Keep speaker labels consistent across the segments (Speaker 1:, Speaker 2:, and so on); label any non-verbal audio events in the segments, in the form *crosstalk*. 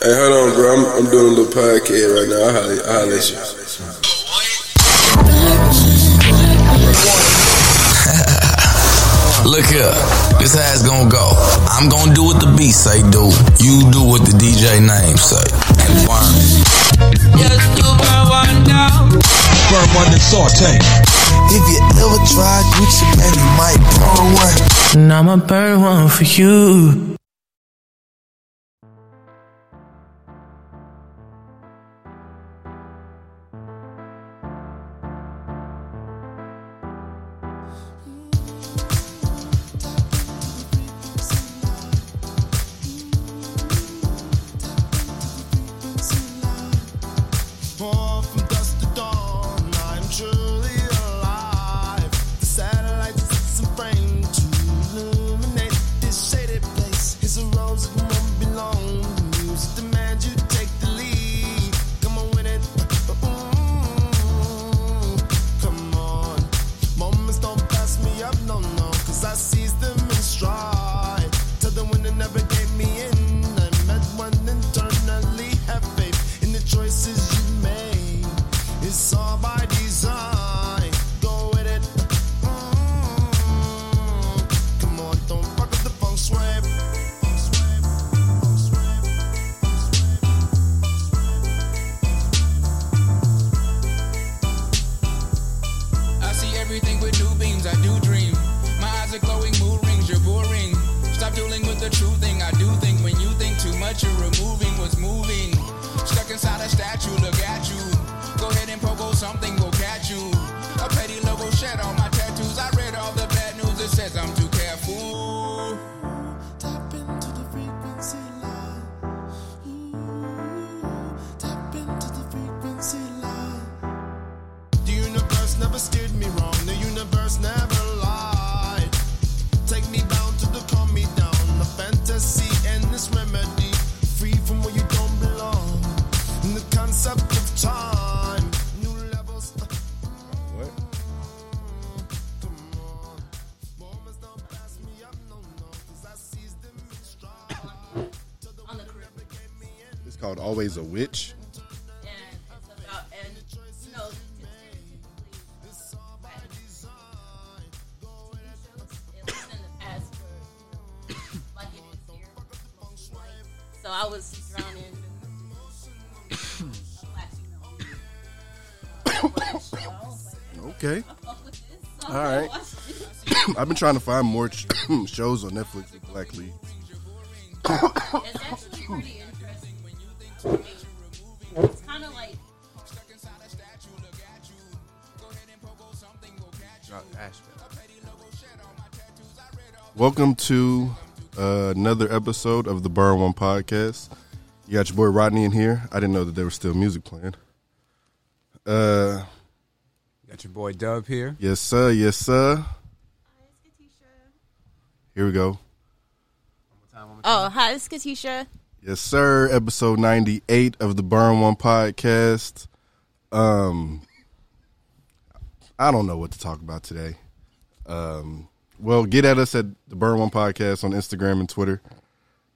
Speaker 1: Hey, hold on, bro. I'm, I'm doing a little podcast right now. I'll holler, I'll holler at you. *laughs*
Speaker 2: Look here, this how it's gonna go. I'm gonna do what the beat say do. You do what the DJ name say. And burn.
Speaker 3: Just to burn one down.
Speaker 4: Burn one and saute.
Speaker 5: If you ever try Gucci, man, you might burn one.
Speaker 3: And I'ma burn one for you.
Speaker 5: It
Speaker 6: is here. So I was drowning.
Speaker 7: Okay. *coughs* All right. *coughs* I've been trying to find more *coughs* shows on Netflix with Black Lee. Welcome to uh, another episode of the Burn One Podcast. You got your boy Rodney in here. I didn't know that there was still music playing. Uh,
Speaker 8: Got your boy Dub here.
Speaker 7: yes, sir. Yes, sir. Hi, it's Katisha. Here we go.
Speaker 6: oh hi, it's Katisha.
Speaker 7: Yes, sir. Episode 98 of the Burn One podcast. Um I don't know what to talk about today. Um well, get at us at the Burn One podcast on Instagram and Twitter.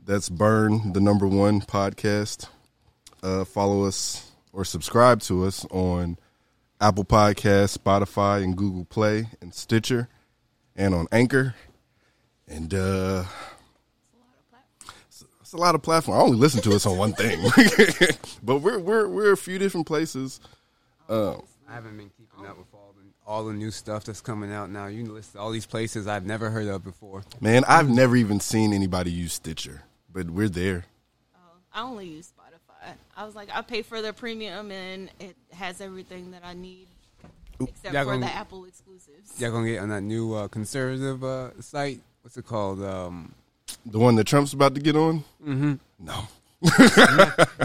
Speaker 7: That's Burn the number 1 podcast. Uh follow us or subscribe to us on Apple Podcasts, Spotify, and Google Play and Stitcher and on Anchor. And uh it's a lot of platform. I only listen to us on one thing, *laughs* but we're we're we're a few different places.
Speaker 8: I haven't been keeping up with all the new stuff that's coming out now. You can list all these places I've never heard of before.
Speaker 7: Man, I've never even seen anybody use Stitcher, but we're there.
Speaker 6: I only use Spotify. I was like, I pay for the premium and it has everything that I need except
Speaker 8: Yeah,
Speaker 6: for
Speaker 8: gonna-
Speaker 6: the Apple exclusives.
Speaker 8: Y'all gonna get on that new uh, conservative uh, site? What's it called? Um,
Speaker 7: The one that Trump's about to get on. Mm-hmm. No,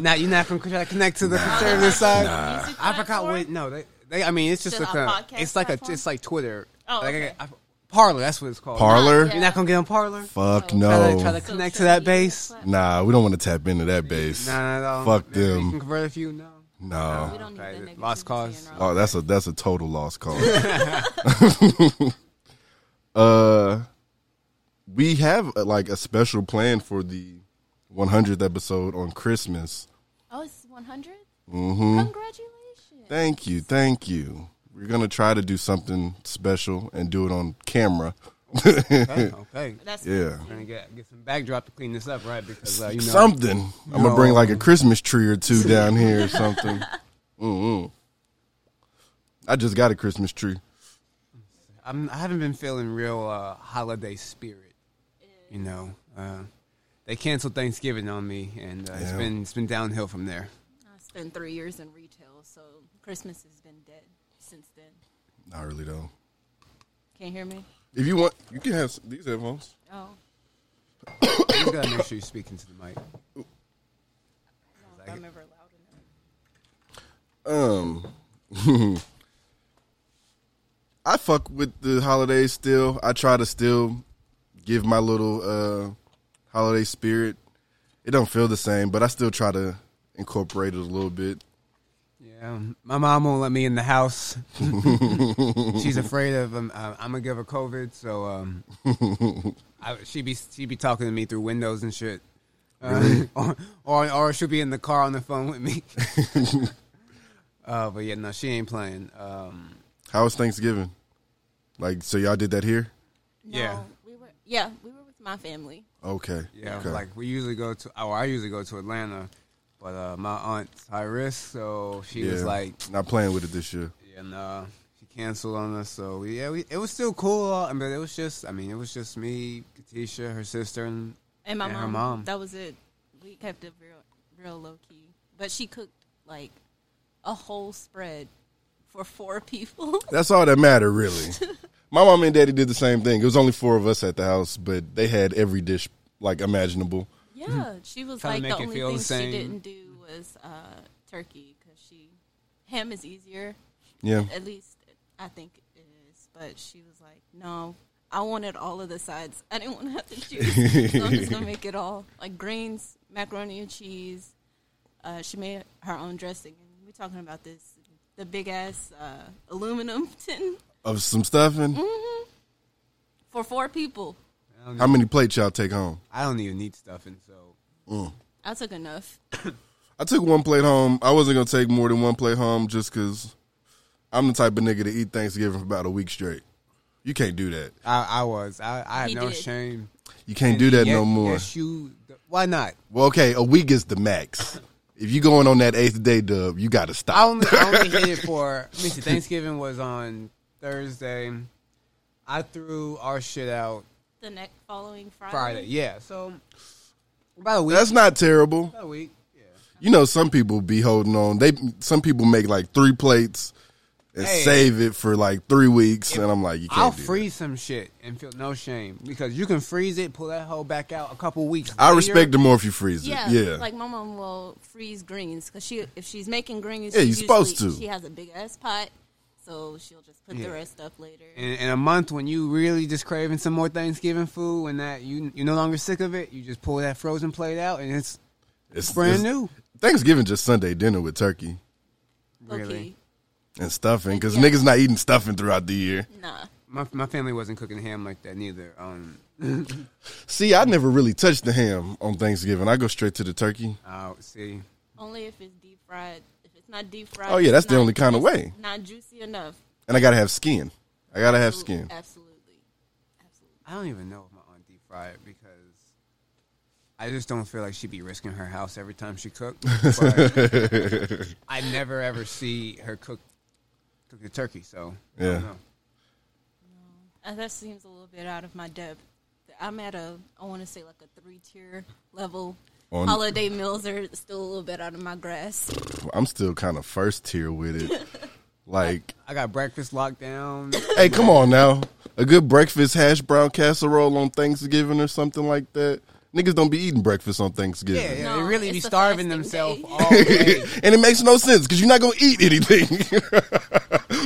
Speaker 8: not you're not gonna try to connect to the conservative side.
Speaker 6: Music
Speaker 8: I forgot
Speaker 6: platform?
Speaker 8: what. No, they, they. I mean, it's just
Speaker 6: Is it
Speaker 8: like
Speaker 6: a
Speaker 8: a.
Speaker 6: podcast
Speaker 8: It's like a. It's like Twitter.
Speaker 6: Oh,
Speaker 8: Like,
Speaker 6: okay.
Speaker 8: I, I, Parler. That's what it's called.
Speaker 7: Parler.
Speaker 6: Yeah.
Speaker 8: You're not gonna get on Parler.
Speaker 7: Fuck
Speaker 6: Oh.
Speaker 7: no.
Speaker 8: Try to, try to
Speaker 6: Social
Speaker 8: connect to that base.
Speaker 7: Nah, we don't want to tap into that base.
Speaker 8: Nah, not at all.
Speaker 7: Fuck
Speaker 8: Maybe You can
Speaker 7: them.
Speaker 8: convert a few. No.
Speaker 6: We
Speaker 7: No.
Speaker 6: don't need
Speaker 8: Okay,
Speaker 6: the
Speaker 8: lost cause.
Speaker 7: Oh, that's a that's a total lost cause. *laughs* *laughs* uh, we have uh, like a special plan for the 100th episode on Christmas.
Speaker 6: Oh, it's 100.
Speaker 7: Mm-hmm.
Speaker 6: Congratulations.
Speaker 7: Thank you, thank you. We're gonna try to do something special and do it on camera.
Speaker 8: Okay, *laughs* okay.
Speaker 6: That's
Speaker 7: Yeah.
Speaker 8: We're gonna get get some backdrop to clean this up, right? Because uh, you know
Speaker 7: something. I'm gonna bring like a Christmas tree or two down here or something. *laughs* Mm-mm. I just got a Christmas tree.
Speaker 8: I'm, I haven't been feeling real uh, holiday spirit. You know, uh, they canceled Thanksgiving on me, and uh, it's
Speaker 7: Yeah.
Speaker 8: been it's been downhill from there.
Speaker 6: I spent three years in retail, so Christmas has been dead since then.
Speaker 7: Not really though.
Speaker 6: Can't hear me?
Speaker 7: If you want, you can have s- these headphones.
Speaker 6: Oh, *coughs*
Speaker 8: You gotta make sure you're speaking to the mic.
Speaker 6: no, if I'm ever loud enough.
Speaker 7: Um, *laughs* I fuck with the holidays still. I try to still give my little uh holiday spirit. It don't feel the same, but I still try to incorporate it a little bit.
Speaker 8: Yeah, my mom won't let me in the house. *laughs* She's afraid of um, uh, I'm gonna give her COVID, so um, *laughs* I, she be she be talking to me through windows and shit. Uh, *laughs* or, or or she'll be in the car on the phone with me. uh, but yeah, no, she ain't playing. Um,
Speaker 7: How was Thanksgiving? Like, so y'all did that here?
Speaker 6: No,
Speaker 8: Yeah.
Speaker 6: we were. Yeah, we were with my family.
Speaker 7: Okay.
Speaker 8: yeah,
Speaker 7: Okay.
Speaker 8: like we usually go to. Oh, I usually go to Atlanta, but uh, my aunt's high risk, so she was like,
Speaker 7: not playing with it this year.
Speaker 8: and uh, she canceled on us. So we, yeah, we, it was still cool, uh, but it was just, I mean, it was just me, Katisha, her sister, and,
Speaker 6: And my
Speaker 8: and
Speaker 6: mom,
Speaker 8: her mom.
Speaker 6: That was it. We kept it real, real low key. But she cooked like a whole spread for four *laughs* people.
Speaker 7: That's all that mattered, really. *laughs* My mom and daddy did the same thing. It was only four of us at the house, but they had every dish like imaginable.
Speaker 6: Yeah, she was
Speaker 8: Trying
Speaker 6: like the only thing
Speaker 8: the
Speaker 6: she didn't do was uh, turkey because she ham is easier.
Speaker 7: Yeah.
Speaker 6: At least I think it is. But she was like, no. I wanted all of the sides. I didn't want to have to choose. *laughs* so I'm just gonna make it all like greens, macaroni and cheese. Uh, she made her own dressing, and we're talking about this the big ass uh, aluminum *laughs* tin
Speaker 7: Of some stuffing.
Speaker 6: hmm for four people.
Speaker 8: I don't,
Speaker 7: How many plates y'all take home?
Speaker 8: I don't even need stuffing, so
Speaker 7: Mm.
Speaker 6: I took enough.
Speaker 7: I took one plate home. I wasn't gonna take more than one plate home just because I'm the type of nigga to eat Thanksgiving for about a week straight. You can't do that.
Speaker 8: I, I was. I, I had
Speaker 6: He
Speaker 8: no
Speaker 6: did.
Speaker 8: shame.
Speaker 7: You can't
Speaker 8: And
Speaker 7: do that
Speaker 8: yes-
Speaker 7: no more.
Speaker 8: Yes, you. Why not?
Speaker 7: Well, okay, a week is the max. If you going on that eighth day, dub, you got to stop.
Speaker 8: I only, I only *laughs* hit it for. Let me see. Thanksgiving was on Thursday. I threw our shit out
Speaker 6: The next following Friday.
Speaker 8: Friday. Yeah, so about a week.
Speaker 7: That's not terrible.
Speaker 8: about a week.
Speaker 7: You know, some people be holding on. They some people make like three plates and
Speaker 8: Hey.
Speaker 7: save it for like three weeks, and I'm like, you can't
Speaker 8: I'll
Speaker 7: do
Speaker 8: freeze some shit and feel no shame because you can freeze it, pull that hoe back out a couple weeks.
Speaker 7: that. I
Speaker 8: later.
Speaker 7: respect it more if you freeze it.
Speaker 6: Yeah,
Speaker 7: Yeah,
Speaker 6: Like my mom will freeze greens because she, if she's making greens,
Speaker 7: Yeah, you're supposed to.
Speaker 6: She has a big ass pot, so she'll just put
Speaker 8: Yeah.
Speaker 6: the rest up later.
Speaker 8: In, in a month when you really just craving some more Thanksgiving food, when that you you're no longer sick of it, you just pull that frozen plate out and it's
Speaker 7: it's
Speaker 8: brand
Speaker 7: it's-
Speaker 8: new.
Speaker 7: Thanksgiving just Sunday dinner with turkey
Speaker 6: Low-key.
Speaker 8: Really?
Speaker 7: and stuffing because
Speaker 6: Yeah.
Speaker 7: niggas not eating stuffing throughout the year.
Speaker 6: Nah.
Speaker 8: My my family wasn't cooking ham like that neither. Um, *laughs*
Speaker 7: See, I never really touched the ham on Thanksgiving. I go straight to the turkey.
Speaker 8: uh, see,
Speaker 6: Only if it's deep fried. If it's not deep fried,
Speaker 7: Oh, yeah, that's
Speaker 6: it's
Speaker 7: the only kinda way.
Speaker 6: Not juicy enough.
Speaker 7: And I gotta have skin. I gotta have
Speaker 6: Absolutely-
Speaker 7: skin.
Speaker 6: Absolutely. Absolutely.
Speaker 8: I don't even know if my aunt deep fried it because I just don't feel like she'd be risking her house every time she cooked. *laughs* But I never ever see her cook cook the turkey, so I
Speaker 7: Yeah.
Speaker 8: don't know.
Speaker 6: Uh, that seems a little bit out of my depth. I'm at a, I want to say like a three tier level.
Speaker 7: On-
Speaker 6: Holiday meals are still a little bit out of my grasp.
Speaker 7: I'm still kind of first tier with it. *laughs* Like,
Speaker 8: I got breakfast locked down.
Speaker 7: hey, come on now. A good breakfast hash brown casserole on Thanksgiving or something like that. Niggas don't be eating breakfast on Thanksgiving.
Speaker 8: Yeah, yeah,
Speaker 6: No,
Speaker 8: they really be starving themselves
Speaker 6: day.
Speaker 8: all day. *laughs*
Speaker 7: and it makes no sense because you're not gonna eat anything.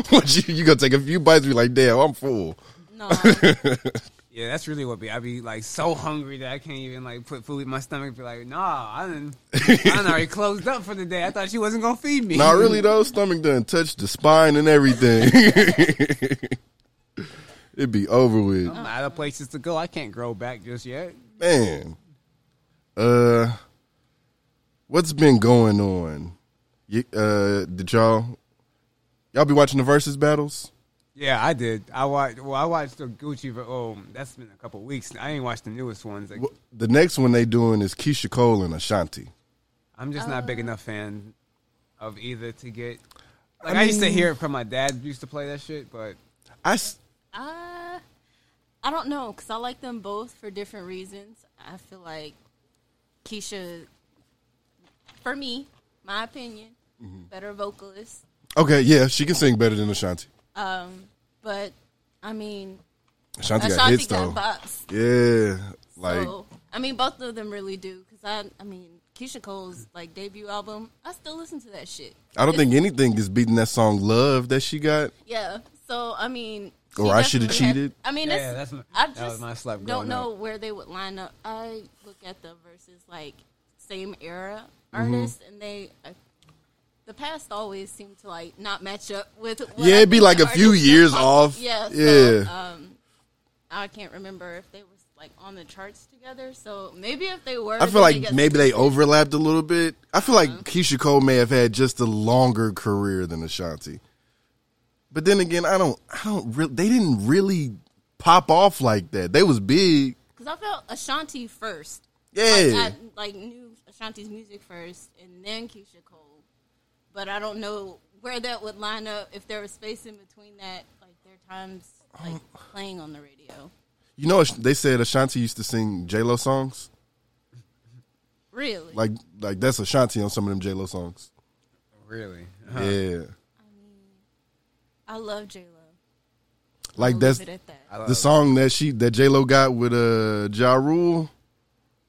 Speaker 7: *laughs* Once you you gonna take a few bites, be like, damn, I'm full.
Speaker 6: No,
Speaker 8: Yeah, that's really what be. I be like so hungry that I can't even like put food in my stomach. Be like, nah, I didn't. I already closed up for the day. I thought she wasn't gonna feed me.
Speaker 7: Not really though. Stomach done touched the spine and everything. *laughs* It'd be over with.
Speaker 8: I'm out of places to go. I can't grow back just yet.
Speaker 7: Man. Uh what's been going on? Uh, did y'all y'all be watching the versus battles?
Speaker 8: Yeah, I did. I watched. Well, I watched the Gucci. ver- Oh, that's been a couple weeks. I ain't watched the newest ones. Like,
Speaker 7: Wh- The next one they doing is Keyshia Cole and Ashanti.
Speaker 8: I'm just not a big enough fan of either to get. Like
Speaker 7: I
Speaker 8: I, used to hear it from my dad. Used to play that shit, but
Speaker 7: I s-
Speaker 6: Uh, I don't know because I like them both for different reasons. I feel like Keyshia, for me, my opinion,
Speaker 7: Mm-hmm.
Speaker 6: better vocalist.
Speaker 7: okay, yeah, she can sing better than Ashanti.
Speaker 6: Um, but I mean,
Speaker 7: Ashanti, got
Speaker 6: Ashanti
Speaker 7: hits though.
Speaker 6: got bops.
Speaker 7: Yeah, like
Speaker 6: so I mean, both of them really do. Because I, I mean, Keyshia Cole's like debut album, I still listen to that shit.
Speaker 7: I don't
Speaker 6: It's-
Speaker 7: think anything is beating that song "Love" that she got.
Speaker 6: Yeah. So I mean,
Speaker 7: Or I shoulda cheated.
Speaker 6: I mean,
Speaker 8: Yeah,
Speaker 6: it's,
Speaker 8: yeah, that's my-
Speaker 6: I just
Speaker 8: was my slap
Speaker 6: don't know
Speaker 8: up.
Speaker 6: where they would line up. I look at the verses like same era
Speaker 7: Mm-hmm.
Speaker 6: artists, and they. Uh, the past always seemed to like not match up with. What
Speaker 7: Yeah, it'd be like a few years off.
Speaker 6: Yeah. So,
Speaker 7: Yeah.
Speaker 6: Um, I can't remember if they was like on the charts together. So maybe if they were,
Speaker 7: I feel like maybe they overlapped a little bit. I feel like Keyshia Cole may have had just a longer career than Ashanti. But then again, I don't, I don't really. They didn't really pop off like that. They was big.
Speaker 6: Because I felt Ashanti first.
Speaker 7: Yeah.
Speaker 6: Like, I like knew Ashanti's music first and then Keyshia Cole. But I don't know where that would line up if there was space in between that, like their times like playing on the radio.
Speaker 7: You know, they said Ashanti used to sing J Lo songs.
Speaker 6: Really?
Speaker 7: Like, like that's Ashanti on some of them J Lo songs.
Speaker 8: really,
Speaker 7: Yeah,
Speaker 6: I mean, I love J Lo.
Speaker 7: like that's
Speaker 6: Leave it at that.
Speaker 7: The song that she that J Lo got with uh Ja Rule.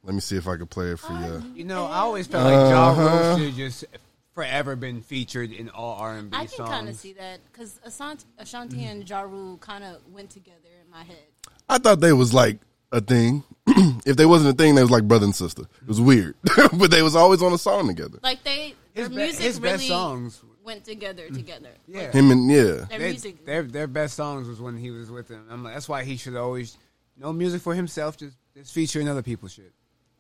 Speaker 7: Let me see if I can play it for you.
Speaker 8: You know, I always felt like Ja
Speaker 7: Uh-huh.
Speaker 8: Rule should just forever been featured in all R and B
Speaker 6: I
Speaker 8: songs.
Speaker 6: I can kind of see that because Ashanti, Ashanti and Ja Rule kind of went together in my head.
Speaker 7: I thought they was like a thing. *clears throat* if they wasn't a thing, they was like brother and sister. It was weird, *laughs* but they was always on a song together.
Speaker 6: Like they, their
Speaker 8: His be-
Speaker 6: music
Speaker 8: his best songs-
Speaker 6: went together mm, together.
Speaker 8: Yeah.
Speaker 7: Him and yeah,
Speaker 6: Their
Speaker 8: They-
Speaker 6: music.
Speaker 8: their their best songs was when he was with them. I'm like, that's why he should always no music for himself, just just featuring other people's shit.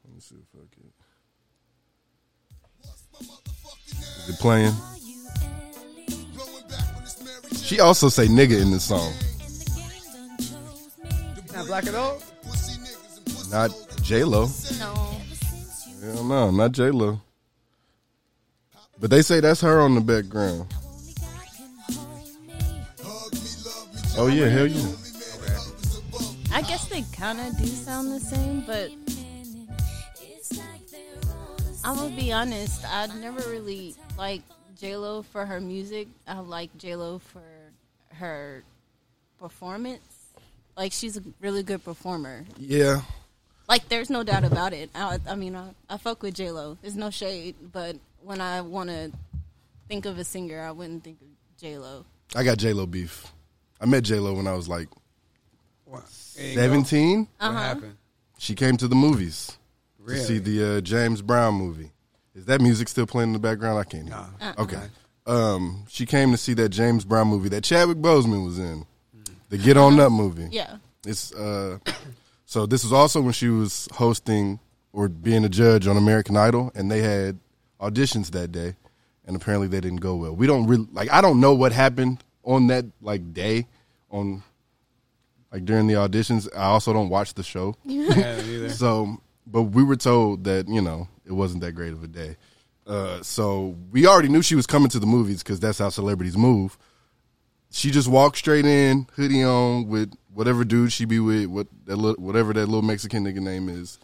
Speaker 7: Let me see if I can. Is it playing? She also say nigga in this song.
Speaker 8: Not black at all.
Speaker 7: Not J Lo.
Speaker 6: no,
Speaker 7: Hell no, not J Lo. But they say that's her on the background. Oh yeah, hell yeah.
Speaker 6: I guess they kind of do sound the same, but I'm gonna be honest. I never really liked J Lo for her music. I like J Lo for her performance. Like she's a really good performer.
Speaker 7: Yeah.
Speaker 6: Like there's no doubt about it. I, I mean, I, I fuck with J Lo. There's no shade, but when I want to think of a singer, I wouldn't think of J Lo.
Speaker 7: I got J Lo beef. I met J Lo when I was like
Speaker 8: What? There you
Speaker 7: 17.
Speaker 6: Uh-huh.
Speaker 8: What happened?
Speaker 7: She came to the movies
Speaker 8: Really?
Speaker 7: to see the uh, James Brown movie. Is that music still playing in the background? I can't hear.
Speaker 8: No.
Speaker 7: it. Okay. Um, she came to see that James Brown movie that Chadwick Boseman was in, the Get On Up movie.
Speaker 6: Yeah.
Speaker 7: It's uh, so this was also when she was hosting or being a judge on American Idol, and they had auditions that day, and apparently they didn't go well. We don't really like. I don't know what happened on that like day on like during the auditions. I also don't watch the show, *laughs*
Speaker 8: Yeah, neither. *laughs*
Speaker 7: so but we were told that you know it wasn't that great of a day. Uh, so we already knew she was coming to the movies because that's how celebrities move. She just walked straight in, hoodie on, with whatever dude she be with, what that little, whatever that little Mexican nigga name is,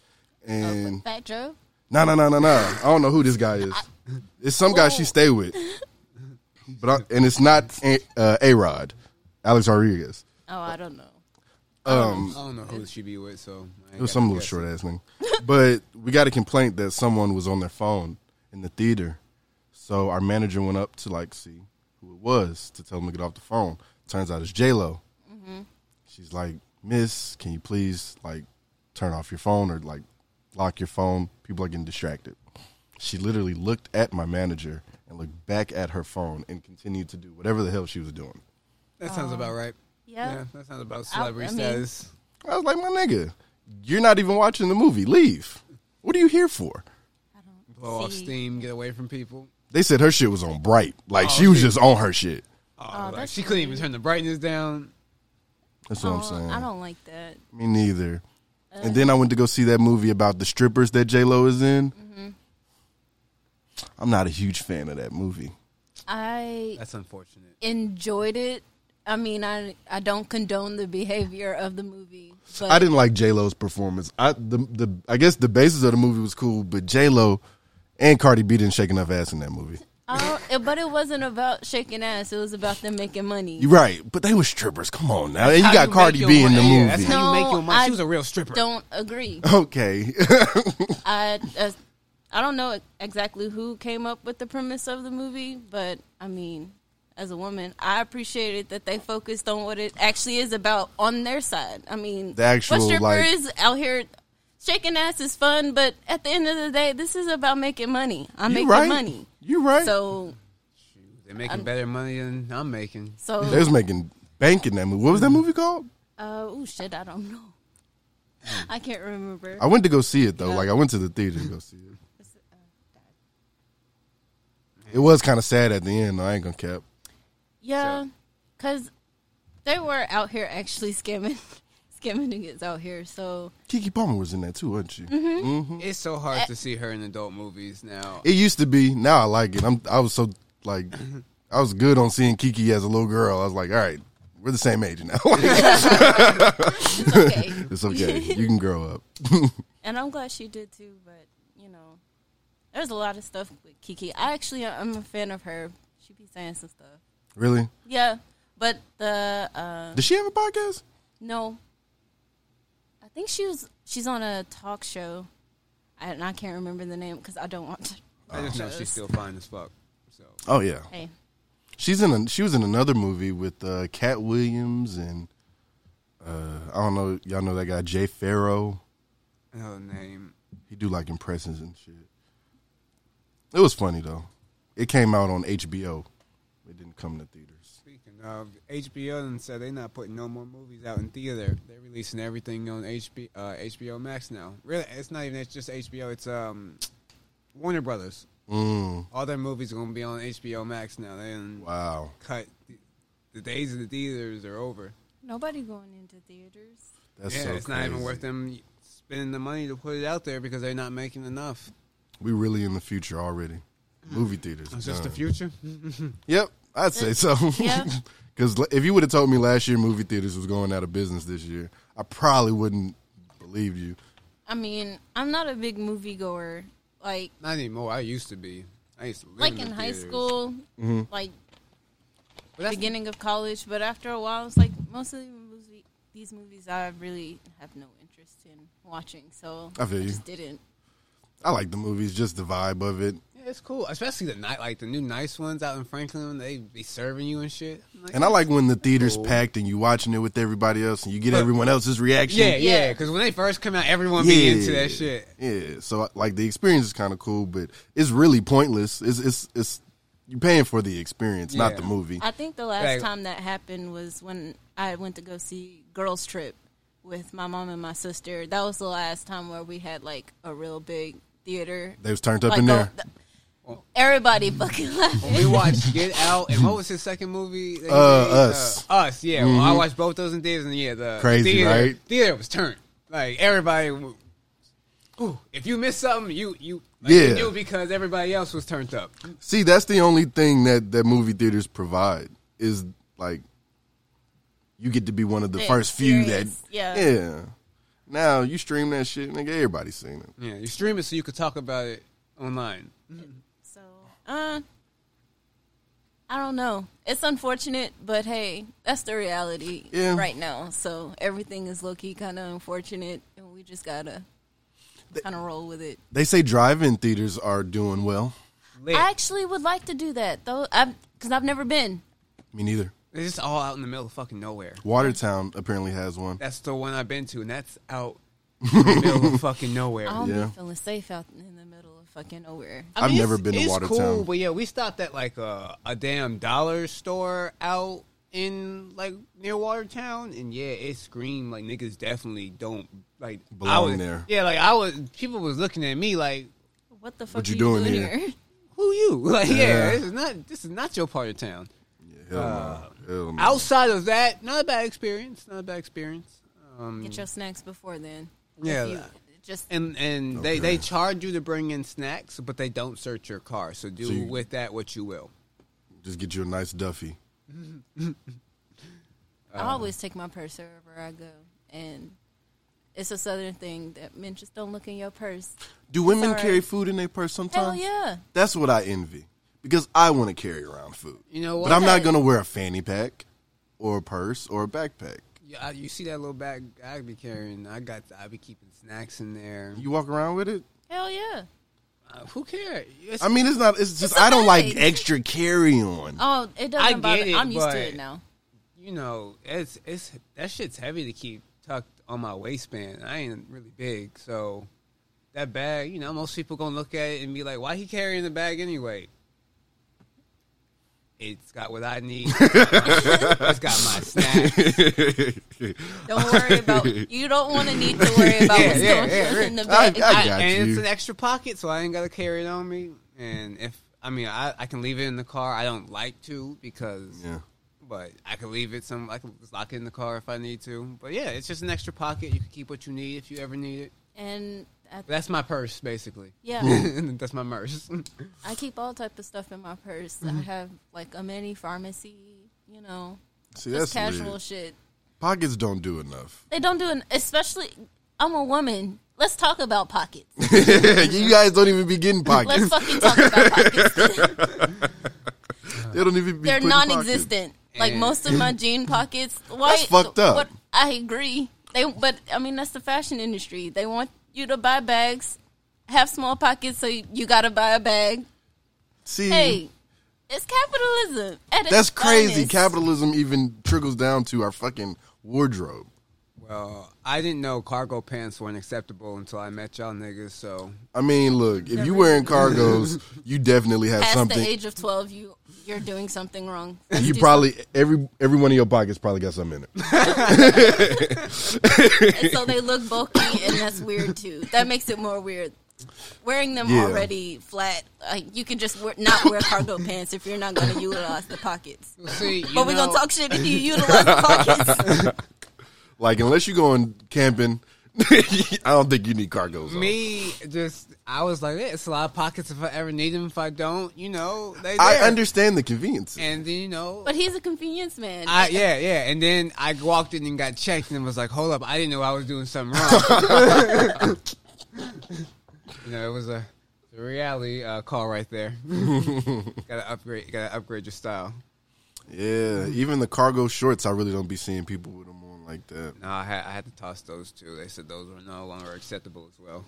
Speaker 7: and
Speaker 6: Fat Joe.
Speaker 7: no, no, no, no, no. I don't know who this guy is. It's some guy she stay with, but I, and it's not uh, a Rod, Alex Rodriguez.
Speaker 6: Oh, I don't know.
Speaker 7: Um,
Speaker 8: I don't know who she be with, so I
Speaker 7: It was some little short ass thing. But we got a complaint that someone was on their phone in the theater. So our manager went up to like see who it was to tell them to get off the phone. Turns out it's J Lo. She's like, Miss, can you please like turn off your phone or like lock your phone? People are getting distracted. She literally looked at my manager and looked back at her phone and continued to do whatever the hell she was doing.
Speaker 8: That sounds about right.
Speaker 6: Yeah.
Speaker 8: Yeah, that sounds about celebrity
Speaker 6: I mean-
Speaker 8: status.
Speaker 7: I was like, my nigga, you're not even watching the movie. Leave. What are you here for?
Speaker 8: Blow off steam, get away from people.
Speaker 7: They said her shit was on bright. Like
Speaker 8: Oh,
Speaker 7: she was
Speaker 8: shit.
Speaker 7: just on her shit.
Speaker 8: Oh,
Speaker 6: Oh,
Speaker 8: like, she couldn't even turn the brightness down.
Speaker 7: That's what I'm
Speaker 6: Oh,
Speaker 7: saying.
Speaker 6: I don't like that.
Speaker 7: Me neither. and then I went to go see that movie about the strippers that J Lo is in.
Speaker 6: Mm-hmm.
Speaker 7: I'm not a huge fan of that movie.
Speaker 6: I
Speaker 8: That's unfortunate.
Speaker 6: enjoyed it. I mean, I I don't condone the behavior of the movie, but
Speaker 7: I didn't like J Lo's performance. I the the I guess the basis of the movie was cool, but J Lo and Cardi B didn't shake enough ass in that movie.
Speaker 6: I but it wasn't about shaking ass. It was about them making money.
Speaker 7: You're right, but they were strippers. Come on now, and you got
Speaker 8: make
Speaker 7: Cardi B in the
Speaker 8: money. Yeah,
Speaker 7: movie.
Speaker 8: that's how you make your money.
Speaker 6: I
Speaker 8: She was a real stripper.
Speaker 6: Don't agree. *laughs*
Speaker 7: okay,
Speaker 6: I uh, I don't know exactly who came up with the premise of the movie, but I mean, as a woman, I appreciated that they focused on what it actually is about on their side. I mean,
Speaker 7: The actual,
Speaker 6: what stripper
Speaker 7: like-
Speaker 6: is out here shaking ass is fun, but at the end of the day, this is about making money. I'm
Speaker 7: you
Speaker 6: making
Speaker 7: right.
Speaker 6: money,
Speaker 7: You're right.
Speaker 6: so
Speaker 8: They're making better money than I'm making.
Speaker 6: so.
Speaker 7: they was making bank in that movie. What was that movie called?
Speaker 6: Uh, oh shit, I don't know. *laughs* I can't remember.
Speaker 7: I went to go see it though.
Speaker 6: Yeah.
Speaker 7: Like I went to the theater to go see it. It was kind of sad at the end. though. I ain't gonna cap.
Speaker 6: Yeah, because they were out here actually scamming, *laughs* scamming niggas out here. So
Speaker 7: Keke Palmer was in that too, wasn't she?
Speaker 6: Mm-hmm.
Speaker 8: It's so hard to see her in adult movies now.
Speaker 7: It used to be. Now I like it. I'm. I was so like, *laughs* I was good on seeing Keke as a little girl. I was like, all right, we're the same age now. *laughs*
Speaker 6: it's okay.
Speaker 7: it's okay. You can grow up.
Speaker 6: and I'm glad she did too. But you know, there's a lot of stuff with Keke. I actually I'm a fan of her. She be saying some stuff.
Speaker 7: Really?
Speaker 6: Yeah, but the uh,
Speaker 7: Does she have a podcast?
Speaker 6: no, I think she was she's on a talk show. I, and I can't remember the name because I don't want to.
Speaker 8: I just know she's still fine as fuck. So
Speaker 7: Oh yeah.
Speaker 6: Hey,
Speaker 7: She's in. A, she was in another movie with uh, Katt Williams and uh, I don't know. Y'all know that guy Jay Pharoah.
Speaker 8: no name.
Speaker 7: He do like impressions and shit. It was funny though. It came out on HBO. It to theaters.
Speaker 8: Speaking of HBO, and said they're not putting no more movies out in theater. They're releasing everything on HB, uh, HBO Max now. Really, it's not even it's just HBO. It's um, Warner Brothers.
Speaker 7: Mm,
Speaker 8: All their movies are going to be on HBO Max now. They
Speaker 7: wow.
Speaker 8: cut the, the days of the theaters are over.
Speaker 6: nobody going into theaters.
Speaker 7: That's
Speaker 8: yeah,
Speaker 7: so
Speaker 8: it's not even worth them spending the money to put it out there because they're not making enough.
Speaker 7: We really in the future already. Movie theaters.
Speaker 8: It's just the future.
Speaker 7: Yep, I'd say so.
Speaker 6: Yeah. *laughs*
Speaker 7: Because if you would have told me last year movie theaters was going out of business this year, I probably wouldn't believe you.
Speaker 6: I mean, I'm not a big moviegoer. Like
Speaker 8: not anymore. I used to be. I used to live
Speaker 6: like
Speaker 8: in,
Speaker 6: in
Speaker 8: the
Speaker 6: high
Speaker 8: theaters.
Speaker 6: school,
Speaker 7: Mm-hmm.
Speaker 6: like
Speaker 8: But
Speaker 6: beginning of college. But after a while, it's like most of the movie, these movies I really have no interest in watching. So
Speaker 7: I feel you.
Speaker 6: just didn't.
Speaker 7: I like the movies, just the vibe of it.
Speaker 8: Yeah, it's cool, especially the night, like the new nice ones out in Franklin. They be serving you and shit. Like,
Speaker 7: And I like when the theater's
Speaker 8: Cool.
Speaker 7: packed and you watching it with everybody else and you get
Speaker 8: But-
Speaker 7: everyone else's reaction.
Speaker 8: yeah, yeah.
Speaker 6: Yeah.
Speaker 8: Because when they first come out, everyone be into that shit.
Speaker 7: Yeah, so like the experience is kind of cool, but it's really pointless. It's it's it's you're paying for the experience, not the movie.
Speaker 6: I think the last
Speaker 8: Like-
Speaker 6: time that happened was when I went to go see Girls Trip with my mom and my sister. That was the last time where we had like a real big theater.
Speaker 7: They was turned up
Speaker 6: Like,
Speaker 7: in there.
Speaker 6: oh, th- everybody fucking laughing.
Speaker 8: We watched Get Out, and what was his second movie?
Speaker 7: Uh. Us.
Speaker 8: Uh, Us, yeah. Well, I watched both those in theaters, and yeah, the
Speaker 7: Crazy,
Speaker 8: theater,
Speaker 7: right?
Speaker 8: Theater was turned. Like everybody. Ooh, if you missed something, you you like,
Speaker 7: Yeah.
Speaker 8: you knew because everybody else was turned up.
Speaker 7: See, that's the only thing that that movie theaters provide is like you get to be one of the
Speaker 6: The
Speaker 7: first few that
Speaker 6: yeah.
Speaker 7: yeah. Now you stream that shit, nigga. Everybody's seen it.
Speaker 8: Yeah, you stream it so you could talk about it online.
Speaker 6: So, uh, I don't know. It's unfortunate, but hey, that's the reality
Speaker 7: Yeah.
Speaker 6: right now. So everything is low key kind of unfortunate, and we just gotta kind of roll with it.
Speaker 7: They say drive-in theaters are doing well.
Speaker 8: Lit.
Speaker 6: I actually would like to do that though, because I've never been.
Speaker 7: Me neither.
Speaker 8: It's just all out in the middle of fucking nowhere.
Speaker 7: Watertown apparently has one.
Speaker 8: That's the one I've been to, and that's out *laughs* in the middle of fucking nowhere.
Speaker 6: I don't
Speaker 7: Yeah.
Speaker 6: be feeling safe out in the middle of fucking nowhere.
Speaker 8: I
Speaker 7: I've never
Speaker 8: it's-
Speaker 7: been to
Speaker 8: it's
Speaker 7: Watertown.
Speaker 8: Cool, but yeah, we stopped at like a, a damn dollar store out in like near Watertown, and yeah, it screamed like niggas definitely don't like I
Speaker 7: Belong
Speaker 8: was,
Speaker 7: there.
Speaker 8: Yeah, like I was, people was looking at me like,
Speaker 6: What what the fuck
Speaker 7: What
Speaker 6: are
Speaker 7: you doing
Speaker 6: doing
Speaker 7: here?
Speaker 6: here?
Speaker 8: Who you? *laughs* Like, yeah,
Speaker 7: Yeah.
Speaker 8: this is not this is not your part of town.
Speaker 7: Hell no. Uh, Hell no.
Speaker 8: Outside of that, not a bad experience. Not a bad experience. Um,
Speaker 6: Get your snacks before then.
Speaker 8: Yeah,
Speaker 6: you- just
Speaker 8: and and they they charge you to bring in snacks, but they don't search your car. So do
Speaker 7: So you-
Speaker 8: with that what you will.
Speaker 7: Just get you a nice Duffy. *laughs*
Speaker 6: I always take my purse wherever I go, and it's a southern thing that men just don't look in your purse.
Speaker 7: Do women
Speaker 6: alright.
Speaker 7: carry food in their purse sometimes?
Speaker 6: Hell yeah.
Speaker 7: That's what I envy because I want to carry around food.
Speaker 8: You know
Speaker 7: But? I'm not going to wear a fanny pack or a purse or a backpack.
Speaker 8: Yeah, you see that little bag I be carrying? I got I be keeping snacks in there.
Speaker 7: You walk around with it?
Speaker 6: Hell yeah.
Speaker 8: Uh, who cares? It's-
Speaker 7: I mean, it's not. It's just
Speaker 6: It's a
Speaker 7: I don't like extra carry on.
Speaker 6: Oh, it doesn't
Speaker 8: I get
Speaker 6: bother.
Speaker 8: it,
Speaker 6: I'm used
Speaker 8: but-
Speaker 6: to it now.
Speaker 8: you know, it's it's that shit's heavy to keep tucked on my waistband. I ain't really big, so that bag, you know, most people gonna look at it and be like, "Why he carrying the bag anyway?" It's got what I need. *laughs* it's got my snacks.
Speaker 6: Don't worry about. You don't want to need to worry about
Speaker 8: Yeah,
Speaker 6: what's
Speaker 8: yeah,
Speaker 6: going
Speaker 8: yeah,
Speaker 6: on
Speaker 8: right.
Speaker 6: in the bag.
Speaker 7: I got
Speaker 8: and
Speaker 7: you.
Speaker 8: it's an extra pocket, so I ain't gotta carry it on me. And if I mean, I, I can leave it in the car. I don't like to because
Speaker 7: Yeah.
Speaker 8: but I can leave it some. I can just lock it in the car if I need to. But yeah, it's just an extra pocket. You can keep what you need if you ever need it.
Speaker 6: and I,
Speaker 8: That's my purse, basically.
Speaker 6: yeah, *laughs*
Speaker 8: that's my purse.
Speaker 6: I keep all type of stuff in my purse.
Speaker 7: Mm-hmm.
Speaker 6: I have like a mini pharmacy. You know,
Speaker 7: See,
Speaker 6: just
Speaker 7: that's
Speaker 6: casual
Speaker 7: lit.
Speaker 6: shit.
Speaker 7: Pockets don't do enough.
Speaker 6: They don't do an, especially. I'm a woman. Let's talk about pockets. *laughs*
Speaker 7: you guys don't even be getting pockets.
Speaker 6: Let's fucking talk about pockets. *laughs*
Speaker 7: they don't even be.
Speaker 6: They're non-existent. Like most of my jean pockets. Why?
Speaker 7: That's fucked up.
Speaker 6: What, I agree. They, but I mean, that's the fashion industry. They want you to buy bags, have small pockets, so you, you got to buy a bag.
Speaker 7: See,
Speaker 6: Hey, it's capitalism. at its
Speaker 7: that's crazy.
Speaker 6: finest.
Speaker 7: Capitalism even trickles down to our fucking wardrobe.
Speaker 8: well, I didn't know cargo pants weren't acceptable until I met y'all niggas. So
Speaker 7: I mean, look, if you wearing cargos, *laughs* you definitely have
Speaker 6: Past
Speaker 7: something.
Speaker 6: the age of twelve, you you're doing something wrong. *laughs*
Speaker 7: you
Speaker 6: Do
Speaker 7: probably every every one of your pockets probably got something in it.
Speaker 6: And so they look bulky, and that's weird too. That makes it more weird. Wearing them
Speaker 7: Yeah.
Speaker 6: already flat, like you can just wear, not wear cargo pants if you're not going to utilize the pockets.
Speaker 8: see, you
Speaker 6: But we're
Speaker 8: know,
Speaker 6: gonna talk shit if you utilize the pockets. *laughs*
Speaker 7: Like unless you're going camping, *laughs* I don't think you need cargos. on.
Speaker 8: Me, just I was like, yeah, it's a lot of pockets if I ever need them. If I don't, you know, they.
Speaker 7: I
Speaker 8: there.
Speaker 7: understand the convenience.
Speaker 8: And then you know,
Speaker 6: But he's a convenience man.
Speaker 8: I, yeah, yeah. And then I walked in and got checked and was like, hold up, I didn't know I was doing something wrong. *laughs* you know, it was a, a reality uh, call right there. *laughs* gotta upgrade, gotta upgrade your style.
Speaker 7: yeah, even the cargo shorts, I really don't be seeing people with them on like that.
Speaker 8: No, I had, I had to toss those too. They said those were no longer acceptable as well.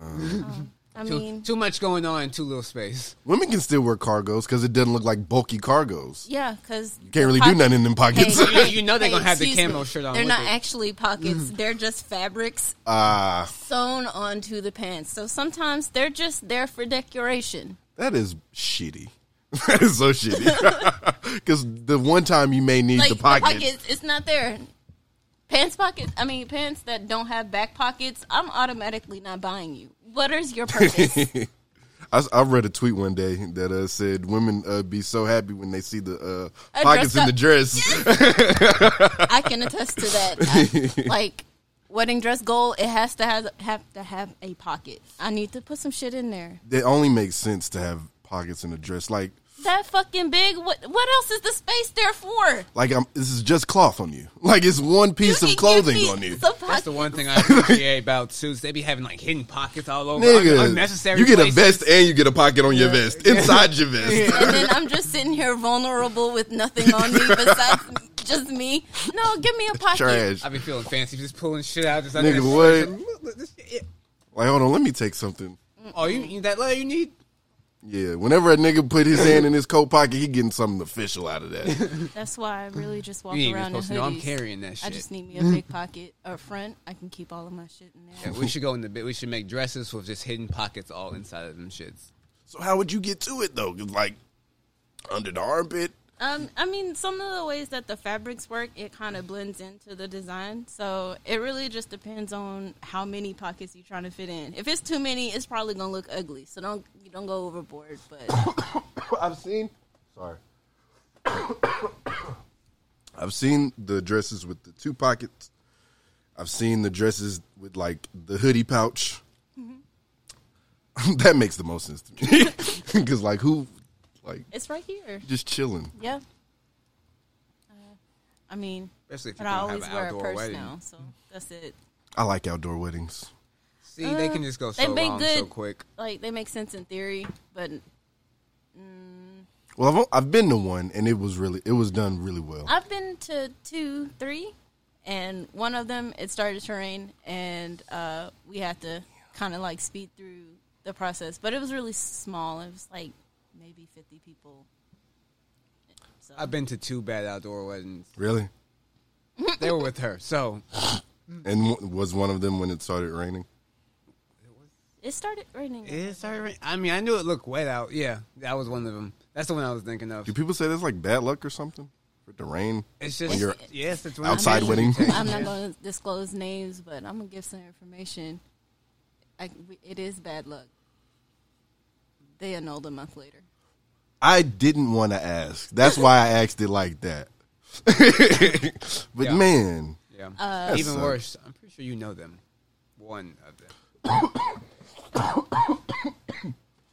Speaker 8: *laughs*
Speaker 6: I
Speaker 8: Too,
Speaker 6: mean,
Speaker 8: too much going on in too little space.
Speaker 7: Women can still wear cargos because it doesn't look like bulky cargos.
Speaker 6: yeah, because
Speaker 7: You can't really do nothing in them pockets.
Speaker 8: You know- you know they're gonna have the camo shirt on
Speaker 6: They're not
Speaker 8: it.
Speaker 6: actually pockets. *laughs* They're just fabrics
Speaker 7: Ah,
Speaker 6: sewn onto the pants. So sometimes they're just there for decoration.
Speaker 7: that is shitty. *laughs* that is so shitty. Because the one time you may need
Speaker 6: Like
Speaker 7: the
Speaker 6: the
Speaker 7: pocket,
Speaker 6: pockets, it's not there. Pants pockets. I mean, pants that don't have back pockets. I'm automatically not buying you. What is your purpose? *laughs*
Speaker 7: I, I read a tweet one day that uh, said women uh, be so happy when they see the uh, pockets in the dress.
Speaker 6: I can attest to that. *laughs* I- like wedding dress goal, it has to have have to have a pocket. I need to put some shit in there.
Speaker 7: It only makes sense to have pockets in a dress. Like,
Speaker 6: That fucking big. What what else is the space there for?
Speaker 7: like I'm, this is just cloth on you. Like it's one piece
Speaker 6: You
Speaker 7: of
Speaker 6: can
Speaker 7: clothing
Speaker 6: give me
Speaker 7: on you.
Speaker 6: some
Speaker 8: That's the one thing I appreciate about suits. They be having like hidden pockets all over,
Speaker 7: Nigga,
Speaker 8: unnecessary.
Speaker 7: you get a vest and you get a pocket on your vest inside your vest.
Speaker 6: and then I'm just sitting here vulnerable with nothing on me besides just me. No, give me a pocket.
Speaker 7: Trash.
Speaker 8: I be feeling fancy, just pulling shit out. Just
Speaker 7: Nigga,
Speaker 8: under-
Speaker 7: what?
Speaker 8: Look, look, this shit.
Speaker 7: Like, hold on, let me take something.
Speaker 8: Oh, you need that leather you need?
Speaker 7: Yeah, whenever a nigga put his hand in his coat pocket, he getting something official out of that. *laughs*
Speaker 6: That's why I really just walk
Speaker 8: You ain't even
Speaker 6: around in
Speaker 8: supposed to know I'm carrying that shit.
Speaker 6: I just need me a big pocket up front. I can keep all of my shit in there.
Speaker 8: Yeah, we should go in the bit. We should make dresses with just hidden pockets all inside of them shits.
Speaker 7: So how would you get to it though? 'Cause, like under the armpit,
Speaker 6: Um, I mean, some of the ways that the fabrics work, it kind of blends into the design. So it really just depends on how many pockets you're trying to fit in. If it's too many, it's probably gonna look ugly. So don't you don't go overboard. But *coughs*
Speaker 7: I've seen. Sorry. *coughs* I've seen the dresses with the two pockets. I've seen the dresses with like the hoodie pouch. *laughs* that makes the most sense to me *laughs* because like who, like
Speaker 6: it's right here.
Speaker 7: just chilling.
Speaker 6: Yeah. Uh, I mean,
Speaker 8: Especially if you
Speaker 6: but I
Speaker 8: don't have
Speaker 6: always
Speaker 8: an
Speaker 6: wear a purse
Speaker 8: wedding.
Speaker 6: now, so that's it.
Speaker 7: I like outdoor weddings.
Speaker 8: See, they can just go
Speaker 6: They
Speaker 8: so
Speaker 6: make
Speaker 8: wrong
Speaker 6: good,
Speaker 8: so quick.
Speaker 6: like they make sense in theory, but
Speaker 7: Well, I've I've been to one and it was really it was done really well.
Speaker 6: I've been to two, three, and one of them it started to rain, and uh, we had to kind of like speed through the process. But it was really small. It was like maybe fifty people. So
Speaker 8: I've been to two bad outdoor weddings.
Speaker 7: Really?
Speaker 8: They were with her, so
Speaker 7: And w- was one of them when it started raining?
Speaker 6: It started raining.
Speaker 8: it started. rain- I mean, I knew it looked wet out. Yeah, that was one of them. That's the one I was thinking of.
Speaker 7: Do people say that's like bad luck or something for it to rain?
Speaker 8: It's
Speaker 7: when
Speaker 8: just
Speaker 7: you're
Speaker 8: yes, it's
Speaker 7: outside wedding.
Speaker 6: I'm not going to disclose names, but I'm gonna give some information. I, it is bad luck. They annulled a month later.
Speaker 7: I didn't want to ask. That's why I asked it like that. *laughs* but
Speaker 8: Yeah.
Speaker 7: man,
Speaker 8: Yeah, uh,
Speaker 7: That
Speaker 8: even
Speaker 7: sucks.
Speaker 8: worse. I'm pretty sure you know them. One of them. *coughs*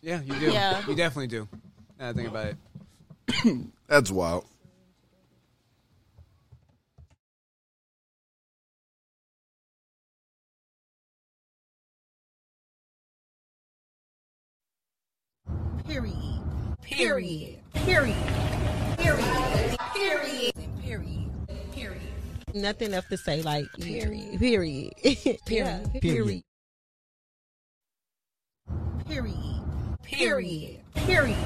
Speaker 8: yeah, you do.
Speaker 6: Yeah.
Speaker 8: you definitely do. Now that I think about it.
Speaker 7: that's wild.
Speaker 9: Period. Period. Period. Period. Period. Period. Period. Nothing left to say like period. Period. *laughs* Period. Period. Period. Period. Period.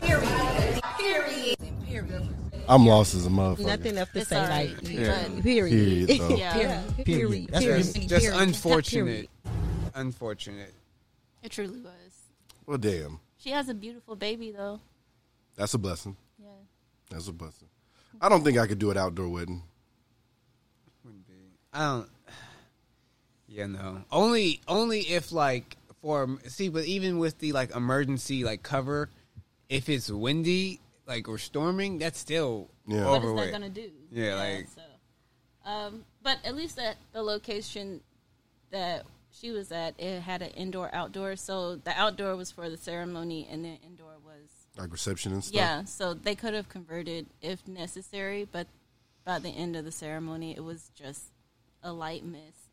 Speaker 9: Period. Period. Period.
Speaker 7: I'm lost as a motherfucker.
Speaker 9: Nothing left to
Speaker 6: It's
Speaker 9: say
Speaker 6: alright.
Speaker 9: like
Speaker 6: Yeah.
Speaker 9: period.
Speaker 7: Period, though.
Speaker 6: Yeah.
Speaker 9: Period. Period.
Speaker 4: That's
Speaker 9: Period.
Speaker 8: Just, just
Speaker 9: Period.
Speaker 8: unfortunate. Unfortunate.
Speaker 6: It truly was.
Speaker 7: Well, damn,
Speaker 6: She has a beautiful baby though.
Speaker 7: that's a blessing.
Speaker 6: Yeah.
Speaker 7: That's a blessing. I don't think I could do an outdoor wedding.
Speaker 8: Wouldn't be. I don't. *sighs* Yeah, no. Only, only if like for see, but even with the like emergency like cover, if it's windy like or storming, that's still
Speaker 7: Yeah.
Speaker 6: What is
Speaker 8: overweight.
Speaker 6: that gonna do?
Speaker 8: Yeah, like-
Speaker 6: so. Um, but at least at the location that she was at, it had an indoor outdoor. So the outdoor was for the ceremony, and the indoor was
Speaker 7: Like reception and stuff.
Speaker 6: yeah. So they could have converted if necessary, but by the end of the ceremony, it was just a light mist.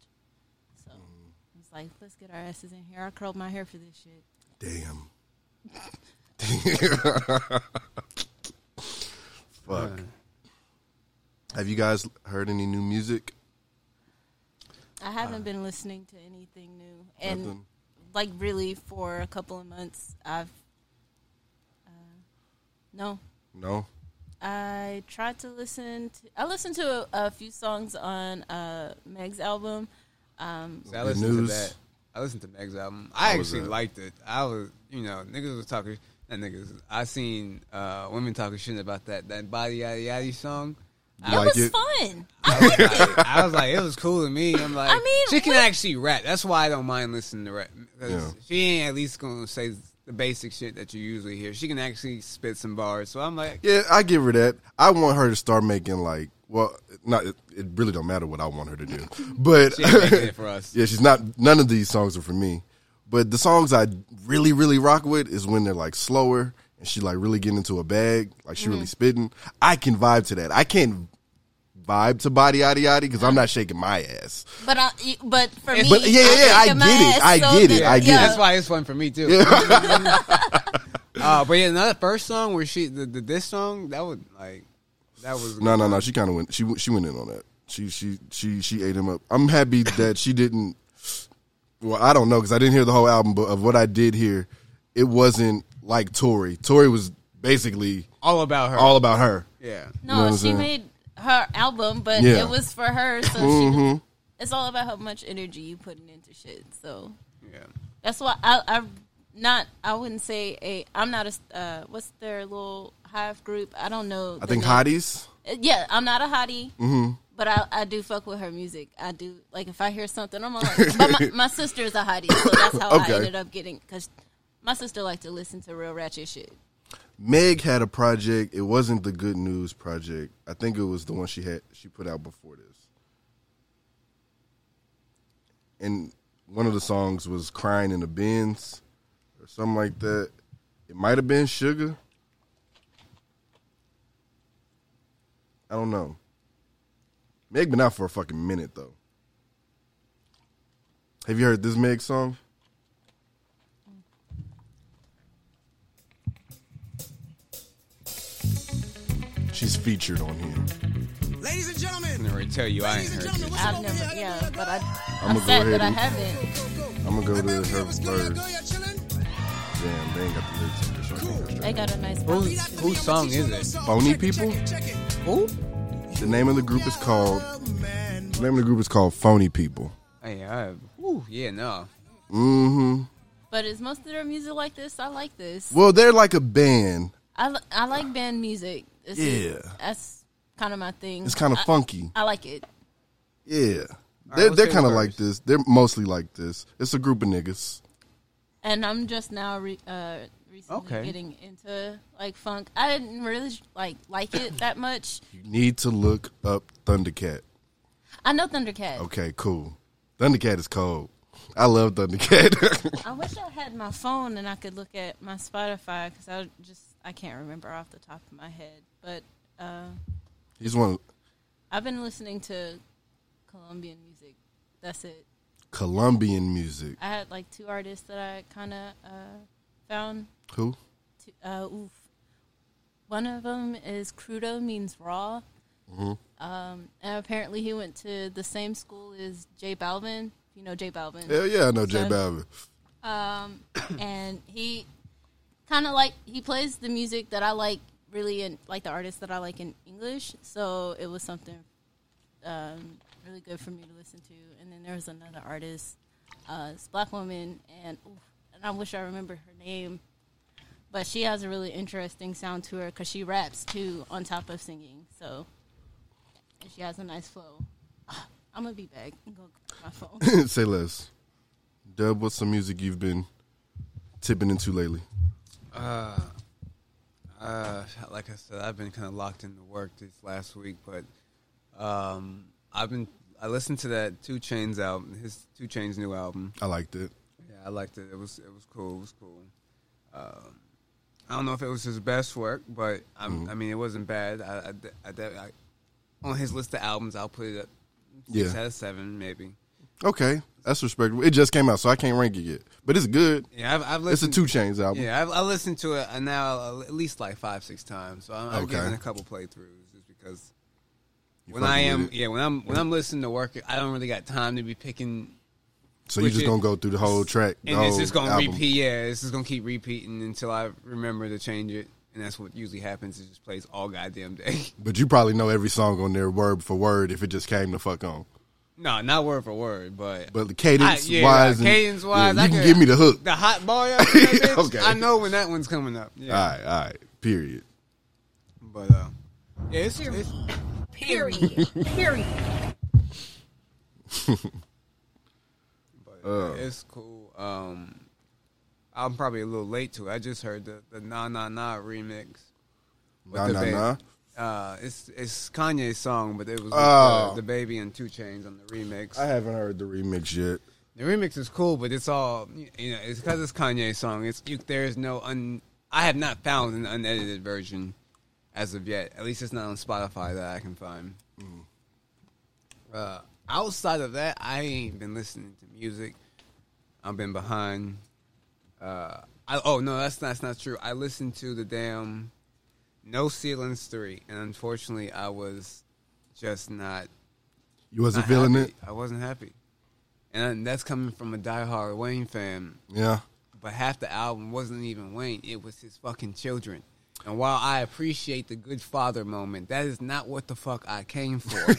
Speaker 6: So like, let's get our asses in here. I curled my hair for this shit.
Speaker 7: Damn. *laughs* Fuck. Have you guys heard any new music?
Speaker 6: I haven't been listening to anything new, and
Speaker 7: Nothing?
Speaker 6: like really for a couple of months, I've uh, no.
Speaker 7: No.
Speaker 6: I tried to listen to. I listened to a, a few songs on uh, Meg's album. Um,
Speaker 8: See, I
Speaker 7: Good
Speaker 8: listened to that. I listened to Meg's album. I
Speaker 7: How
Speaker 8: actually liked it. I was, you know, niggas was talking. That niggas. I seen uh, women talking shit about that that body yaddy yaddy song.
Speaker 6: it
Speaker 7: like
Speaker 6: was
Speaker 7: it?
Speaker 6: fun.
Speaker 8: I was, like, I was like, it was cool to me. I'm like,
Speaker 6: I mean,
Speaker 8: she can
Speaker 6: what-
Speaker 8: actually rap. That's why I don't mind listening to rap because
Speaker 7: Yeah.
Speaker 8: she ain't at least gonna say the basic shit that you usually hear. She can actually spit some bars. So I'm like,
Speaker 7: Yeah, I give her that. I want her to start making like, well, not it, it really don't matter what I want her to do, *laughs* but
Speaker 8: she it for us. *laughs*
Speaker 7: yeah, she's not. None of these songs are for me. But the songs I really, really rock with is when they're like slower and she like really getting into a bag, like she
Speaker 6: Mm-hmm.
Speaker 7: really spitting. I can vibe to that. I can't vibe to body yaddy yaddy because I'm not shaking my ass.
Speaker 6: But I, but for me,
Speaker 8: But
Speaker 7: yeah, yeah, yeah, I get it. I
Speaker 6: so
Speaker 7: get it.
Speaker 6: that-
Speaker 7: I get
Speaker 6: yeah.
Speaker 8: That's why it's fun for me too. *laughs* uh, but yeah, another first song where she the, the this song that would like that was
Speaker 7: No, no, no. She kind of went. She she went in on that. She she she she ate him up. I'm happy that she didn't. Well, I don't know because I didn't hear the whole album, but of what I did hear, it wasn't like Tory. Tory was basically
Speaker 8: all about her.
Speaker 7: all about her.
Speaker 8: yeah.
Speaker 7: You know
Speaker 6: No, she
Speaker 7: saying?
Speaker 6: made her album, but
Speaker 7: Yeah.
Speaker 6: it was for her. So
Speaker 7: Mhm.
Speaker 6: she was, it's all about how much energy you putting into shit. So
Speaker 8: Yeah.
Speaker 6: that's why I, I'm not. I wouldn't say a. I'm not a. Uh, what's their little Hive group. I don't know.
Speaker 7: I think
Speaker 6: name.
Speaker 7: Hotties.
Speaker 6: Uh, Yeah, I'm not a hottie,
Speaker 7: Mm-hmm.
Speaker 6: but I, I do fuck with her music. I do like if I hear something, I'm *laughs* like. but my, my sister's a hottie, so that's how
Speaker 7: Okay.
Speaker 6: I ended up getting because my sister liked to listen to real ratchet shit.
Speaker 7: Meg had a project. It wasn't the Good News project. I think it was the one she had she put out before this. And one of the songs was "Crying in the Bins" or something like that. It might have been Sugar. I don't know. Meg been out for a fucking minute though. Have you heard this Meg song? She's featured on here.
Speaker 10: Ladies and gentlemen,
Speaker 8: I never tell you I ain't heard this.
Speaker 6: I've never, yeah, but I,
Speaker 7: I'ma
Speaker 6: I'm
Speaker 7: go
Speaker 6: sad
Speaker 7: ahead
Speaker 6: that I haven't.
Speaker 7: I'm gonna go to her verse. Damn, they ain't got the lyrics on this. so I can't go straight.
Speaker 6: They got a nice.
Speaker 8: Whose whose song is it?
Speaker 7: Phony people.
Speaker 8: Who?
Speaker 7: The name of the group is called. The name of the group is called Phony People.
Speaker 8: Hey, I, whew, yeah, no.
Speaker 7: Mm-hmm.
Speaker 6: But is most of their music like this? I like this.
Speaker 7: Well, they're like a band.
Speaker 6: I, I like band music. This
Speaker 7: Yeah.
Speaker 6: is, that's kind of my thing.
Speaker 7: It's kinda
Speaker 6: I-
Speaker 7: funky.
Speaker 6: I like it.
Speaker 7: Yeah,
Speaker 8: right,
Speaker 7: they're they're kind of
Speaker 8: verse.
Speaker 7: like this. They're mostly like this. It's a group of niggas.
Speaker 6: And I'm just now re- uh, recently
Speaker 8: Okay.
Speaker 6: getting into like funk. I didn't really like like it that much.
Speaker 7: You need to look up Thundercat.
Speaker 6: I know Thundercat.
Speaker 7: Okay, cool. Thundercat is cold. I love Thundercat.
Speaker 6: I wish I had my phone and I could look at my Spotify because I just I can't remember off the top of my head. But uh,
Speaker 7: He's one
Speaker 6: I've been listening to Colombian music. That's it.
Speaker 7: Colombian music.
Speaker 6: I had like two artists that I kind of uh, found.
Speaker 7: Who?
Speaker 6: To, uh, oof. One of them is crudo means raw.
Speaker 7: Mhm.
Speaker 6: Um, and apparently he went to the same school as J Balvin. You know J Balvin.
Speaker 7: Hell yeah, I know J
Speaker 6: son.
Speaker 7: Balvin.
Speaker 6: Um, *coughs* and he kind of like he plays the music that I like really in like the artists that I like in English. So it was something um, really good for me to listen to. And then there was another artist, uh, this black woman, and oof, and I wish I remember her name, but she has a really interesting sound to her because she raps too on top of singing. So and she has a nice flow. *sighs* I'm gonna be back and go get my phone. *laughs*
Speaker 7: Say less. Dub, what's some music you've been tipping into lately?
Speaker 8: Uh, uh, like I said, I've been kind of locked into work this last week, but um, I've been I listened to that 2 Chainz album, his 2 Chainz new album.
Speaker 7: I liked it.
Speaker 8: Yeah, I liked it. It was it was cool. It was cool. Um, I don't know if it was his best work, but I'm, I mean, it wasn't bad. I, I, I, I- on his list of albums, I'll put it at six
Speaker 7: Yeah.
Speaker 8: out of seven, maybe.
Speaker 7: Okay, that's respectable. It just came out, so I can't rank it yet, but it's good.
Speaker 8: Yeah, I've, I've
Speaker 7: It's a. 2 Chainz album.
Speaker 8: Yeah, I've, I listened to it now at least like five, six times. So I'm, I'm
Speaker 7: Okay.
Speaker 8: giving a couple playthroughs just because
Speaker 7: You
Speaker 8: when I am, yeah, when I'm when I'm listening to work, I don't really got time to be picking.
Speaker 7: So you
Speaker 8: which
Speaker 7: just
Speaker 8: it-
Speaker 7: gonna go through the whole track, the
Speaker 8: and it's
Speaker 7: whole
Speaker 8: just gonna
Speaker 7: album.
Speaker 8: repeat. Yeah, it's just gonna keep repeating until I remember to change it, and that's what usually happens. It just plays all goddamn day.
Speaker 7: But you probably know every song on there word for word if it just came to fuck on.
Speaker 8: No, not word for word, but
Speaker 7: But the cadence
Speaker 8: I- yeah,
Speaker 7: wise, and-
Speaker 8: cadence wise,
Speaker 7: yeah,
Speaker 8: I
Speaker 7: you can give me the hook.
Speaker 8: The hot bar, *laughs* yeah, bitch,
Speaker 7: Okay.
Speaker 8: I know when that one's coming up. Yeah.
Speaker 7: All right, all right. Period.
Speaker 8: But uh, yeah, it's, it's
Speaker 9: Period. Period.
Speaker 7: Uh,
Speaker 8: it's cool. Um, I'm probably a little late to it. I just heard the the Na Na Na remix. with
Speaker 7: Nah
Speaker 8: the
Speaker 7: Nah
Speaker 8: Baby.
Speaker 7: Nah?
Speaker 8: Uh, it's it's Kanye's song, but it was
Speaker 7: Oh.
Speaker 8: uh, DaBaby and 2 Chainz on the remix.
Speaker 7: I haven't heard the remix yet.
Speaker 8: The remix is cool, but it's all you know. It's because it's Kanye's song. It's you, there is no un. I have not found an unedited version as of yet. At least it's not on Spotify that I can find. Uh, outside of that, I ain't been listening to music. I've been behind. Uh, I, oh no, that's that's not true. I listened to the damn No Ceilings three, and unfortunately, I was just not.
Speaker 7: You wasn't
Speaker 8: not
Speaker 7: feeling
Speaker 8: happy.
Speaker 7: it?
Speaker 8: I wasn't happy, and that's coming from a diehard Wayne fan.
Speaker 7: Yeah.
Speaker 8: But half the album wasn't even Wayne; it was his fucking children. And while I appreciate the good father moment, that is not what the fuck I came for.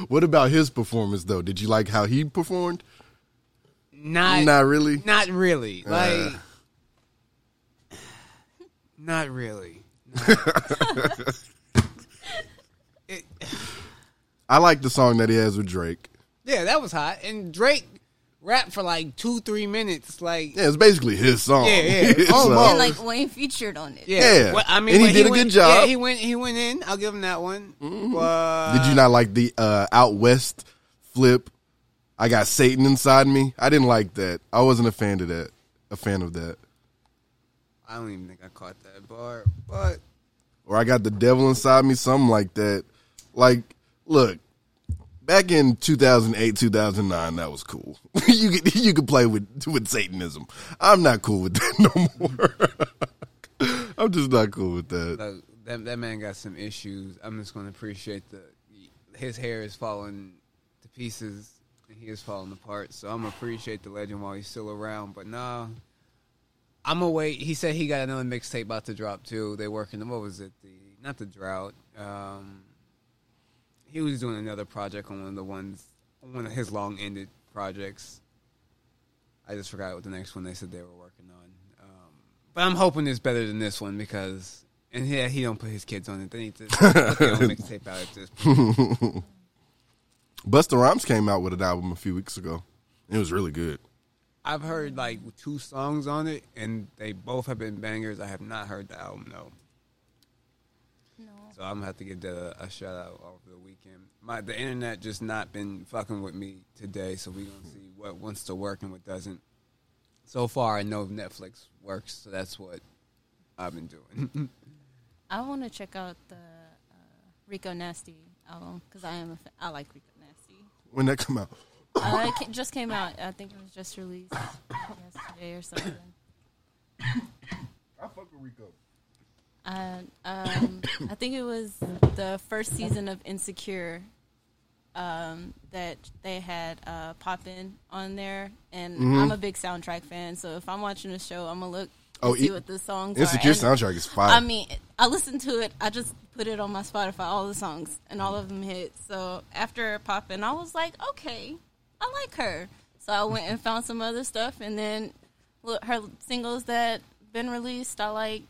Speaker 8: *laughs* *laughs*
Speaker 7: What about his performance though? Did you like how he performed?
Speaker 8: not,
Speaker 7: Not really.
Speaker 8: Not really.
Speaker 7: Uh.
Speaker 8: Like, *sighs* not really.
Speaker 7: I like the song that he has with Drake.
Speaker 8: Yeah, that was hot. And Drake rapped for like two, three minutes. Like,
Speaker 7: Yeah, it's basically his song.
Speaker 8: Yeah, yeah. *laughs*
Speaker 7: So-
Speaker 6: And like Wayne featured on it.
Speaker 8: yeah.
Speaker 7: Yeah.
Speaker 8: Well, I mean,
Speaker 7: And he
Speaker 8: but
Speaker 7: did a
Speaker 8: went-
Speaker 7: good job. Mm-hmm.
Speaker 8: Yeah, he went. He went in. I'll give him that one. But
Speaker 7: Did you not like the uh, out west flip? I got Satan inside me. I didn't like that. I wasn't a fan of that. A fan of that.
Speaker 8: I don't even think I caught that bar. But
Speaker 7: Or I got the devil inside me. Something like that. Like, look, back in 2008, 2009, that was cool. *laughs* you could you could play with with Satanism. I'm not cool with that *laughs* no more. *laughs* I'm just not cool with that.
Speaker 8: uh, that that man got some issues. I'm just going to appreciate the his hair is falling to pieces and he is falling apart. So I'm gonna appreciate the legend while he's still around. But nah, I'm gonna wait. He said he got another mixtape about to drop too. They working. On what was it? The not the drought. Um, he was doing another project on one of the ones, one of his long ended projects. I just forgot what the next one they said they were working on. Um, but I'm hoping it's better than this one because, and yeah, he don't put his kids on it. They need to put their own *laughs* mixtape out at this point. *laughs*
Speaker 7: Busta Rhymes came out with an album a few weeks ago. It was really good.
Speaker 8: I've heard like two songs on it, and they both have been bangers. I have not heard the album though.
Speaker 6: No.
Speaker 8: So I'm gonna have to give that a, a shout out over the weekend. My the internet just not been fucking with me today, so we gonna see what wants to work and what doesn't. So far, I know Netflix works, so that's what I've been doing. *laughs*
Speaker 6: I want to check out the uh, Rico Nasty album because I am a fa- I like Rico Nasty.
Speaker 7: When that come out,
Speaker 6: Uh, it ca- just came out. I think it was just released yesterday or something.
Speaker 7: I fuck with Rico.
Speaker 6: Uh, um, I think it was the first season of Insecure um, that they had uh, Poppin on there, and
Speaker 7: Mhm.
Speaker 6: I'm a big soundtrack fan. So if I'm watching a show, I'm gonna look
Speaker 7: Oh,
Speaker 6: and see
Speaker 7: it-
Speaker 6: what the songs
Speaker 7: Insecure
Speaker 6: are. And,
Speaker 7: soundtrack is fire.
Speaker 6: I mean, I listen to it. I just put it on my Spotify, all the songs, and all of them hit. So after Poppin, I was like, okay, I like her. So I went and found some other stuff, and then look, her singles that been released, I like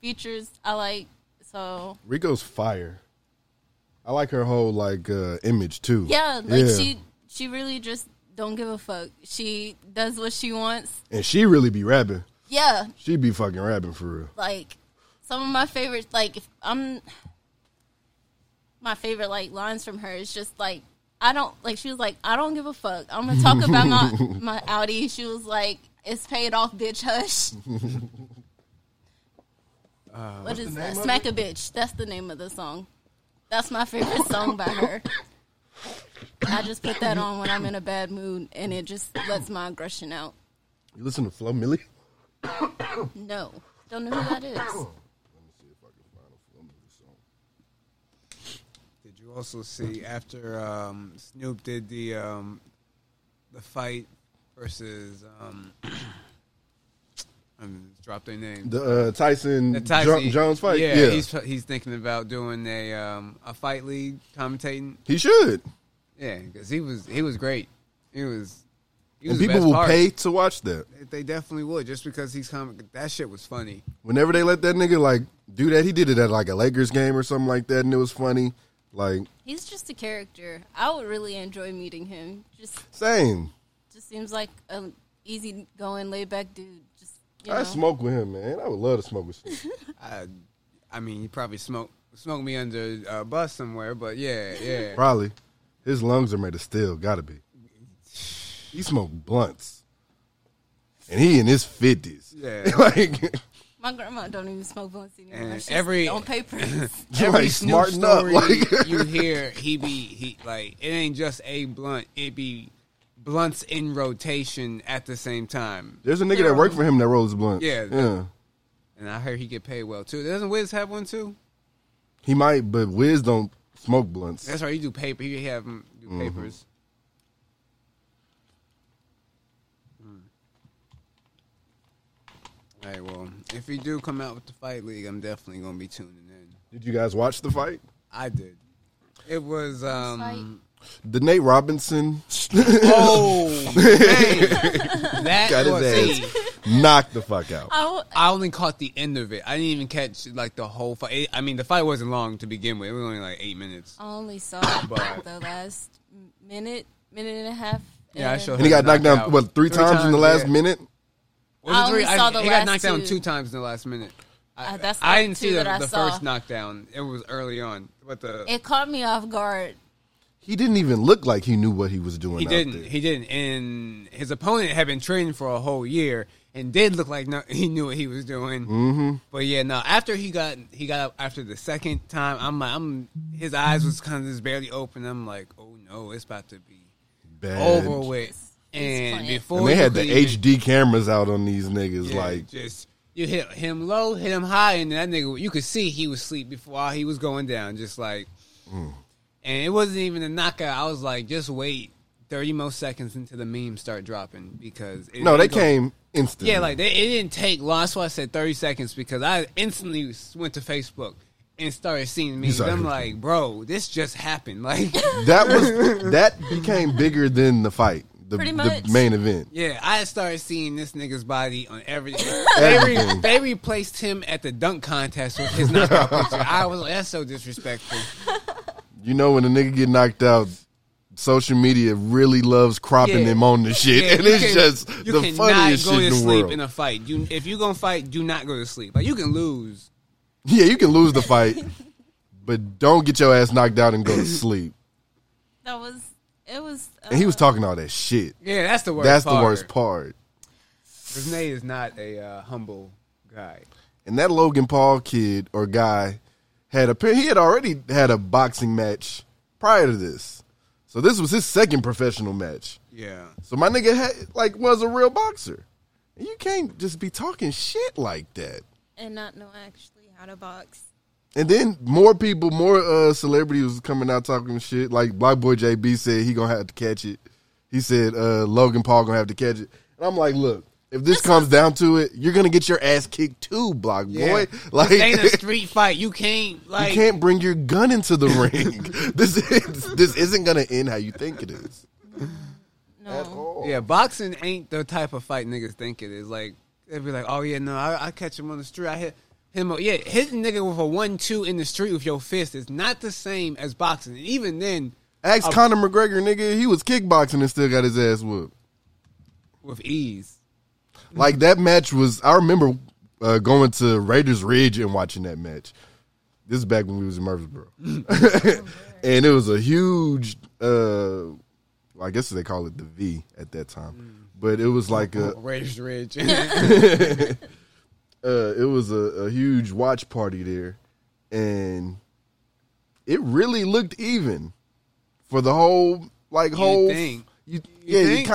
Speaker 6: features, I like. So
Speaker 7: Rico's fire. I like her whole like uh, image too.
Speaker 6: yeah, like she she really just don't give a fuck. She does what she wants.
Speaker 7: and she really be rapping.
Speaker 6: Yeah,
Speaker 7: She be fucking rapping for real.
Speaker 6: like some of my favorites like if i'm my favorite like lines from her is just like i don't like she was like i don't give a fuck. I'm gonna talk about my *laughs* my audi. She was like it's paid off bitch hush. *laughs* Uh, what is that? smack a bitch. That's the name of the song. That's my favorite song by her. I just put that on when i'm in a bad mood and it just lets my aggression out.
Speaker 7: You listen to Flo Milli? *coughs*
Speaker 6: no. Don't know who that is
Speaker 8: Did you also see after um, Snoop did the um, the fight versus um, um, drop their name
Speaker 7: The uh, Tyson,
Speaker 8: The Tyson-
Speaker 7: Jo- Jones fight.
Speaker 8: Yeah,
Speaker 7: Yeah,
Speaker 8: he's he's thinking about doing a um, a fight league commentating.
Speaker 7: he should.
Speaker 8: Yeah, because he was he was great. He was. He
Speaker 7: And
Speaker 8: was
Speaker 7: people will
Speaker 8: part.
Speaker 7: pay to watch that.
Speaker 8: They definitely would, just because he's coming. That shit was funny.
Speaker 7: Whenever they let that nigga like do that, he did it at like a Lakers game or something like that, and it was funny. Like
Speaker 6: He's just a character. I would really enjoy meeting him. Just
Speaker 7: same.
Speaker 6: just seems like an easy going, laid back dude. Just you know.
Speaker 7: I smoke with him, man. I would love to smoke with Snoop. *laughs*
Speaker 8: I, I mean, he probably smoked smoked me under a bus somewhere, but yeah, yeah. *laughs*
Speaker 7: Probably. His lungs are made of steel. Gotta be. He smoked blunts, and he in his fifties.
Speaker 8: Yeah. *laughs*
Speaker 7: like
Speaker 6: My grandma don't even smoke blunts anymore.
Speaker 8: And
Speaker 6: She's
Speaker 8: every-
Speaker 6: on paper. *laughs*
Speaker 8: Every *laughs*
Speaker 7: Like,
Speaker 8: Snoop
Speaker 7: smarten up,
Speaker 8: story
Speaker 7: like- *laughs*
Speaker 8: you hear, he be he like it ain't just a blunt. It be blunts in rotation at the same time.
Speaker 7: there's a nigga that worked for him that rolls blunts.
Speaker 8: Yeah.
Speaker 7: yeah.
Speaker 8: And I heard he get paid well too. Doesn't Wiz have one too?
Speaker 7: He might, but Wiz don't smoke blunts.
Speaker 8: That's right. He do paper. He have him do
Speaker 7: Mhm.
Speaker 8: papers. All right. Well, if he do come out with the fight league, I'm definitely gonna be tuning in.
Speaker 7: Did you guys watch the fight?
Speaker 8: I did. It was um.
Speaker 7: The Nate Robinson.
Speaker 8: Oh, *laughs* man. that
Speaker 7: Got his
Speaker 8: was
Speaker 7: ass
Speaker 8: see,
Speaker 7: knocked the fuck out.
Speaker 6: I, w-
Speaker 8: I only caught the end of it. I didn't even catch like the whole fight. It- I mean, the fight wasn't long to begin with. It was only like eight minutes.
Speaker 6: I only saw
Speaker 8: But-
Speaker 6: the last minute, minute and a half.
Speaker 8: Yeah, I showed
Speaker 7: And he got knocked down
Speaker 8: Knockout.
Speaker 7: what three,
Speaker 8: Three
Speaker 7: times, in the last
Speaker 8: yeah.
Speaker 7: minute.
Speaker 8: Was
Speaker 6: I
Speaker 8: it three?
Speaker 6: only saw the
Speaker 8: he got
Speaker 6: last
Speaker 8: knocked down
Speaker 6: two.
Speaker 8: two times in the last minute. I,
Speaker 6: Uh, that's
Speaker 8: I didn't see the, the first knockdown. It was early on, but the
Speaker 6: It caught me off guard.
Speaker 7: He didn't even look like he knew what he was doing.
Speaker 8: he
Speaker 7: out
Speaker 8: didn't.
Speaker 7: there.
Speaker 8: He didn't. And his opponent had been training for a whole year and did look like no, *laughs* he knew what he was doing. Mm-hmm. But yeah, no. After he got he got up after the second time, I'm like, I'm his eyes was kind of just barely open. I'm like, oh no, it's about to be
Speaker 7: Bad.
Speaker 8: over with. And before
Speaker 7: And they had the
Speaker 8: even-
Speaker 7: HD cameras out on these niggas.
Speaker 8: Yeah,
Speaker 7: like,
Speaker 8: just you hit him low, hit him high, and that nigga you could see he was asleep before while he was going down, just like.
Speaker 7: Mm.
Speaker 8: And it wasn't even a knockout. I was like, just wait thirty more seconds until the memes start dropping because it,
Speaker 7: no, they
Speaker 8: it go-
Speaker 7: came instantly.
Speaker 8: Yeah, like they, it didn't take long. That's why I said thirty seconds because I instantly went to Facebook and started seeing memes.
Speaker 7: started-
Speaker 8: I'm like, bro, this just happened. *laughs* Like,
Speaker 7: that was that became bigger than the fight, the,
Speaker 6: Pretty
Speaker 7: the main event.
Speaker 8: Yeah, I started seeing this nigga's body on every. *laughs* they, re,
Speaker 7: Everything.
Speaker 8: they replaced him at the dunk contest with his knockout picture. I was like, that's so disrespectful.
Speaker 7: You know when a nigga get knocked out, social media really loves cropping
Speaker 8: Yeah.
Speaker 7: him on the shit,
Speaker 8: Yeah,
Speaker 7: and
Speaker 8: you
Speaker 7: it's
Speaker 8: can-
Speaker 7: just the funniest
Speaker 8: go
Speaker 7: shit
Speaker 8: to
Speaker 7: in the
Speaker 8: sleep
Speaker 7: world.
Speaker 8: in a fight. You, if you gonna fight, do not go to sleep. Like you can lose.
Speaker 7: yeah, you can lose the fight, but don't get your ass knocked out and go to *laughs* sleep.
Speaker 6: That was it. Was uh,
Speaker 7: And he was talking all that shit.
Speaker 8: Yeah, that's the worst.
Speaker 7: That's
Speaker 8: part.
Speaker 7: the worst part.
Speaker 8: Because Nate is not a uh, humble guy.
Speaker 7: And that Logan Paul kid or guy had a he had already had a boxing match prior to this. So this was his second professional match.
Speaker 8: Yeah.
Speaker 7: So my nigga had, like was a real boxer. And you can't just be talking shit like that.
Speaker 6: and not know actually how to box.
Speaker 7: And then more people, more uh, celebrities was coming out talking shit. Like BlocBoy JB said he gonna have to catch it. He said uh, Logan Paul gonna have to catch it. And I'm like, look, if this comes down to it, you're gonna get your ass kicked too, BlocBoy. *laughs* Like
Speaker 8: this ain't a *laughs* street fight. You can't like.
Speaker 7: you can't bring your gun into the ring. *laughs* this is, this isn't gonna end how you think it is. At all.
Speaker 8: Yeah, boxing ain't the type of fight niggas think it is. Like they'd be like, "Oh yeah, no, I, I catch him on the street. I hit him. up." Yeah, hitting nigga with a one-two in the street with your fist is not the same as boxing. And even then,
Speaker 7: Ask Conor McGregor, nigga. He was kickboxing and still got his ass whooped.
Speaker 8: with ease.
Speaker 7: Like that match was. I remember uh, going to Raiders Ridge and watching that match. This is back when we was in Murfreesboro, *laughs* and it was a huge. Uh, I guess they call it the V at that time, but it was like a. *laughs*
Speaker 8: Raiders Ridge. *laughs*
Speaker 7: uh, it was a, a huge watch party there, and it really looked even for the whole like
Speaker 8: You
Speaker 7: whole.
Speaker 8: think?
Speaker 7: You,
Speaker 8: You
Speaker 7: yeah,
Speaker 8: think?
Speaker 7: ki-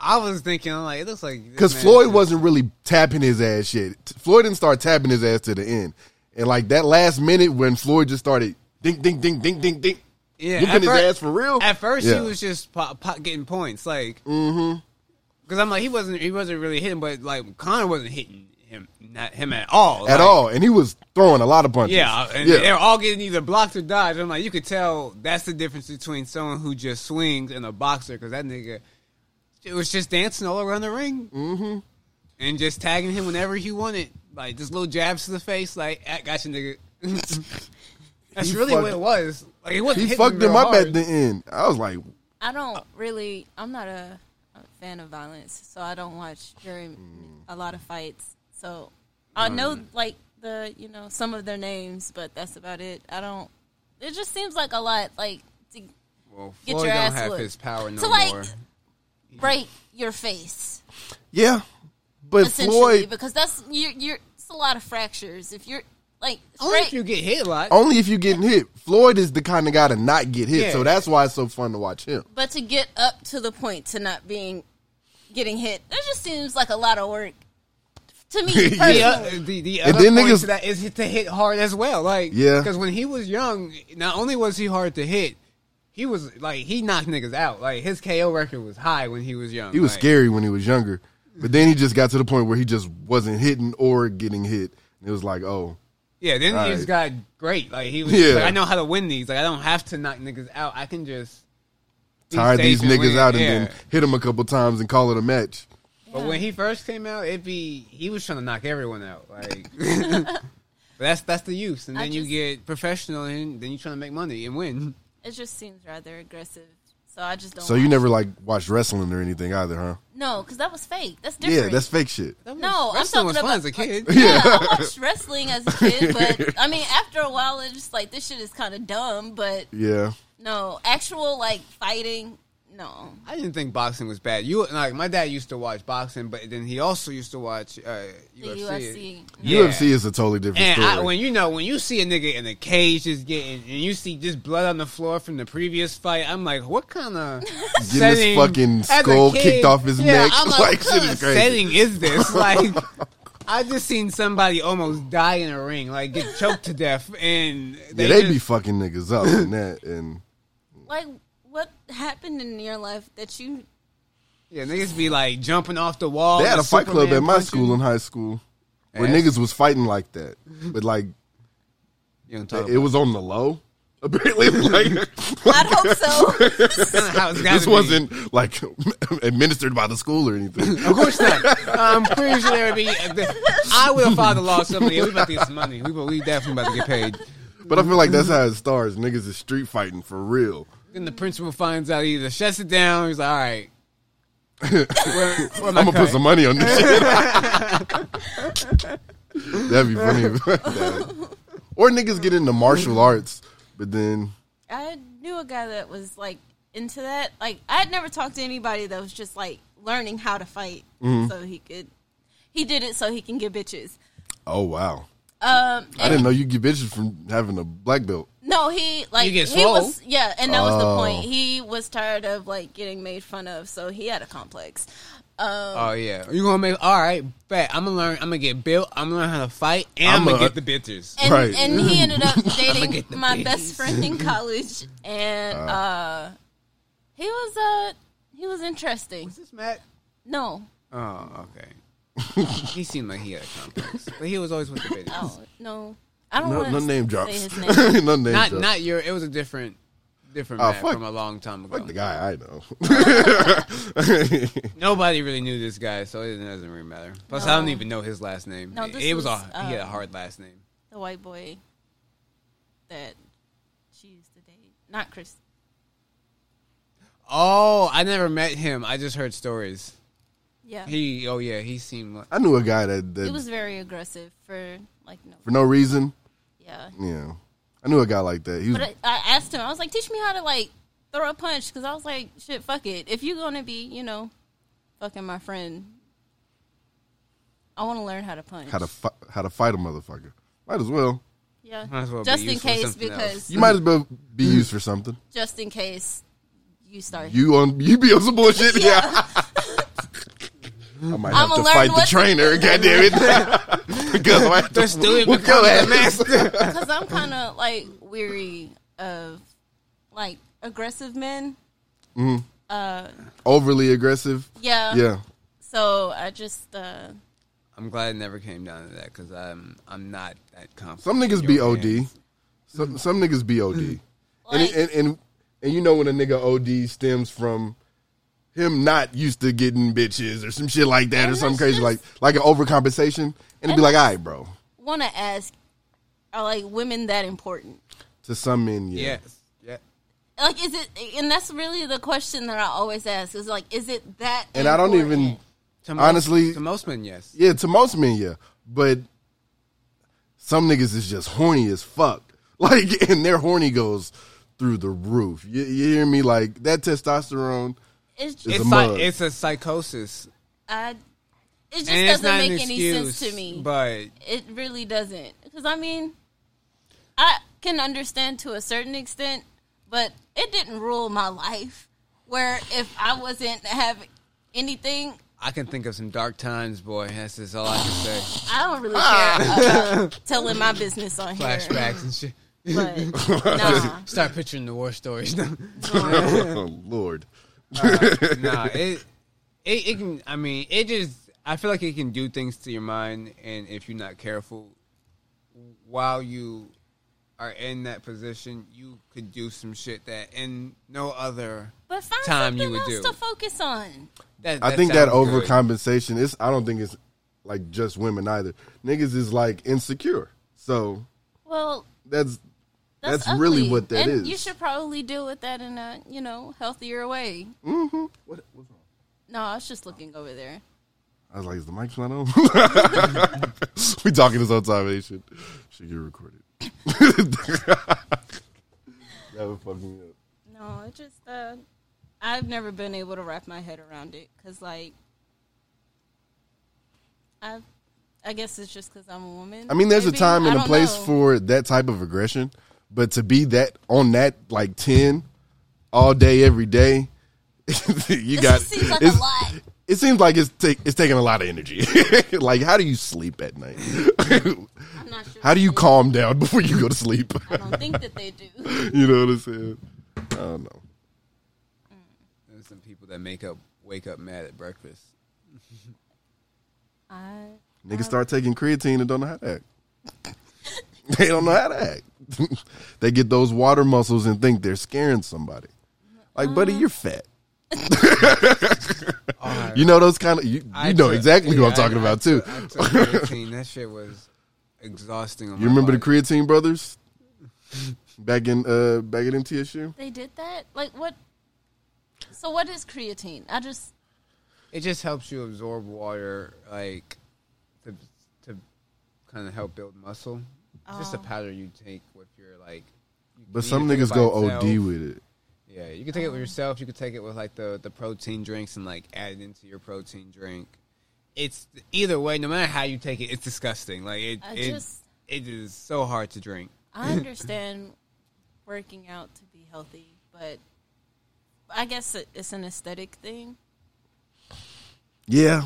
Speaker 8: I was thinking, like, it looks like
Speaker 7: Because Floyd wasn't really tapping his ass yet. Floyd didn't start tapping his ass to the end. And like that last minute when Floyd just started ding, ding, ding, ding, ding, ding,
Speaker 8: Yeah,
Speaker 7: his
Speaker 8: fir-
Speaker 7: ass for real.
Speaker 8: At first,
Speaker 7: Yeah.
Speaker 8: he was just pop, pop, getting points, like, mm-hmm. Because I'm like, he wasn't, he wasn't really hitting, but like Conor wasn't hitting him, not him at all,
Speaker 7: at
Speaker 8: Like,
Speaker 7: all. And he was throwing a lot of punches.
Speaker 8: Yeah, and
Speaker 7: yeah.
Speaker 8: they're all getting either blocked or dodged. I'm like, you could tell that's the difference between someone who just swings and a boxer, because that nigga, it was just dancing all around the ring, mm-hmm. and just tagging him whenever he wanted, like just little jabs to the face, like, "Ah, gotcha, nigga. *laughs* that's
Speaker 7: He
Speaker 8: really what it was. Like, it wasn't
Speaker 7: he fucked him up
Speaker 8: hard.
Speaker 7: at the end. I was like,
Speaker 6: I don't really. I'm not a, a fan of violence, so I don't watch very a lot of fights. So I um, know like the you know some of their names, but that's about it. I don't. It just seems like a lot. Like to
Speaker 8: Well,
Speaker 6: Get
Speaker 8: Floyd
Speaker 6: your
Speaker 8: don't
Speaker 6: ass
Speaker 8: have
Speaker 6: whooped.
Speaker 8: his power no
Speaker 6: to like
Speaker 8: more.
Speaker 6: break your face
Speaker 7: yeah. But
Speaker 6: essentially
Speaker 7: Floyd,
Speaker 6: because that's you're you're it's a lot of fractures. If you're like
Speaker 8: Only
Speaker 6: straight,
Speaker 8: if you get hit a lot.
Speaker 7: only if you're getting hit. Floyd is the kind of guy to not get hit.
Speaker 8: Yeah.
Speaker 7: So that's why it's so fun to watch him.
Speaker 6: but to get up to the point to not being getting hit, that just seems like a lot of work to me. *laughs*
Speaker 8: the,
Speaker 6: personally.
Speaker 8: uh, the, the
Speaker 7: And
Speaker 8: other
Speaker 7: then
Speaker 8: point
Speaker 7: niggas-
Speaker 8: to that is to hit hard as well. Like,
Speaker 7: Yeah.
Speaker 8: because when he was young, not only was he hard to hit, he was like he knocked niggas out. Like his KO record was high when he was young.
Speaker 7: He was
Speaker 8: Like,
Speaker 7: scary when he was younger. But then he just got to the point where he just wasn't hitting or getting hit. And it was like, oh,
Speaker 8: Yeah, then he
Speaker 7: Right.
Speaker 8: just got great. Like he was,
Speaker 7: Yeah.
Speaker 8: like, I know how to win these. Like I don't have to knock niggas out. I can just be
Speaker 7: tire these niggas
Speaker 8: win.
Speaker 7: out and
Speaker 8: Yeah.
Speaker 7: then hit them a couple times and call it a match.
Speaker 8: But when he first came out, it be he was trying to knock everyone out. Like, but *laughs* *laughs* that's that's the use, and
Speaker 6: I
Speaker 8: then you
Speaker 6: just-
Speaker 8: get professional, and then you trying to make money and win.
Speaker 6: It just seems rather aggressive. So I just don't.
Speaker 7: So you
Speaker 6: watch
Speaker 7: never
Speaker 6: it.
Speaker 7: like watched wrestling or anything either, huh?
Speaker 6: No, because that was fake. That's different.
Speaker 7: Yeah, that's fake shit.
Speaker 6: No, I'm
Speaker 8: Wrestling
Speaker 6: talking
Speaker 8: was
Speaker 6: about
Speaker 8: fun as a kid.
Speaker 6: Yeah, I *laughs* watched wrestling as a kid, but I mean, after a while, it's just like this shit is kind of dumb. But
Speaker 7: Yeah.
Speaker 6: no, actual like fighting, no.
Speaker 8: I didn't think boxing was bad. You like my dad used to watch boxing, but then he also used to watch uh,
Speaker 6: The
Speaker 8: UFC.
Speaker 6: UFC.
Speaker 8: Yeah.
Speaker 7: UFC is a totally different
Speaker 8: And
Speaker 7: story.
Speaker 8: I, when you know when you see a nigga in a cage just getting and you see just blood on the floor from the previous fight, I'm like, what kind of *laughs*
Speaker 7: Getting his fucking skull kicked off his
Speaker 8: yeah,
Speaker 7: neck.
Speaker 8: I'm *laughs* like,
Speaker 7: Like,
Speaker 8: what
Speaker 7: shit
Speaker 8: kind
Speaker 7: is
Speaker 8: of
Speaker 7: crazy.
Speaker 8: setting is this? *laughs* Like, I just seen somebody almost die in a ring, like get choked to death, and
Speaker 7: yeah,
Speaker 8: they,
Speaker 7: they
Speaker 8: just,
Speaker 7: be fucking niggas up in that, and
Speaker 6: Like, what happened in your life that you?
Speaker 8: yeah, niggas be like jumping off the wall.
Speaker 7: they had a
Speaker 8: and
Speaker 7: fight club at my
Speaker 8: punching.
Speaker 7: school in high school where
Speaker 8: Ass.
Speaker 7: niggas was fighting like that, but like
Speaker 8: You don't talk
Speaker 7: it was on the low. *laughs* Apparently, *laughs* like
Speaker 6: I'd hope so.
Speaker 8: about how it's gotta
Speaker 7: this
Speaker 8: be.
Speaker 7: wasn't like *laughs* administered by the school or anything.
Speaker 8: Of course not. Um, I'm pretty sure there would be. I would have filed a lawsuit. Yeah, we about to get some money. We, we definitely about to get paid.
Speaker 7: But I feel like that's how it starts. Niggas is street fighting for real.
Speaker 8: Then the principal finds out, he either shuts it down, or he's like, "All right, *laughs* where, where
Speaker 7: I'm gonna put some money on this shit. *laughs* That'd be funny. if. *laughs* Or niggas get into martial arts, but then
Speaker 6: I knew a guy that was like into that. Like, I had never talked to anybody that was just like learning how to fight,
Speaker 7: Mhm.
Speaker 6: so he could. He did it so he can get bitches.
Speaker 7: oh wow,
Speaker 6: Um,
Speaker 7: I didn't know you get bitches from having a black belt.
Speaker 6: No, he like
Speaker 8: You get
Speaker 6: he
Speaker 8: swole.
Speaker 6: was yeah, and that was the
Speaker 7: Oh.
Speaker 6: point. He was tired of like getting made fun of, so he had a complex. Um,
Speaker 8: Oh yeah, you gonna make all right? Bet I'm gonna learn. I'm gonna get built. I'm gonna learn how to fight, and I'm,
Speaker 7: I'm
Speaker 8: gonna
Speaker 7: a-
Speaker 8: get the bitches.
Speaker 6: and
Speaker 7: Right.
Speaker 6: and he ended up *laughs* dating
Speaker 8: get the
Speaker 6: my
Speaker 8: bitches.
Speaker 6: best friend in college, and uh, he was uh he was interesting.
Speaker 8: Is this Matt?
Speaker 6: No,
Speaker 8: Oh, okay. *laughs* he seemed like he had a complex, but he was always with the bitches.
Speaker 6: oh no, I don't
Speaker 7: No, no name
Speaker 6: say
Speaker 7: drops.
Speaker 6: his *laughs* name.
Speaker 7: no name
Speaker 8: not
Speaker 7: drops.
Speaker 8: not your. It was a different, different Matt
Speaker 7: fuck.
Speaker 8: from a long time ago.
Speaker 7: Fuck the guy I know. *laughs* *laughs*
Speaker 8: Nobody really knew this guy, so it doesn't really matter. Plus, I don't even know his last name.
Speaker 6: No,
Speaker 8: it,
Speaker 6: this
Speaker 8: it was,
Speaker 6: was,
Speaker 8: a he had a
Speaker 6: um,
Speaker 8: hard last name.
Speaker 6: the white boy that she used to date, not Chris.
Speaker 8: Oh, I never met him. I just heard stories.
Speaker 6: Yeah,
Speaker 8: He, oh yeah, he seemed like
Speaker 7: I knew a guy that, that
Speaker 6: he was very aggressive for like no.
Speaker 7: for no reason.
Speaker 6: Yeah,
Speaker 7: Yeah, I knew a guy like that. He was
Speaker 6: But I, I asked him, I was like, teach me how to like throw a punch because I was like, shit, fuck it. If you're gonna be, you know, fucking my friend, I want to learn how to punch.
Speaker 7: how to fi- how to fight a motherfucker. Might as well.
Speaker 6: yeah,
Speaker 8: Might as well be
Speaker 6: just in case because
Speaker 8: else.
Speaker 7: You might as well be used for something.
Speaker 6: just in case you start.
Speaker 7: You on you be on some bullshit. *laughs* Yeah. I might have
Speaker 6: I'ma
Speaker 7: to
Speaker 6: learn
Speaker 7: fight the trainer. *laughs*
Speaker 6: do.
Speaker 7: God damn it. because I have to
Speaker 8: The student
Speaker 7: whoop your
Speaker 8: becomes the
Speaker 7: ass.
Speaker 8: master. *laughs*
Speaker 6: because I'm kind of like weary of like aggressive men.
Speaker 7: Mhm.
Speaker 6: Uh,
Speaker 7: Overly aggressive.
Speaker 6: yeah,
Speaker 7: Yeah.
Speaker 6: So I just uh,
Speaker 8: I'm glad it never came down to that because I'm I'm not that confident.
Speaker 7: Some niggas
Speaker 8: in
Speaker 7: be OD. Some some niggas be OD. and, and and and you know when a nigga OD stems from him not used to getting bitches or some shit like that or
Speaker 6: And
Speaker 7: something crazy
Speaker 6: just-
Speaker 7: like like an overcompensation and it'd be like, all
Speaker 6: that's-
Speaker 7: right, bro.
Speaker 6: want to ask, are like women that important?
Speaker 7: To some men, yeah.
Speaker 8: Yes. Yeah.
Speaker 6: like is it and that's really the question that i always ask is like is it that
Speaker 7: And I don't even?
Speaker 8: To most-
Speaker 7: honestly
Speaker 8: to most men, yes.
Speaker 7: Yeah, to most men, yeah. But some niggas is just horny as fuck. *laughs* Like, and their horny goes through the roof. You, you hear me? Like that testosterone.
Speaker 6: It's
Speaker 7: It's
Speaker 6: just
Speaker 7: a mug.
Speaker 8: it's a psychosis,
Speaker 6: i it just
Speaker 8: and it's
Speaker 6: doesn't
Speaker 8: not
Speaker 6: make any
Speaker 8: excuse.
Speaker 6: sense to me
Speaker 8: But
Speaker 6: it really doesn't because i mean i can understand to a certain extent but it didn't rule my life where if i wasn't having anything
Speaker 8: I can think of some dark times, boy. That's just all I can say.
Speaker 6: i don't really ah. care about telling my business on here
Speaker 8: Flashbacks and shit.
Speaker 6: but *laughs* nah
Speaker 8: Start picturing the war stories. *laughs*
Speaker 7: oh *laughs* Oh, Lord. *laughs*
Speaker 8: nah, it, it it can. I mean, it just. I feel like it can do things to your mind, and if you're not careful, while you are in that position, you could do some shit that in no other
Speaker 6: But find
Speaker 8: time you
Speaker 6: something
Speaker 8: would
Speaker 6: else
Speaker 8: do.
Speaker 6: to focus on.
Speaker 8: That,
Speaker 7: I think that
Speaker 8: sounds good.
Speaker 7: overcompensation is. I don't think it's like just women either. Niggas is like insecure. So
Speaker 6: Well,
Speaker 7: that's
Speaker 6: that's,
Speaker 7: that's, really what that is.
Speaker 6: and You should probably deal with that in a you know healthier way.
Speaker 7: Mm-hmm. What, what's wrong?
Speaker 6: No, I was just looking over there.
Speaker 7: I was like, is the mic not on? *laughs* we talking this whole time. It should should get recorded. *laughs* that would fuck me up.
Speaker 6: No, it just uh, I've never been able to wrap my head around it because like I, I guess it's just because I'm a woman.
Speaker 7: I mean, there's
Speaker 6: maybe?
Speaker 7: a time and a place
Speaker 6: know.
Speaker 7: for that type of aggression, but to be that on that like ten all day every day, *laughs* you
Speaker 6: It
Speaker 7: got.
Speaker 6: just seems like
Speaker 7: it's-
Speaker 6: a lot.
Speaker 7: It seems like it's take, it's taking a lot of energy. *laughs* like, how do you sleep at night?
Speaker 6: I'm not sure. *laughs*
Speaker 7: how do you calm down before you go to sleep?
Speaker 6: I don't think that they do.
Speaker 7: you know what I'm saying? I don't know. Mm.
Speaker 8: There's some people that make up wake up mad at breakfast.
Speaker 6: I
Speaker 7: Niggas start taking creatine and don't know how to act. They don't know how to act. *laughs* they get those water muscles and think they're scaring somebody. Like, buddy, you're fat. *laughs* you know those kind of you, you know
Speaker 8: took-
Speaker 7: exactly who I'm talking
Speaker 8: I- I
Speaker 7: about too.
Speaker 8: took- creatine. that shit was exhausting.
Speaker 7: You
Speaker 8: my
Speaker 7: remember the creatine brothers back in uh back at MTSU?
Speaker 6: they did that. Like what? So what is creatine? I just
Speaker 8: It just helps you absorb water, like to to kind of help build muscle. It's just a
Speaker 6: Oh.
Speaker 8: powder you take with your like. you
Speaker 7: But
Speaker 8: can
Speaker 7: some
Speaker 8: either take it
Speaker 7: niggas
Speaker 8: by
Speaker 7: go
Speaker 8: itself.
Speaker 7: OD with it.
Speaker 8: Yeah, you can take it with oh. yourself. You can take it with like the the protein drinks and like add it into your protein drink. It's either way. No matter how you take it, it's disgusting. Like it,
Speaker 6: I
Speaker 8: it,
Speaker 6: just-
Speaker 8: it is so hard to drink.
Speaker 6: I *laughs* understand working out to be healthy, but I guess it- it's an aesthetic thing.
Speaker 7: Yeah.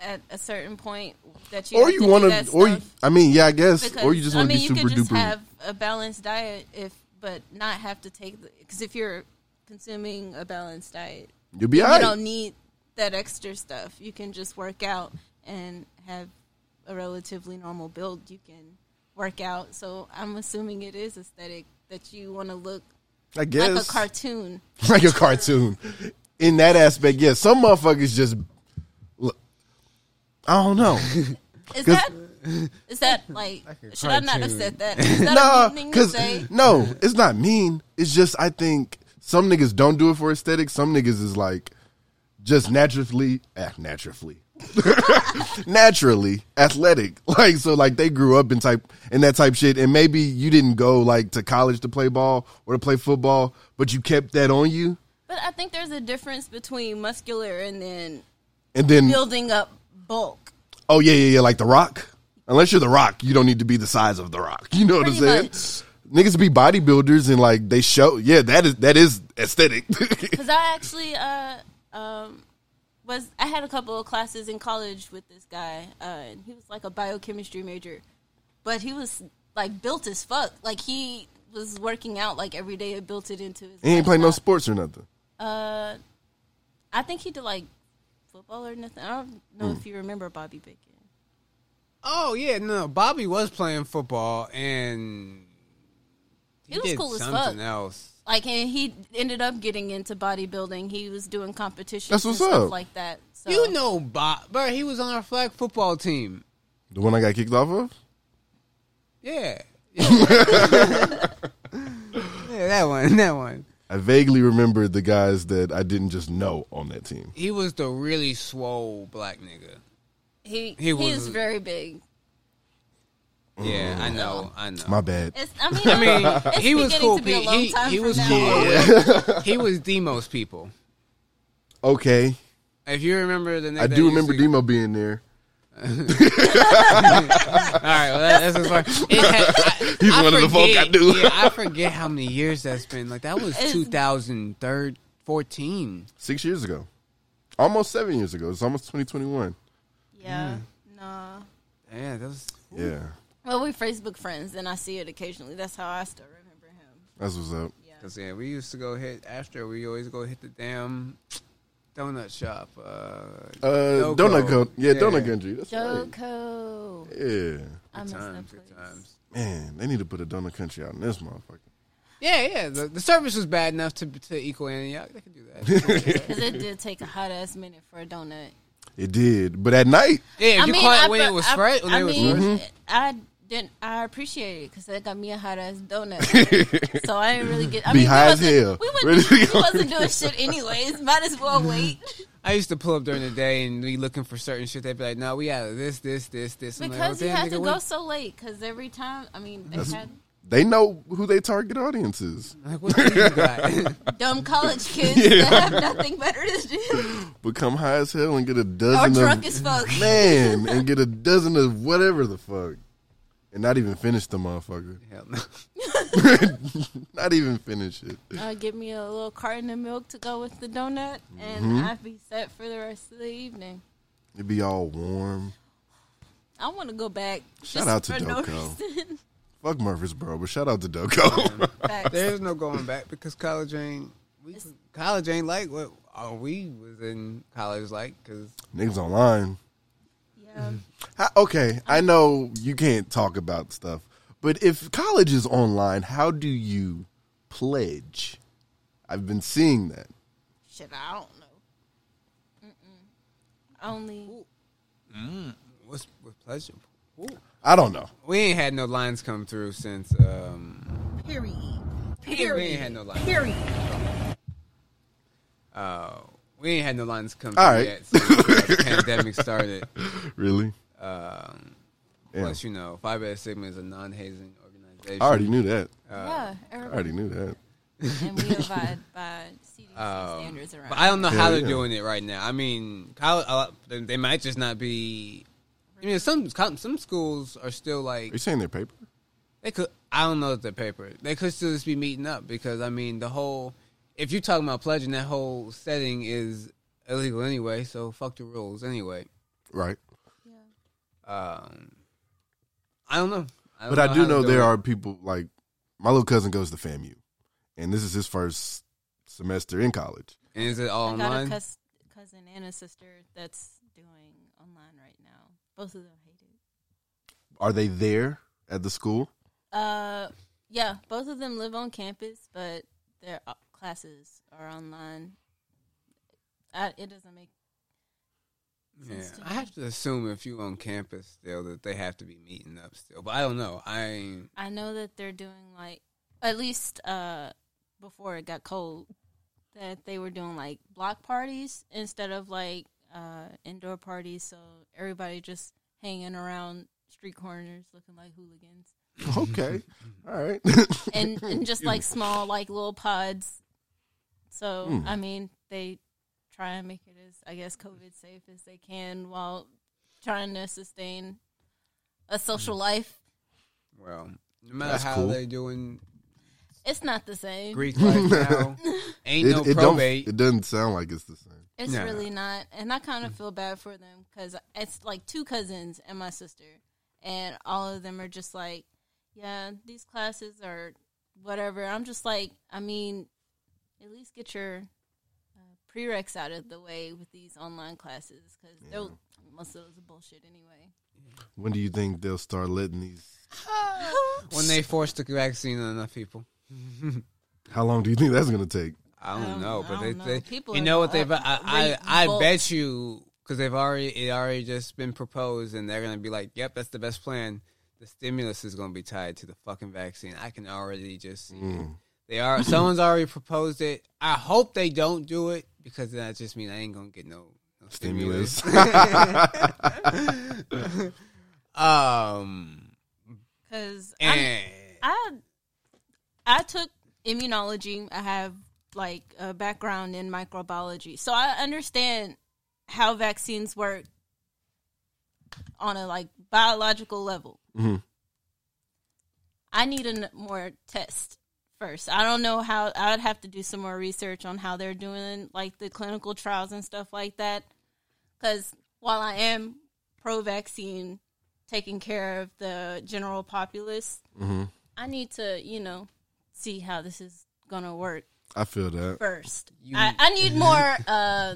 Speaker 6: At a certain point, that you
Speaker 7: Or you want to, or you. I mean, yeah, I guess,
Speaker 6: Because,
Speaker 7: or you just
Speaker 6: I
Speaker 7: want to
Speaker 6: mean,
Speaker 7: be
Speaker 6: you
Speaker 7: super
Speaker 6: could just
Speaker 7: duper.
Speaker 6: have a balanced diet if, but not have to take because if you're consuming a balanced diet,
Speaker 7: You'll be
Speaker 6: you don't need that extra stuff. You can just work out and have a relatively normal build. You can work out. So I'm assuming it is aesthetic that you want to look
Speaker 7: I guess
Speaker 6: like a cartoon. *laughs*
Speaker 7: like a cartoon. In that aspect, yeah, some motherfuckers just. Look, I don't know. *laughs*
Speaker 6: Is
Speaker 7: that is
Speaker 6: that is that like?
Speaker 8: a
Speaker 6: should I not have
Speaker 8: cartoon.
Speaker 6: said that? Is that
Speaker 7: no,
Speaker 6: a mean thing to
Speaker 7: because
Speaker 6: say?
Speaker 7: no, it's not mean. It's just I think some niggas don't do it for aesthetics. Some niggas is like just naturally, eh, naturally, *laughs* naturally athletic. *laughs* Like so, like they grew up in type in that type shit, and maybe you didn't go like to college to play ball or to play football, but you kept that on you,
Speaker 6: But I think there's a difference between muscular and then
Speaker 7: and then
Speaker 6: building up bulk.
Speaker 7: oh yeah, yeah, yeah, like the Rock. Unless you're the Rock, you don't need to be the size of the Rock. *laughs* You know what I'm saying? Niggas be bodybuilders and like they show. Yeah, that is that is aesthetic. *laughs*
Speaker 6: Because I actually uh, um, was I had a couple of classes in college with this guy, uh, and he was like a biochemistry major, but he was like built as fuck. Like he was working out like every day. It built it into his.
Speaker 7: he ain't play no sports or nothing.
Speaker 6: Uh, I think he did like football or nothing. I don't know
Speaker 7: Hmm.
Speaker 6: if you remember Bobby Bacon.
Speaker 8: Oh yeah, no. Bobby was playing football and he,
Speaker 6: He was
Speaker 8: did
Speaker 6: cool as
Speaker 8: something
Speaker 6: fuck.
Speaker 8: else.
Speaker 6: Like, and he ended up getting into bodybuilding. He was doing competitions
Speaker 7: That's
Speaker 6: and
Speaker 7: what's
Speaker 6: stuff
Speaker 7: up.
Speaker 6: like that. So
Speaker 8: You know, Bob, bro. He was on our flag football team.
Speaker 7: The one I got kicked off of.
Speaker 8: Yeah, yeah, *laughs* yeah that one, that one.
Speaker 7: I vaguely remember the guys that I didn't just know on that team.
Speaker 8: He was the really swole black nigga.
Speaker 6: he
Speaker 8: He
Speaker 6: he,
Speaker 8: was-
Speaker 6: is very big.
Speaker 8: Yeah, I mm. know, I know.
Speaker 7: My bad.
Speaker 6: It's, I mean, *laughs*
Speaker 8: I mean,
Speaker 6: it's
Speaker 8: he was cool.
Speaker 6: To be a
Speaker 8: He,
Speaker 6: long
Speaker 8: he,
Speaker 6: time
Speaker 8: he was
Speaker 6: now.
Speaker 8: cool. *laughs* he was Demos people.
Speaker 7: Okay,
Speaker 8: If you remember the, nigga
Speaker 7: I do remember
Speaker 8: to-
Speaker 7: Demo being there.
Speaker 8: All right, well, that, that's as far. It had, I, *laughs*
Speaker 7: He's
Speaker 8: I
Speaker 7: one of the folk
Speaker 8: forget-
Speaker 7: I do.
Speaker 8: Yeah, I forget how many years that's been. Like that was
Speaker 6: It's-
Speaker 8: 2014.
Speaker 7: Six years ago, almost seven years ago. It's almost 2021.
Speaker 6: Yeah,
Speaker 8: Mm.
Speaker 6: no.
Speaker 8: Yeah, that was.
Speaker 7: Yeah,
Speaker 6: Well, we're Facebook friends, and I see it occasionally. That's how I still remember him.
Speaker 7: that's what's up.
Speaker 8: Cause yeah, we used to go hit after. We always go hit the damn donut shop. Uh,
Speaker 7: Uh,
Speaker 8: Doko.
Speaker 7: donut, co- yeah, donut country. That's right.
Speaker 6: Joko.
Speaker 7: Yeah,
Speaker 6: I miss that
Speaker 8: times, good
Speaker 6: place.
Speaker 8: times.
Speaker 7: Man, they need to put a donut country out in this motherfucker.
Speaker 8: Yeah, yeah. The, the service was bad enough to to equal Antioch. They could do that.
Speaker 6: Because it did take a hot ass minute for a donut.
Speaker 7: It did, but at night,
Speaker 8: Yeah, if
Speaker 6: I
Speaker 8: you
Speaker 6: mean,
Speaker 8: caught
Speaker 6: I,
Speaker 8: it when
Speaker 6: pre-
Speaker 8: it was
Speaker 6: I-
Speaker 8: fresh. When
Speaker 6: I
Speaker 8: it was
Speaker 6: mean,
Speaker 8: fresh.
Speaker 6: I didn't. I appreciate it because they got me a hot ass donut. *laughs* so I didn't really get. I
Speaker 7: Be
Speaker 6: mean,
Speaker 7: high
Speaker 6: we
Speaker 7: as
Speaker 6: wasn't-
Speaker 7: hell.
Speaker 6: We,
Speaker 7: Ready
Speaker 6: wasn't,
Speaker 7: to
Speaker 6: we wasn't doing shit anyways. *laughs* Might as well wait
Speaker 8: I used to pull up during the day and be looking for certain shit. They'd be like, "No, we out of this, this, this, this." I'm like,
Speaker 6: because
Speaker 8: oh,
Speaker 6: you
Speaker 8: damn,
Speaker 6: had to
Speaker 8: what-
Speaker 6: go so late. Because every time, I mean, they
Speaker 7: That's-
Speaker 6: had
Speaker 7: they know who they target audience is.
Speaker 8: Like, what do you got? *laughs*
Speaker 6: dumb college kids that have nothing better to do
Speaker 7: Become high as hell and get a
Speaker 6: or
Speaker 7: dozen
Speaker 6: drunk
Speaker 7: of
Speaker 6: as fuck.
Speaker 7: man and get a dozen of whatever the fuck, and not even finish the motherfucker. *laughs*
Speaker 8: Hell no. *laughs*
Speaker 7: Not even finish it.
Speaker 6: Uh, give me a little carton of milk to go with the donut, and
Speaker 7: Mm-hmm.
Speaker 6: I'd be set for the rest of the evening.
Speaker 7: It'd be all warm.
Speaker 6: I want to go back.
Speaker 7: Shout
Speaker 6: just
Speaker 7: out to
Speaker 6: for no
Speaker 7: Doko.
Speaker 6: reason. *laughs*
Speaker 7: Fuck Murfreesboro, but shout out to Doko.
Speaker 8: There's no going back because college ain't. We, college ain't like what we was in college like because
Speaker 7: Niggas online.
Speaker 6: Yeah.
Speaker 7: How, okay, I know you can't talk about stuff, but if college is online, how do you pledge? I've been seeing that.
Speaker 6: Shit, I don't know. Mm-mm. Only
Speaker 8: what's with pleasure. Ooh.
Speaker 7: I don't know.
Speaker 8: We ain't had no lines come through since. um
Speaker 9: Period.
Speaker 8: We ain't had no lines.
Speaker 9: Period.
Speaker 8: Uh, we ain't had no lines come
Speaker 7: All
Speaker 8: through
Speaker 7: right.
Speaker 8: yet since the pandemic started. *laughs*
Speaker 7: Really?
Speaker 8: Um,
Speaker 7: Yeah.
Speaker 8: plus, you know, Phi Beta Sigma is a non-hazing organization.
Speaker 7: I already knew that.
Speaker 6: yeah,
Speaker 7: I already knew that.
Speaker 6: and we *laughs* abide by CDC
Speaker 8: Um,
Speaker 6: standards around.
Speaker 8: But I don't know
Speaker 7: Hell
Speaker 8: how they're
Speaker 7: yeah.
Speaker 8: doing it right now. I mean, college, a lot, they- they might just not be. I mean, some some schools are still like
Speaker 7: Are you saying their paper?
Speaker 8: they could. I don't know if they're paper. They could still just be meeting up because I mean, the whole. If you're talking about pledging, that whole setting is illegal anyway. So fuck the rules anyway.
Speaker 7: Right. Yeah.
Speaker 8: Um, I don't know. don't
Speaker 7: But I do know there are people like my little cousin goes to FAMU, and this is his first semester in college.
Speaker 8: And is it all
Speaker 6: I got a
Speaker 8: online?
Speaker 6: cousin and a sister that's doing online right now. Both of them hate it.
Speaker 7: Are they there at the school?
Speaker 6: Uh, yeah, both of them live on campus, but their uh, classes are online. I, it doesn't make
Speaker 8: Yeah,
Speaker 6: sense to
Speaker 8: I have to assume if you're on campus still that they have to be meeting up still, but I don't know. I
Speaker 6: I know that they're doing like at least uh before it got cold that they were doing like block parties instead of like uh indoor parties so everybody just hanging around street corners looking like hooligans
Speaker 7: Okay, *laughs* all right.
Speaker 6: and and just like small like little pods so
Speaker 7: Hmm.
Speaker 6: I mean they try and make it as I guess covid safe as they can while trying to sustain a social life
Speaker 8: well, no matter
Speaker 7: That's
Speaker 8: how
Speaker 7: cool.
Speaker 8: they doing
Speaker 6: it's not the same
Speaker 8: Greek life *laughs* now, ain't
Speaker 7: it,
Speaker 8: no
Speaker 7: it
Speaker 8: probate.
Speaker 7: It doesn't sound like it's the same.
Speaker 6: It's
Speaker 8: No.
Speaker 6: really not, and I kind of feel bad for them because it's like two cousins and my sister, and all of them are just like, yeah, these classes are whatever. I'm just like, I mean, at least get your uh, prereqs out of the way with these online classes because most of those are bullshit anyway.
Speaker 7: When do you think they'll start letting these? *laughs*
Speaker 8: when they force the vaccine on enough people. *laughs*
Speaker 7: How long do you think that's going to take?
Speaker 8: I don't
Speaker 6: Um,
Speaker 8: know,
Speaker 6: I
Speaker 8: but
Speaker 6: don't
Speaker 8: they,
Speaker 6: know.
Speaker 8: they
Speaker 6: People
Speaker 8: you know what they've. I I, I bet you because they've already it already just been proposed, and they're gonna be like, "Yep, that's the best plan." The stimulus is gonna be tied to the fucking vaccine. I can already just see it. They are. Someone's already proposed it. I hope they don't do it because that just means I ain't gonna get no, no
Speaker 7: Stimulus.
Speaker 8: stimulus. *laughs* um,
Speaker 6: Because
Speaker 8: and
Speaker 6: I I took immunology. I have like a background in microbiology, so I understand how vaccines work on a like biological level.
Speaker 7: Mhm.
Speaker 6: I need a n- more test first. I don't know how. I would have to do some more research on how they're doing like the clinical trials and stuff like that. Because while I am pro-vaccine, taking care of the general populace,
Speaker 7: hmm
Speaker 6: I need to, you know, see how this is gonna work
Speaker 7: I feel that.
Speaker 6: first.
Speaker 8: You-
Speaker 6: I, I need more *laughs* uh,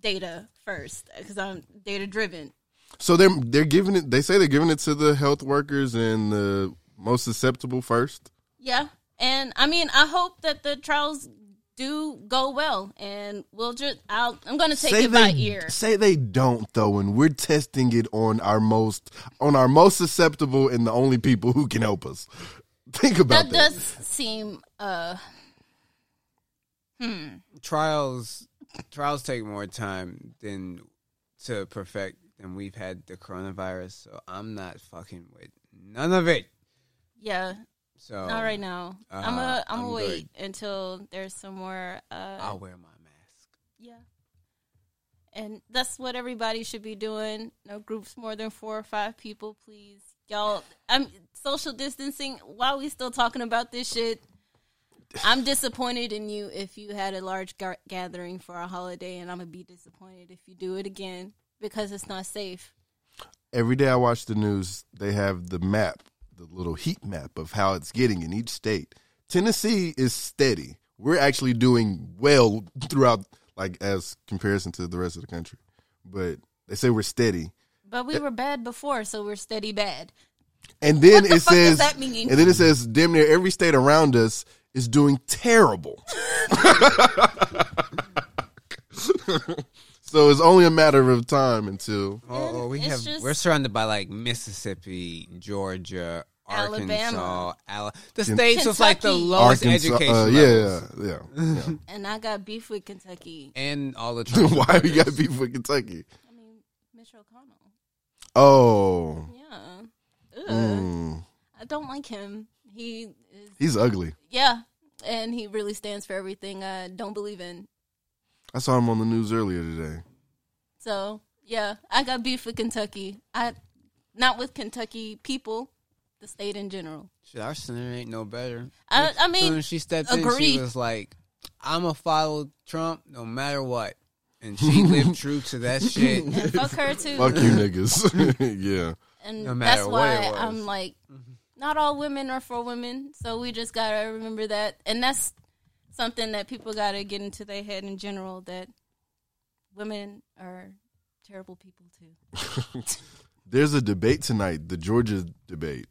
Speaker 6: data first because I'm data driven.
Speaker 7: So they're they're giving it. They say they're giving it to the health workers and the most susceptible first.
Speaker 6: Yeah, and I mean, I hope that the trials do go well, and we'll just. I'll, I'm going to take
Speaker 7: say
Speaker 6: it
Speaker 7: they
Speaker 6: by ear.
Speaker 7: say they don't though, and we're testing it on our most on our most susceptible and the only people who can help us. *laughs* Think about
Speaker 6: That
Speaker 7: that.
Speaker 6: does seem. uh Hmm.
Speaker 8: trials trials take more time than to perfect than we've had the coronavirus. So I'm not fucking with none of it.
Speaker 6: Yeah.
Speaker 8: So
Speaker 6: Not right now. I'm
Speaker 8: uh,
Speaker 6: a. I'm
Speaker 8: I'm
Speaker 6: gonna wait
Speaker 8: good.
Speaker 6: until there's some more. Uh,
Speaker 8: I'll wear my mask.
Speaker 6: Yeah. And that's what everybody should be doing. No groups more than four or five people, please. Y'all, I'm social distancing. While we still talking about this shit, I'm disappointed in you if you had a large ga- gathering for a holiday, and I'm gonna be disappointed if you do it again because it's not safe.
Speaker 7: Every day I watch the news, they have the map, the little heat map of how it's getting in each state. Tennessee is steady. We're actually doing well throughout, like as comparison to the rest of the country. But they say we're steady.
Speaker 6: But we were bad before, so we're steady bad.
Speaker 7: And then
Speaker 6: the
Speaker 7: it says, and then it says, damn near every state around us is doing terrible. *laughs* *laughs* so it's only a matter of time until.
Speaker 8: Oh, oh, we have.
Speaker 6: Just,
Speaker 8: we're surrounded by like Mississippi, Georgia,
Speaker 6: Alabama.
Speaker 8: Arkansas, Ala- the
Speaker 7: Ken-
Speaker 8: states with like the
Speaker 6: Kentucky.
Speaker 8: lowest
Speaker 7: Arkansas,
Speaker 8: education
Speaker 7: uh,
Speaker 8: levels.
Speaker 7: yeah, yeah, yeah. *laughs*
Speaker 6: And I got beef with Kentucky.
Speaker 8: and all the *laughs* Trump
Speaker 7: Why we got beef with Kentucky?
Speaker 6: I mean, Mitch McConnell.
Speaker 7: Oh,
Speaker 6: Yeah.
Speaker 7: Mm,
Speaker 6: I don't like him. He is,
Speaker 7: he's ugly.
Speaker 6: yeah, and he really stands for everything I don't believe in.
Speaker 7: I saw him on the news earlier today.
Speaker 6: So yeah, I got beef with Kentucky. I not with Kentucky people, the state in general.
Speaker 8: Shit, our senator ain't no better.
Speaker 6: I, I
Speaker 8: As soon
Speaker 6: mean,
Speaker 8: as she stepped in,
Speaker 6: agree.
Speaker 8: she was like, "I'm gonna follow Trump no matter what," and she lived *laughs* true to that shit.
Speaker 6: and *laughs* fuck her too.
Speaker 7: Fuck you, niggas. *laughs* yeah.
Speaker 6: and
Speaker 8: No matter
Speaker 6: that's
Speaker 8: what
Speaker 6: why
Speaker 8: it was.
Speaker 6: I'm like, not all women are for women. So we just gotta remember that, and that's something that people gotta get into their head in general that women are terrible people too. *laughs*
Speaker 7: There's a debate tonight, the Georgia debate.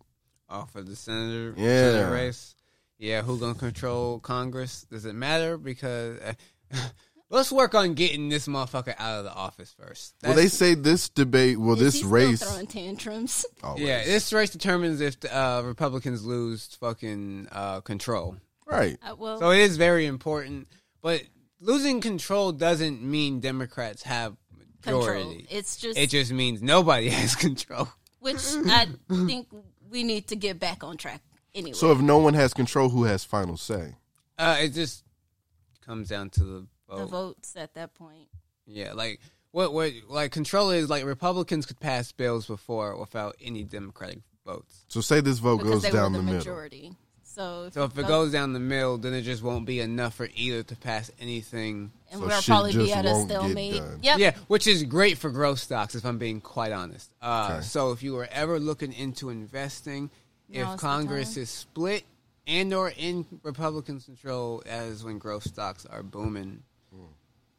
Speaker 8: Oh, for the senator,
Speaker 7: Yeah.
Speaker 8: senator race. Yeah, who gonna control Congress? Does it matter? Because uh, *laughs* let's work on getting this motherfucker out of the office first.
Speaker 7: well, they say this debate, well, this race.
Speaker 6: throwing tantrums.
Speaker 7: Always.
Speaker 8: yeah, this race determines if the, uh, Republicans lose fucking uh, control.
Speaker 7: Right.
Speaker 6: Uh, well,
Speaker 8: So it is very important, but losing control doesn't mean Democrats have
Speaker 6: control.
Speaker 8: majority.
Speaker 6: It's just
Speaker 8: It just means nobody *laughs* has control.
Speaker 6: which I think we need to get back on track anyway.
Speaker 7: So if no one has control, who has final say?
Speaker 8: Uh, it just comes down to the vote.
Speaker 6: the votes at that point.
Speaker 8: Yeah, like what what like control is like Republicans could pass bills before without any Democratic votes.
Speaker 7: So say this vote
Speaker 6: because
Speaker 7: goes
Speaker 6: they
Speaker 7: down
Speaker 6: were
Speaker 7: the,
Speaker 6: the,
Speaker 7: middle.
Speaker 6: majority. So if,
Speaker 8: So if it goes down the middle, then it just won't be enough for either to pass anything.
Speaker 6: and
Speaker 7: so
Speaker 6: we'll probably be at a stalemate. Yep.
Speaker 8: Yeah, which is great for growth stocks, if I'm being quite honest. Uh,
Speaker 7: Okay.
Speaker 8: So if you were ever looking into investing,
Speaker 6: Now's
Speaker 8: if
Speaker 6: the
Speaker 8: Congress is split and or in Republicans control, as when growth stocks are booming,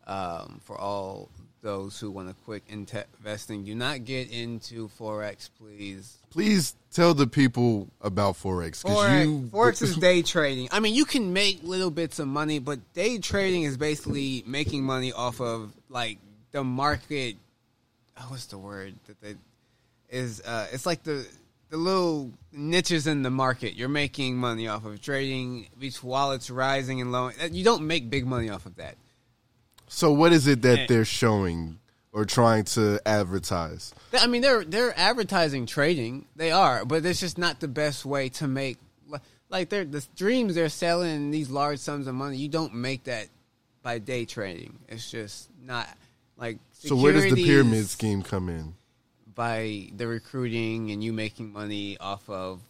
Speaker 8: um, for all those who want to quick investing, do not get into forex, please.
Speaker 7: Please tell the people about forex because
Speaker 8: Forex,
Speaker 7: you
Speaker 8: Forex *laughs* is day trading. I mean, you can make little bits of money, but day trading is basically making money off of like the market. Oh, what's the word that they is? Uh, it's like the the little niches in the market. You're making money off of trading while it's rising and low. You don't make big money off of that.
Speaker 7: So what is it that they're showing or trying to advertise?
Speaker 8: I mean, they're they're advertising trading. They are, but it's just not the best way to make. Like they're the dreams they're selling these large sums of money. You don't make that by day trading. It's just not like.
Speaker 7: So where does the pyramid scheme come in?
Speaker 8: By the recruiting and you making money off of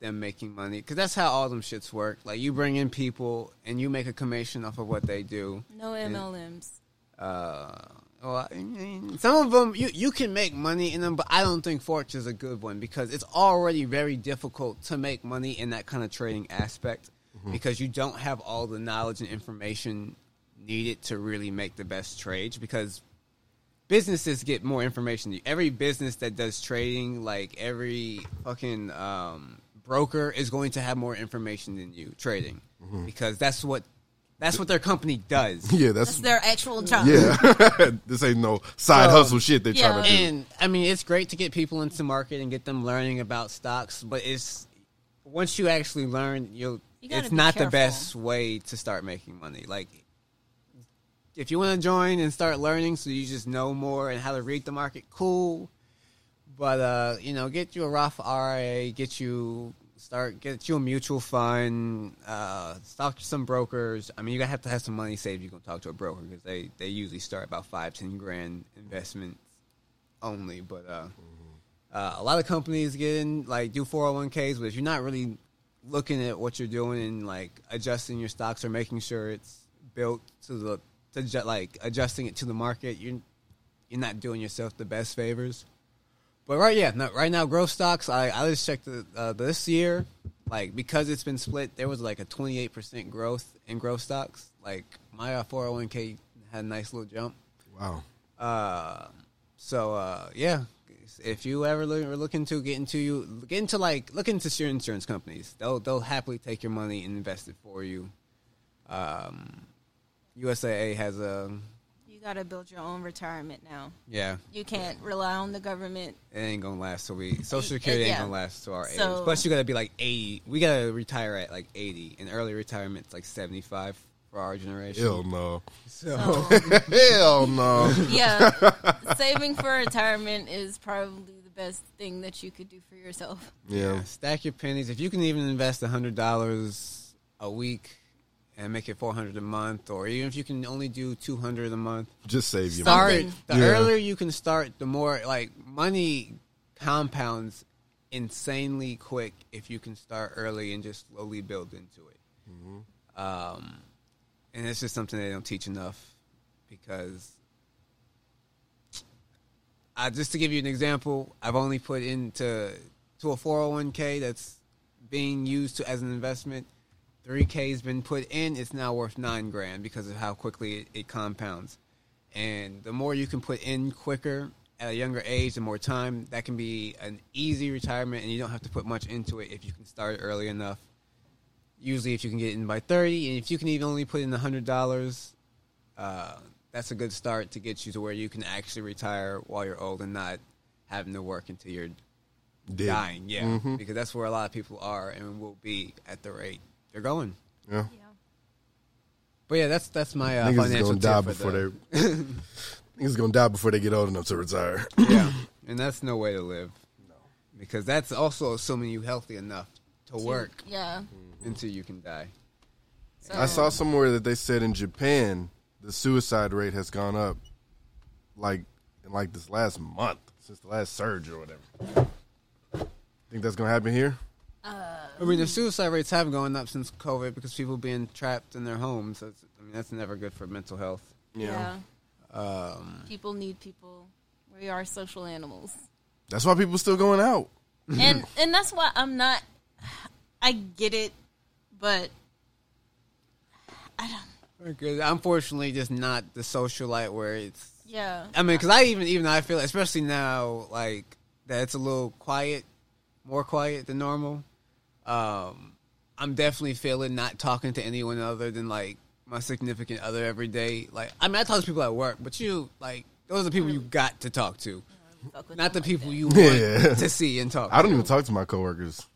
Speaker 8: them making money because that's how all them shits work. Like you bring in people and you make a commission off of what they do.
Speaker 6: No MLMs.
Speaker 8: Uh, well, I mean, some of them you you can make money in them, but I don't think Forex is a good one because it's already very difficult to make money in that kind of trading aspect because you don't have all the knowledge and information needed to really make the best trades because businesses get more information. Every business that does trading, like every fucking um, broker, is going to have more information than you trading because that's what that's what their company does. *laughs*
Speaker 7: Yeah,
Speaker 6: That's
Speaker 7: that's,
Speaker 6: their actual job.
Speaker 7: yeah. *laughs* this ain't no side
Speaker 8: So,
Speaker 7: hustle shit they
Speaker 6: yeah.
Speaker 7: trying to do.
Speaker 8: And I mean, it's great to get people into market and get them learning about stocks, but it's once you actually learn, you'll.
Speaker 6: You
Speaker 8: it's
Speaker 6: be
Speaker 8: not the best way to start making money. Like, if you want to join and start learning, so you just know more and how to read the market, cool. But uh, you know, get you a Roth IRA, get you start get you a mutual fund, uh, talk to some brokers. I mean, you gotta have to have some money saved. You can talk to a broker because they they usually start about five ten grand investments only. But uh, uh, a lot of companies get in like do four hundred one ks, but if you're not really looking at what you're doing and like adjusting your stocks or making sure it's built to the to ju- like adjusting it to the market, you're you're not doing yourself the best favors. But right, yeah, no, right now, growth stocks. I I just checked the, uh, this year, like because it's been split, there was like a twenty eight percent growth in growth stocks. Like my four hundred one k had a nice little jump.
Speaker 7: wow.
Speaker 8: Uh, so uh, yeah, if you ever look, are looking to get into you get into like look into your insurance companies, they'll they'll happily take your money and invest it for you. Um, USAA has a
Speaker 6: You got to build your own retirement now.
Speaker 8: yeah.
Speaker 6: You can't rely on the government.
Speaker 8: It ain't gonna last till we Social Security ain't gonna last till our
Speaker 6: So-
Speaker 8: age. Plus, you gotta be like eighty. We gotta retire at like eighty, and early retirement's like seventy five for our generation.
Speaker 7: Hell no.
Speaker 8: So, *laughs*
Speaker 7: Hell no.
Speaker 6: Yeah, saving for retirement is probably the best thing that you could do for yourself.
Speaker 7: Yeah.
Speaker 8: stack your pennies. If you can even invest hundred dollars a week and make it four hundred a month, or even if you can only do two hundred a month,
Speaker 7: Just save your
Speaker 8: start.
Speaker 7: money.
Speaker 8: The
Speaker 7: Yeah.
Speaker 8: earlier you can start, the more like money compounds insanely quick if you can start early and just slowly build into it.
Speaker 7: Mm-hmm.
Speaker 8: Um, and it's just something they don't teach enough because. Uh, just to give you an example, I've only put into to a 401k that's being used to, as an investment. 3k has been put in. It's now worth nine grand because of how quickly it, it compounds. And the more you can put in quicker at a younger age, the more time that can be an easy retirement, and you don't have to put much into it if you can start early enough. Usually, if you can get in by 30, and if you can even only put in a $100, uh, that's a good start to get you to where you can actually retire while you're old and not having to work until you're
Speaker 7: Dead.
Speaker 8: dying. Yeah,
Speaker 7: Mhm.
Speaker 8: because that's where a lot of people are and will be at the rate they're going.
Speaker 7: Yeah.
Speaker 8: But yeah, that's that's my uh,
Speaker 7: Niggas is
Speaker 8: financial
Speaker 7: gonna
Speaker 8: tip
Speaker 7: die
Speaker 8: for
Speaker 7: before
Speaker 8: the-
Speaker 7: they. *laughs* Niggas gonna die before they get old enough to retire.
Speaker 8: yeah, *laughs* and that's no way to live. No, because that's also assuming you healthy enough to work
Speaker 6: Yeah.
Speaker 8: until you can die.
Speaker 6: So,
Speaker 7: I saw somewhere that they said in Japan the suicide rate has gone up, like in like this last month since the last surge or whatever. Think that's gonna happen here?
Speaker 8: I mean, the suicide rates have gone up since COVID because people being trapped in their homes. That's, I mean, that's never good for mental health.
Speaker 6: yeah.
Speaker 8: Um,
Speaker 6: People need people. We are social animals.
Speaker 7: That's why people still going out. *laughs*
Speaker 6: and and that's why I'm not. I get it, but I don't.
Speaker 8: because unfortunately, just not the socialite where it's.
Speaker 6: yeah,
Speaker 8: I mean, because I even even I feel, especially now, like that it's a little quiet, more quiet than normal. Um, I'm definitely feeling not talking to anyone other than like my significant other every day. Like, I mean, I talk to people at work, but you like those are the people you got to talk to,
Speaker 6: fuck
Speaker 8: not the
Speaker 6: like
Speaker 8: people
Speaker 6: that.
Speaker 8: you want *laughs*
Speaker 7: Yeah.
Speaker 8: to see and talk. To.
Speaker 7: I don't
Speaker 8: to.
Speaker 7: even talk to my coworkers.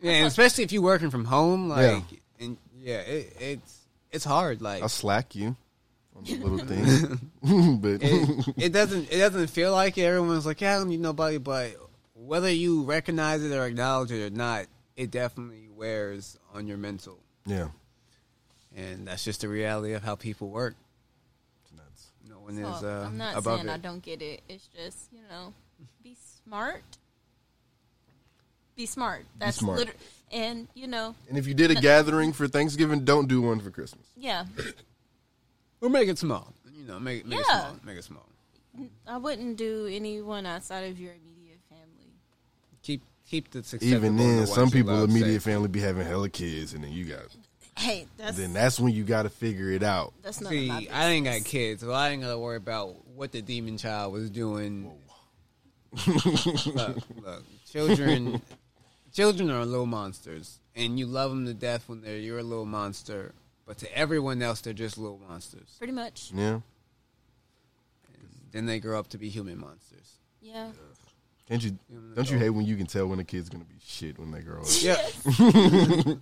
Speaker 8: Yeah, and especially if you're working from home, like,
Speaker 7: Yeah.
Speaker 8: and yeah, it, it's it's hard. Like,
Speaker 7: I'll slack you on the little thing, *laughs* *laughs* but
Speaker 8: it, it doesn't it doesn't feel like it. Everyone's like, yeah, I don't need nobody, but whether you recognize it or acknowledge it or not, it definitely wears on your mental,
Speaker 7: yeah,
Speaker 8: and that's just the reality of how people work.
Speaker 7: it's nuts.
Speaker 8: No one
Speaker 6: So,
Speaker 8: is uh,
Speaker 6: I'm not
Speaker 8: above
Speaker 6: saying
Speaker 8: it.
Speaker 6: I don't get it. It's just you know, be smart. Be smart. That's
Speaker 7: smart.
Speaker 6: liter- and you know,
Speaker 7: And if you did a gathering for Thanksgiving, don't do one for Christmas.
Speaker 6: yeah.
Speaker 8: Or make it small. You know, make, make it
Speaker 6: Yeah.
Speaker 8: small. Make it small.
Speaker 6: I wouldn't do anyone outside of your immediate family.
Speaker 8: Keep keep the success.
Speaker 7: Even then, some people immediate family be having hella kids, and then you got
Speaker 6: Hey, that's
Speaker 7: then that's when you got to figure it out.
Speaker 6: that's not
Speaker 8: See. I ain't got kids, so I ain't gotta worry about what the demon child was doing. look, look, children, children are little monsters, and you love them to death when they're you're a little monster. But to everyone else, they're just little monsters.
Speaker 6: Pretty much.
Speaker 7: Yeah.
Speaker 8: Then they grow up to be human monsters.
Speaker 6: Yeah.
Speaker 7: Can't you? Don't you hate when you can tell when a kid's gonna be shit when they grow up?
Speaker 8: Yeah, *laughs*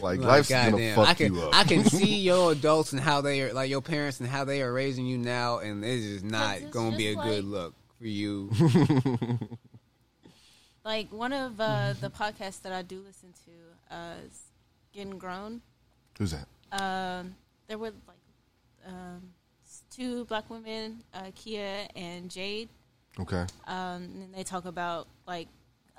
Speaker 7: Like
Speaker 8: Like,
Speaker 7: life's gonna
Speaker 8: goddamn,
Speaker 7: fuck
Speaker 8: I can,
Speaker 7: you up.
Speaker 8: I can see *laughs* your adults and how they are, like your parents and how they are raising you now, and it's just not
Speaker 6: it's
Speaker 8: going to be a
Speaker 6: just
Speaker 8: good look for you. *laughs*
Speaker 6: Like one of uh, the podcasts that I do listen to uh, is Getting Grown.
Speaker 7: Who's that?
Speaker 6: Um, there were like um, two black women, uh, Kia and Jade.
Speaker 7: Okay.
Speaker 6: Um, and they talk about like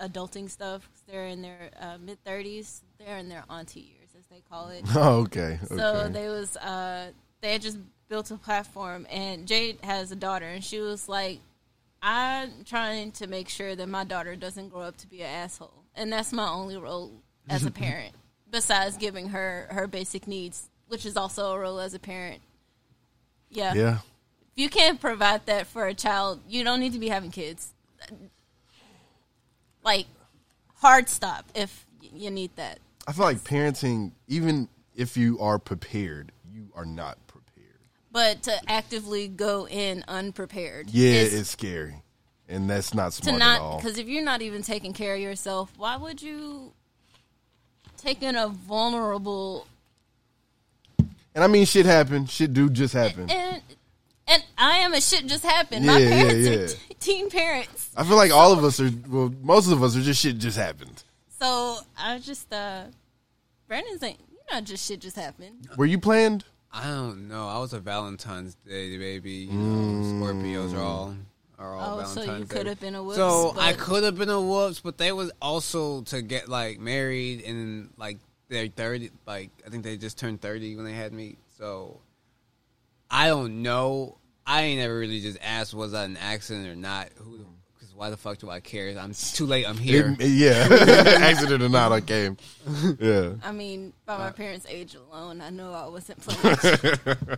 Speaker 6: adulting stuff. They're in their uh, mid thirties. They're in their auntie years, as they call it. *laughs*
Speaker 7: Oh, okay. Okay.
Speaker 6: So they was uh, they had just built a platform, and Jade has a daughter, and she was like, "I'm trying to make sure that my daughter doesn't grow up to be an asshole, and that's my only role as a *laughs* parent, besides giving her her basic needs, which is also a role as a parent." Yeah,
Speaker 7: yeah.
Speaker 6: If you can't provide that for a child, you don't need to be having kids. Like, hard stop if you need that.
Speaker 7: I feel like parenting, even if you are prepared, you are not prepared.
Speaker 6: But to actively go in unprepared,
Speaker 7: Yeah,
Speaker 6: is
Speaker 7: it's scary, and that's not
Speaker 6: to
Speaker 7: smart at
Speaker 6: not
Speaker 7: all.
Speaker 6: because if you're not even taking care of yourself, why would you take in a vulnerable
Speaker 7: And I mean, shit happened. Shit do just happen.
Speaker 6: and and I am a shit just happened. My
Speaker 7: Yeah, yeah,
Speaker 6: parents
Speaker 7: yeah.
Speaker 6: are t- teen parents,
Speaker 7: I feel like all of us are. Well, most of us are just shit just happened.
Speaker 6: so I just uh, Brandon's like, you know, just shit just happened.
Speaker 7: Were you planned?
Speaker 8: I don't know. I was a Valentine's Day baby. You know, Scorpios are all are all
Speaker 6: Oh, so
Speaker 8: Valentine's
Speaker 6: you
Speaker 8: Day.
Speaker 6: could have been a whoops.
Speaker 8: So I could have been a whoops, but they was also to get like married and like they're thirty. Like I think they just turned thirty when they had me. So I don't know. I ain't never really just asked was that an accident or not. Who? Because why the fuck do I care? I'm it's too late. I'm here.
Speaker 7: It- yeah, *laughs* accident or not, I came. Yeah.
Speaker 6: I mean, by
Speaker 8: Uh,
Speaker 6: my parents' age alone, I know I wasn't *laughs* playing. *laughs*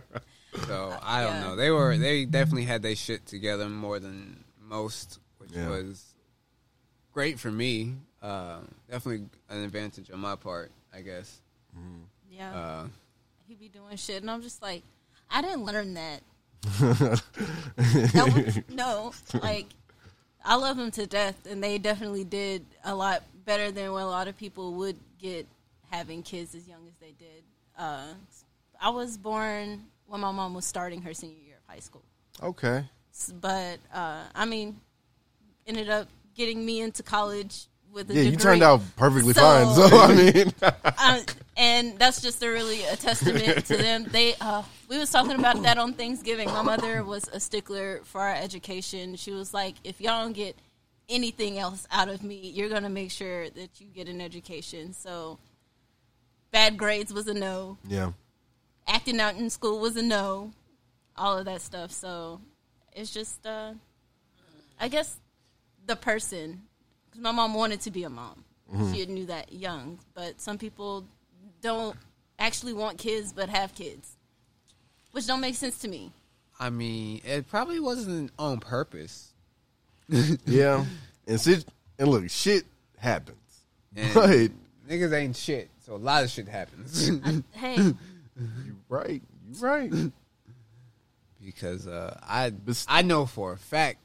Speaker 8: So I don't
Speaker 6: Yeah.
Speaker 8: know. They were they definitely had their shit together more than most, which
Speaker 7: Yeah.
Speaker 8: was great for me. Uh, definitely an advantage on my part, I guess.
Speaker 6: yeah,
Speaker 8: Uh,
Speaker 6: he be doing shit, and I'm just like, I didn't learn that. *laughs* Was- no, like I love them to death, and they definitely did a lot better than what a lot of people would get having kids as young as they did. Uh, I was born when my mom was starting her senior year of high school,
Speaker 7: Okay.
Speaker 6: But uh, I mean, ended up getting me into college with a
Speaker 7: Yeah, you turned out perfectly
Speaker 6: So-
Speaker 7: fine. So I mean,
Speaker 6: uh, *laughs* and that's just a really a testament to them. They uh, we was talking about that on Thanksgiving. My mother was a stickler for our education. She was like, if y'all don't get anything else out of me, you're gonna make sure that you get an education. So bad grades was a no.
Speaker 7: yeah.
Speaker 6: Acting out in school was a no. All of that stuff. So it's just, uh, I guess, the person. Because my mom wanted to be a mom. She knew that young. But some people don't actually want kids but have kids, which don't make sense to me.
Speaker 8: I mean, it probably wasn't on purpose. *laughs*
Speaker 7: Yeah. And sit and look, shit happens.
Speaker 8: And *laughs*
Speaker 7: But
Speaker 8: niggas ain't shit, so a lot of shit happens. *laughs*
Speaker 6: Hey,
Speaker 7: you right. You right.
Speaker 8: because uh, I I know for a fact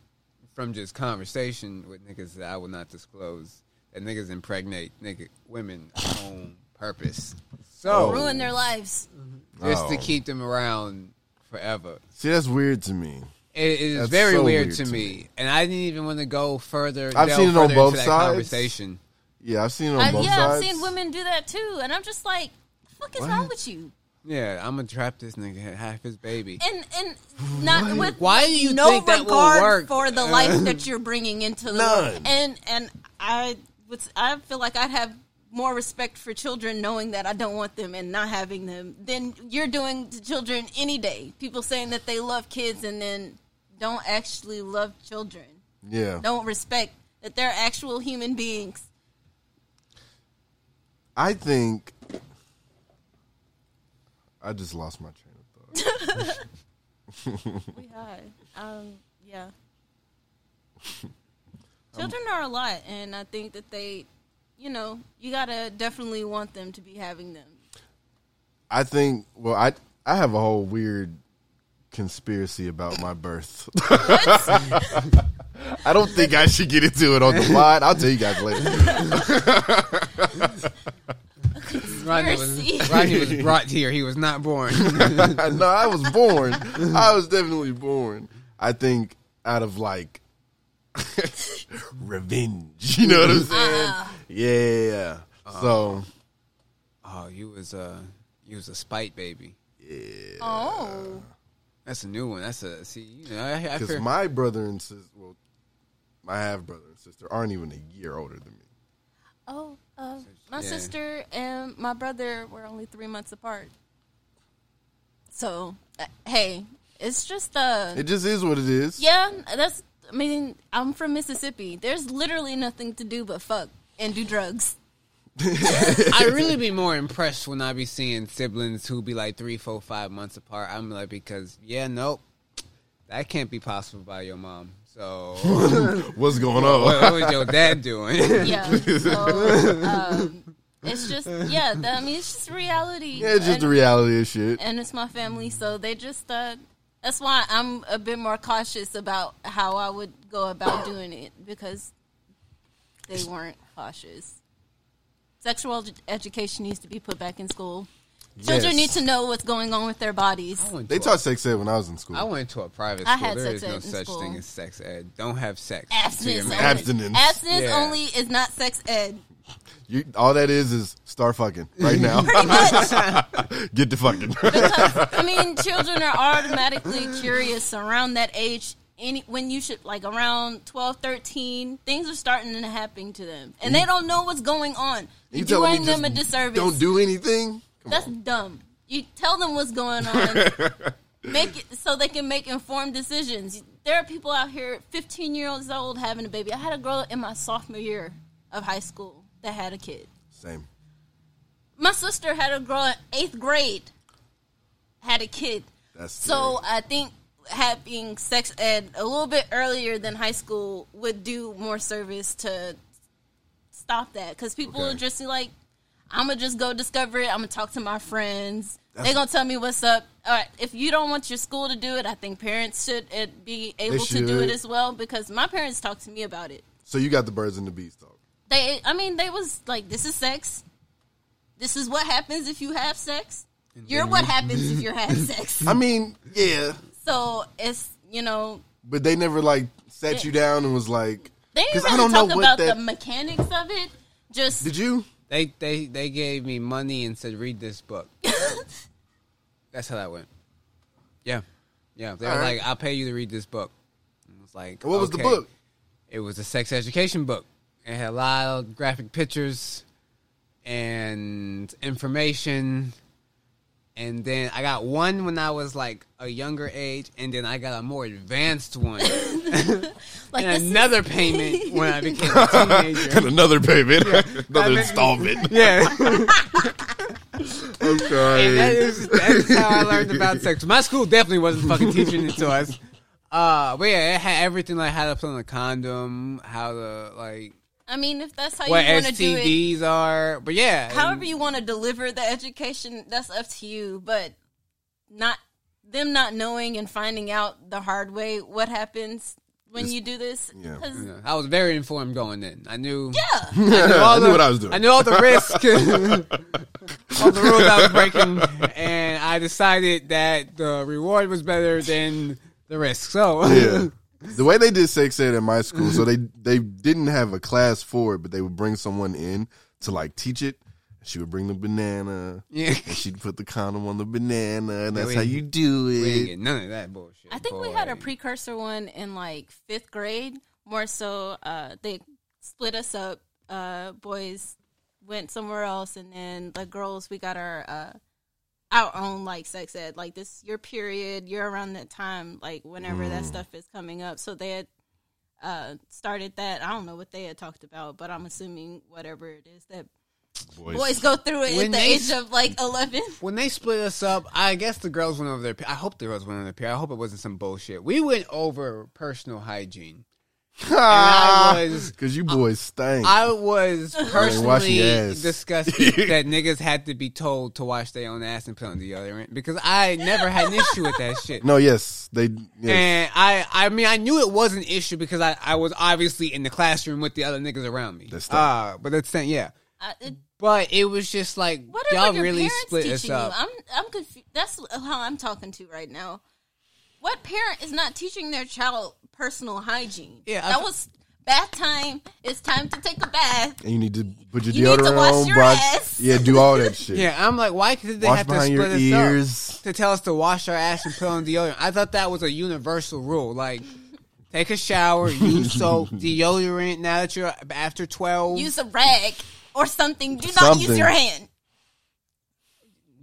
Speaker 8: from just conversation with niggas that I will not disclose that niggas impregnate nigga women on purpose. So oh.
Speaker 6: ruin their lives. Mm-hmm.
Speaker 8: just to
Speaker 7: Oh.
Speaker 8: keep them around forever.
Speaker 7: See, that's weird to me.
Speaker 8: It, it is
Speaker 7: That's
Speaker 8: very
Speaker 7: so
Speaker 8: weird,
Speaker 7: weird
Speaker 8: to
Speaker 7: to
Speaker 8: me.
Speaker 7: me.
Speaker 8: and I didn't even want to go further.
Speaker 7: I've
Speaker 8: delve
Speaker 7: seen it on
Speaker 8: further
Speaker 7: both
Speaker 8: that
Speaker 7: sides.
Speaker 8: Conversation.
Speaker 7: Yeah, I've seen it on
Speaker 6: I,
Speaker 7: both
Speaker 6: yeah,
Speaker 7: sides.
Speaker 6: I've seen women do that too, and I'm just like, the fuck is wrong with you?
Speaker 8: Yeah, I'm gonna trap this nigga half his baby.
Speaker 6: And and not with
Speaker 8: Why do you
Speaker 6: no
Speaker 8: think that will
Speaker 6: regard
Speaker 8: work?
Speaker 6: for the life that *laughs* you're bringing into the
Speaker 7: None.
Speaker 6: world. And and I would I feel like I'd have more respect for children knowing that I don't want them and not having them than you're doing to children any day. People saying that they love kids and then don't actually love children.
Speaker 7: Yeah.
Speaker 6: Don't respect that they're actual human beings.
Speaker 7: I think I just lost my train of thought.
Speaker 6: We had, Um, yeah. *laughs* Children are a lot, and I think that they, you know, you gotta definitely want them to be having them.
Speaker 7: I think. Well, I I have a whole weird conspiracy about my birth. *laughs* I don't think I should get into it on the pod. I'll tell you guys later. *laughs*
Speaker 8: Rodney was, *laughs* Rodney was brought here. He was not born. *laughs*
Speaker 7: no, I was born. I was *laughs* definitely born. I think out of like revenge. You know what I'm uh-huh. saying? Yeah. So
Speaker 8: oh, oh you was a you was a spite baby. Yeah.
Speaker 6: Oh,
Speaker 8: That's a new one. That's a see. You know, I, I
Speaker 7: because my brother and sister, well, my half brother and sister aren't even a year older than me.
Speaker 6: oh, uh, my
Speaker 8: Yeah.
Speaker 6: sister and my brother were only three months apart. So, uh, hey, it's just uh,
Speaker 7: It just is what it is.
Speaker 6: yeah. That's. I mean, I'm from Mississippi. There's literally nothing to do but fuck and do drugs. *laughs*
Speaker 8: I really be more impressed when I be seeing siblings who be like three, four, five months apart. I'm like because yeah, nope, that can't be possible by your mom. So *laughs*
Speaker 7: What's going on?
Speaker 8: what was your dad doing?
Speaker 6: Yeah. *laughs* So, um, it's just yeah. that- I mean, it's just reality.
Speaker 7: yeah, it's just
Speaker 6: And-
Speaker 7: the reality of shit.
Speaker 6: and it's my family, so they just uh that's why I'm a bit more cautious about how I would go about doing it because they weren't cautious. Sexual edu- education needs to be put back in school. Children
Speaker 7: Yes.
Speaker 6: need to know what's going on with their bodies.
Speaker 8: I went
Speaker 7: They
Speaker 8: to
Speaker 7: taught sex ed when I was in school.
Speaker 8: A, I went to a private
Speaker 6: I
Speaker 8: school.
Speaker 6: had
Speaker 8: There
Speaker 6: sex
Speaker 8: is no
Speaker 6: ed in
Speaker 8: such
Speaker 6: school.
Speaker 8: thing as sex ed. Don't have sex. to
Speaker 6: Abstinence, only.
Speaker 8: man.
Speaker 7: Abstinence.
Speaker 6: Abstinence
Speaker 8: Yeah.
Speaker 6: only is not sex ed.
Speaker 7: You, all that is is start fucking right *laughs* now.
Speaker 6: Pretty much. *laughs*
Speaker 7: Get to fucking.
Speaker 6: because I mean, *laughs* children are automatically curious around that age. Any when you should like around 12, 13, things are starting to happen to them, and they don't know what's going on. You're
Speaker 7: telling me
Speaker 6: doing them a
Speaker 7: just
Speaker 6: disservice.
Speaker 7: Don't do anything.
Speaker 6: That's dumb. You tell them what's going on. *laughs* make it so they can make informed decisions. There are people out here, 15 years old, having a baby. I had a girl in my sophomore year of high school that had a kid.
Speaker 7: Same.
Speaker 6: My sister had a girl in eighth grade, had a kid.
Speaker 7: That's
Speaker 6: So I think having sex ed a little bit earlier than high school would do more service to stop that because people
Speaker 7: Okay.
Speaker 6: are just like, I'm gonna just go discover it. I'm gonna talk to my friends.
Speaker 7: That's-
Speaker 6: They're gonna tell me what's up. All right, if you don't want your school to do it, I think parents should uh, be able to do it as well because my parents talked to me about it.
Speaker 7: So you got the birds and the bees talk.
Speaker 6: They, I mean, they was like, "This is sex. This is what happens if you have sex. You're what happens if you have *laughs* sex."
Speaker 7: I mean, yeah,
Speaker 6: So it's you know
Speaker 7: but they never like sat you down and was like,
Speaker 6: they didn't
Speaker 7: 'Cause
Speaker 6: really
Speaker 7: I don't
Speaker 6: talk
Speaker 7: what
Speaker 6: about
Speaker 7: that-
Speaker 6: the mechanics of it. Just
Speaker 7: "Did you?"
Speaker 8: They they they gave me money and said read this book. *laughs* That's how that went. Yeah, yeah. They were
Speaker 7: All right.
Speaker 8: like, "I'll pay you to read this book." I was like,
Speaker 7: What was the book?
Speaker 8: It was a sex education book. It had a lot of graphic pictures and information. And then I got one when I was like a younger age, and then I got a more advanced one, *laughs*
Speaker 6: like
Speaker 8: and
Speaker 6: this is-
Speaker 8: another payment *laughs* when I became a teenager.
Speaker 7: And another payment, *laughs* another installment.
Speaker 8: Yeah.
Speaker 7: I'm sorry.
Speaker 8: And that is that's how I learned about sex. My school definitely wasn't fucking teaching it to us. Uh, but yeah, it had everything like how to put on a condom, how to like
Speaker 6: I mean, if that's how
Speaker 8: what
Speaker 6: you want to do it,
Speaker 8: STDs are. But yeah,
Speaker 6: however you want to deliver the education, that's up to you. But not them not knowing and finding out the hard way what happens when
Speaker 7: It's-
Speaker 6: you do this.
Speaker 7: yeah.
Speaker 6: 'Cause-
Speaker 8: Yeah, I was very informed going in. I knew.
Speaker 6: yeah. *laughs*
Speaker 8: I *laughs* knew, all
Speaker 7: I knew
Speaker 8: the,
Speaker 7: what I was doing.
Speaker 8: I knew all the risks, *laughs* all the rules I was breaking, and I decided that the reward was better than the risk. So
Speaker 7: yeah. The way they did sex ed in my school, so they they didn't have a class for it, but they would bring someone in to like teach it. She would bring the banana,
Speaker 8: Yeah.
Speaker 7: and she'd put the condom on the banana, and that's
Speaker 8: we-
Speaker 7: how you do
Speaker 8: we didn't
Speaker 7: it.
Speaker 8: get none of that bullshit.
Speaker 6: I think we had a precursor one in like fifth grade. More so, uh, they split us up. Uh, boys went somewhere else, and then the girls we got our uh, our own like sex ed. Like this, your period, you're around that time. Like whenever that stuff is coming up, so they had uh, started that. I don't know what they had talked about, but I'm assuming whatever it is that
Speaker 7: Boys.
Speaker 6: boys go through it
Speaker 8: When
Speaker 6: at the
Speaker 8: they-
Speaker 6: age of like eleven.
Speaker 8: When they split us up, I guess the girls went over their. I hope the girls went over their. period. I hope it wasn't some bullshit. We went over personal hygiene. I *laughs* was-
Speaker 7: Cause you boys stank.
Speaker 8: I was personally
Speaker 7: your
Speaker 8: disgusted *laughs* that niggas had to be told to wash their own ass and put on deodorant because I never had an issue with that shit.
Speaker 7: no, yes, they. Yes.
Speaker 8: And I, I mean, I knew it was an issue because I, I was obviously in the classroom with the other niggas around me.
Speaker 7: That's
Speaker 8: uh, but that's saying, yeah.
Speaker 6: I, it,
Speaker 8: But it was just like
Speaker 6: what are
Speaker 8: y'all
Speaker 6: your
Speaker 8: really
Speaker 6: parents
Speaker 8: split
Speaker 6: teaching
Speaker 8: us
Speaker 6: you? I'm I'm confused. That's how I'm talking to right now. What parent is not teaching their child personal hygiene?
Speaker 8: Yeah, I-
Speaker 6: that was bath time. It's time to take a bath.
Speaker 7: and you need to put your
Speaker 6: You need to
Speaker 7: deodorant
Speaker 6: wash
Speaker 7: on.
Speaker 6: your
Speaker 7: brush-
Speaker 6: ass.
Speaker 7: Yeah, do all that shit.
Speaker 8: Yeah, I'm like, why did they
Speaker 7: Wash
Speaker 8: have to
Speaker 7: behind your
Speaker 8: split us
Speaker 7: ears.
Speaker 8: up to tell us to wash our ass and put on deodorant? I thought that was a universal rule. Like, take a shower, use soap, *laughs* deodorant. Now that you're after twelve,
Speaker 6: Use a rag or something. Do not use your hand.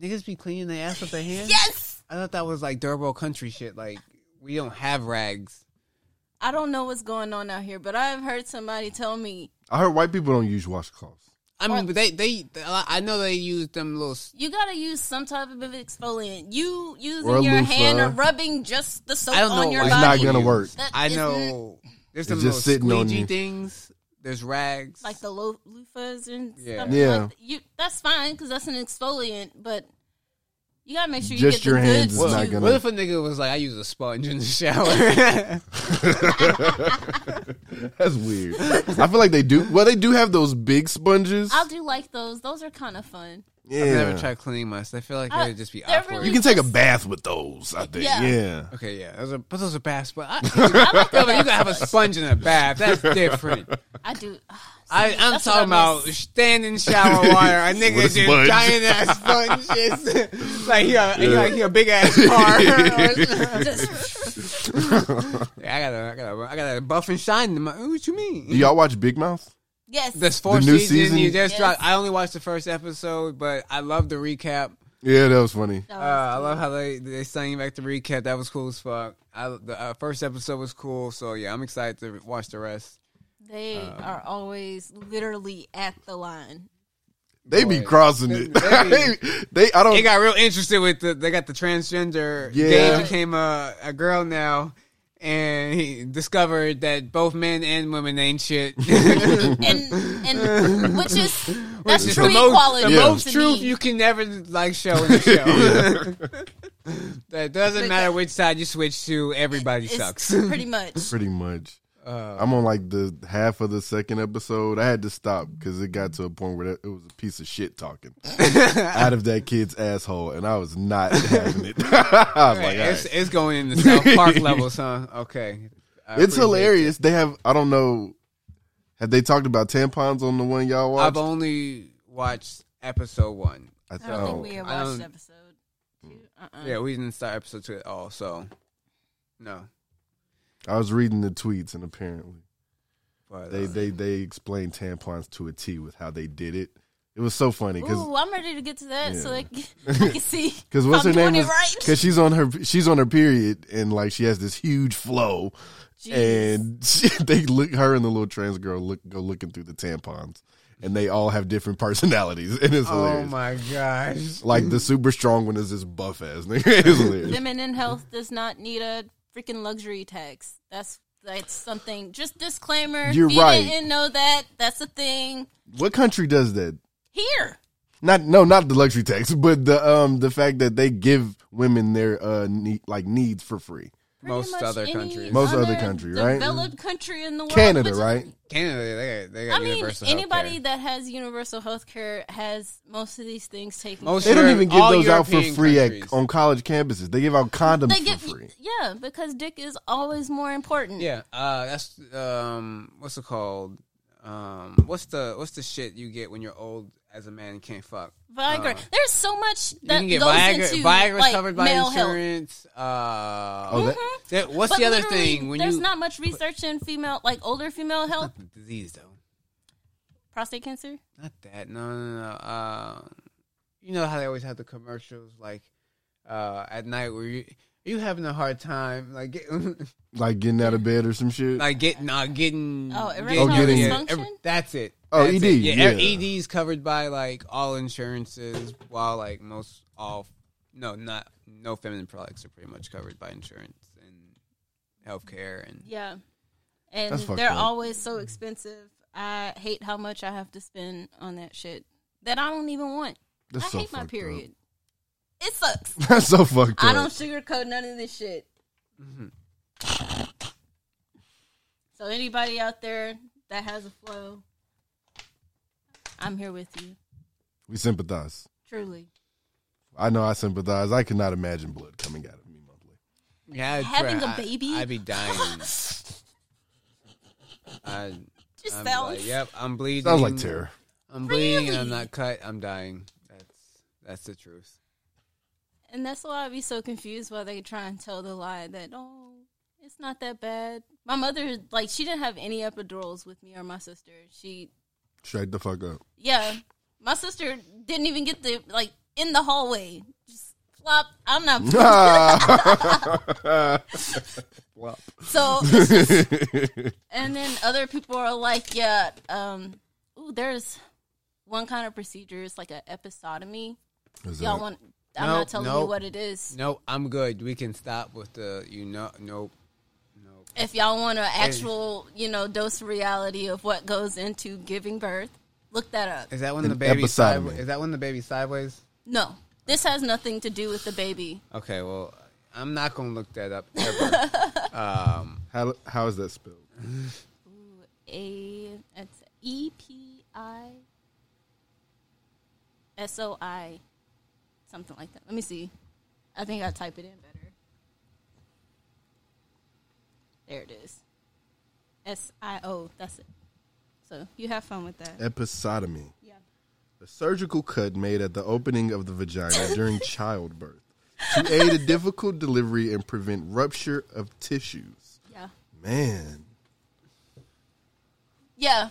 Speaker 8: niggas be cleaning their ass with their hands.
Speaker 6: Yes.
Speaker 8: I thought that was like durable country shit. Like, we don't have rags.
Speaker 6: I don't know what's going on out here, but I've heard somebody tell me
Speaker 7: I heard white people don't use washcloths.
Speaker 8: I mean, but they, they, I know they use them little.
Speaker 6: you gotta use some type of exfoliant. You using your
Speaker 7: loofah.
Speaker 6: hand or rubbing just the soap
Speaker 8: I don't know
Speaker 6: on your
Speaker 8: why
Speaker 7: It's
Speaker 6: body.
Speaker 7: not gonna work.
Speaker 6: That
Speaker 8: I know. There's some
Speaker 7: just
Speaker 8: little
Speaker 7: sitting on
Speaker 8: squeegee
Speaker 7: you.
Speaker 8: things. There's rags.
Speaker 6: like the lo- loofahs and
Speaker 8: Yeah.
Speaker 6: stuff.
Speaker 7: Yeah.
Speaker 6: Like, you that's fine because that's an exfoliant, but you gotta make sure you
Speaker 7: Just
Speaker 6: get the
Speaker 7: your hands
Speaker 6: goods
Speaker 7: is not gonna-
Speaker 8: What if a nigga was like, I use a sponge in the shower? *laughs*
Speaker 7: That's weird. I feel like they do. Well, they do have those big sponges.
Speaker 6: I do like those. Those are kind of fun.
Speaker 7: yeah,
Speaker 8: I've never tried cleaning myself. I feel like
Speaker 6: Uh,
Speaker 8: it'd just be
Speaker 6: they're
Speaker 8: awkward.
Speaker 6: really-
Speaker 7: You can take a bath with those. I think.
Speaker 6: Yeah.
Speaker 7: Yeah.
Speaker 8: Okay, yeah, those are, but those are baths. But I, *laughs*
Speaker 6: I like *laughs*
Speaker 8: yeah,
Speaker 6: the
Speaker 8: but you can have a sponge in a bath. That's different.
Speaker 6: I do.
Speaker 8: I, I'm talking
Speaker 6: I
Speaker 8: about standing shower water. A *laughs* nigga
Speaker 7: With
Speaker 8: just giant ass sponge. *laughs* *laughs* Like he a, he like he a big ass car.
Speaker 6: Just-
Speaker 8: yeah, I got a, I got a, I got a buff and shine. In my, what you mean?
Speaker 7: Do y'all watch Big Mouth?
Speaker 6: yes.
Speaker 8: There's four
Speaker 7: The new
Speaker 8: seasons.
Speaker 7: season?
Speaker 8: You just
Speaker 6: Yes.
Speaker 8: dropped. I only watched the first episode, but I love the recap.
Speaker 7: Yeah, that was funny.
Speaker 6: That
Speaker 8: Uh,
Speaker 6: was
Speaker 8: I love how they they sang back the recap. That was cool as fuck. I, the uh, first episode was cool, so yeah, I'm excited to watch the rest.
Speaker 6: They
Speaker 8: Um,
Speaker 6: are always literally at the line.
Speaker 7: They be crossing it.
Speaker 8: they *laughs*
Speaker 7: They, they, I don't.
Speaker 8: They got real interested with the. They got the transgender.
Speaker 7: Yeah.
Speaker 8: Dave became a a girl now, and he discovered that both men and women ain't shit. *laughs*
Speaker 6: And and which is that's
Speaker 8: It's
Speaker 6: true
Speaker 8: the most,
Speaker 6: equality.
Speaker 8: the
Speaker 7: Yeah.
Speaker 8: most truth
Speaker 6: me.
Speaker 8: you can never like show in the show. *laughs* that doesn't
Speaker 6: But
Speaker 8: matter
Speaker 6: that-
Speaker 8: which side you switch to. Everybody
Speaker 6: It's
Speaker 8: sucks.
Speaker 6: pretty much.
Speaker 7: pretty much.
Speaker 8: Uh,
Speaker 7: I'm on like the half of the second episode. I had to stop because it got to a point where it was a piece of shit talking *laughs* out of that kid's asshole, and I was not *laughs* having it. *laughs* I was like,
Speaker 8: it's,
Speaker 7: right.
Speaker 8: it's going in the South Park levels, huh? Okay, I
Speaker 7: it's
Speaker 8: appreciate
Speaker 7: hilarious. They have. I don't know. Have they talked about tampons on the one y'all watched?
Speaker 8: I've only watched episode one.
Speaker 7: I
Speaker 6: I don't think we have watched episode two. Uh-uh.
Speaker 8: Yeah, we didn't start episode two at all, so no.
Speaker 7: I was reading the tweets, and apparently
Speaker 8: But
Speaker 7: they
Speaker 8: uh,
Speaker 7: they they explained tampons to a T with how they did it. It was so funny because
Speaker 6: I'm ready to get to that so
Speaker 7: Yeah.
Speaker 6: they can, *laughs* I can see. *laughs*
Speaker 7: Because what's
Speaker 6: I'm
Speaker 7: her name
Speaker 6: doing
Speaker 7: is
Speaker 6: it right.
Speaker 7: because she's on her she's on her period and like she has this huge flow
Speaker 6: Jeez.
Speaker 7: and she, *laughs* they look her and the little trans girl look go looking through the tampons and they all have different personalities and it's
Speaker 8: oh
Speaker 7: hilarious.
Speaker 8: Oh my gosh,
Speaker 7: Like the super strong one is this buff ass nigga. It's hilarious.
Speaker 6: Women in health does not need a freaking luxury tax. That's that's something. Just disclaimer.
Speaker 7: You're right.
Speaker 6: didn't know that. That's a thing
Speaker 7: What country does that?
Speaker 6: here.
Speaker 7: Not no, not the luxury tax, but the um the fact that they give women their uh need, like needs for free.
Speaker 6: Pretty
Speaker 8: Most
Speaker 6: much
Speaker 8: other
Speaker 6: any
Speaker 8: countries.
Speaker 7: Most other country, right?
Speaker 6: Developed country in the world.
Speaker 7: Canada,
Speaker 6: which-
Speaker 7: right?
Speaker 8: Canada, they got, they got
Speaker 6: I mean,
Speaker 8: universal
Speaker 6: anybody that has universal health care has most of these things taken
Speaker 8: Most
Speaker 7: They
Speaker 6: care
Speaker 7: don't
Speaker 6: of.
Speaker 7: even give
Speaker 8: all
Speaker 7: those out for
Speaker 8: European
Speaker 7: free at, on college campuses. They give out condoms
Speaker 6: They
Speaker 7: for free.
Speaker 6: yeah, because dick is always more important.
Speaker 8: Yeah, uh, that's um, what's it called? Um, what's the what's the shit you get when you're old as a man and can't fuck?
Speaker 6: Viagra.
Speaker 8: Uh,
Speaker 6: There's so much
Speaker 8: You
Speaker 6: that
Speaker 8: can get
Speaker 6: goes
Speaker 8: Viagra.
Speaker 6: into
Speaker 8: Viagra's
Speaker 6: like,
Speaker 8: covered by
Speaker 6: male health.
Speaker 8: insurance. Uh,
Speaker 7: Oh, that-
Speaker 8: there- what's
Speaker 6: But
Speaker 8: the other thing when
Speaker 6: there's
Speaker 8: you
Speaker 6: not much research in female, like older female health,
Speaker 8: disease though?
Speaker 6: prostate cancer.
Speaker 8: Not that. No, no, no. Uh, you know how they always have the commercials like uh, at night where you you having a hard time like get,
Speaker 7: Like getting out of bed or some shit.
Speaker 8: like getting uh, getting
Speaker 6: Oh, erectile
Speaker 7: getting-
Speaker 6: dysfunction?
Speaker 8: that's it.
Speaker 7: Oh, ED,
Speaker 8: it. Yeah,
Speaker 7: yeah.
Speaker 8: ED is covered by like all insurances, while like most all no not no feminine products are pretty much covered by insurance and healthcare and
Speaker 6: Yeah. And they're
Speaker 7: up.
Speaker 6: always so expensive. I hate how much I have to spend on that shit that I don't even want.
Speaker 7: That's
Speaker 6: I
Speaker 7: so
Speaker 6: hate my
Speaker 7: fucked up.
Speaker 6: period. It sucks. *laughs*
Speaker 7: That's so fucked
Speaker 6: I
Speaker 7: up.
Speaker 6: don't sugarcoat none of this shit. Mm-hmm. So anybody out there that has a flow, I'm here with you.
Speaker 7: We sympathize.
Speaker 6: Truly.
Speaker 7: I know I sympathize. I cannot imagine blood coming out of me monthly.
Speaker 8: yeah, I'd
Speaker 6: Having
Speaker 8: try-
Speaker 6: a baby?
Speaker 8: I, would be dying. *laughs* I,
Speaker 6: Just
Speaker 8: I'm
Speaker 6: sounds.
Speaker 8: like, yep, I'm bleeding.
Speaker 7: Sounds like terror.
Speaker 8: I'm bleeding and I'm not cut. I'm dying. That's that's the truth.
Speaker 6: And that's why I be so confused why they try and tell the lie that oh, it's not that bad. My mother, like, she didn't have any epidurals with me or my sister. She,
Speaker 7: Straight the fuck up.
Speaker 6: yeah, my sister didn't even get the like in the hallway. Just flop. I'm not. *laughs* flop. so, just- *laughs* and then other people are like, yeah, um, ooh, there's one kind of procedure. It's like an episiotomy.
Speaker 7: Is
Speaker 6: Y'all
Speaker 7: that-
Speaker 6: want? I'm
Speaker 8: Nope,
Speaker 6: not telling you what it is.
Speaker 8: No, I'm good. We can stop with the you know nope. Nope.
Speaker 6: if y'all want an actual, you know, dose of reality of what goes into giving birth, look that up.
Speaker 8: Is that when
Speaker 7: An
Speaker 8: the baby
Speaker 7: episiotomy.
Speaker 8: sideways? Is that when the baby sideways?
Speaker 6: No, this has nothing to do with the baby.
Speaker 8: Okay, well, I'm not gonna look that up ever. *laughs* um,
Speaker 7: How how is that spelled?
Speaker 6: A it's E P I S O I, something like that. Let me see. I think I type it in better. There it is. S I O. That's it. So you have fun with that.
Speaker 7: Episiotomy.
Speaker 6: Yeah.
Speaker 7: A surgical cut made at the opening of the vagina during *laughs* childbirth to aid a difficult delivery and prevent rupture of tissues.
Speaker 6: Yeah.
Speaker 7: Man,
Speaker 6: Yeah.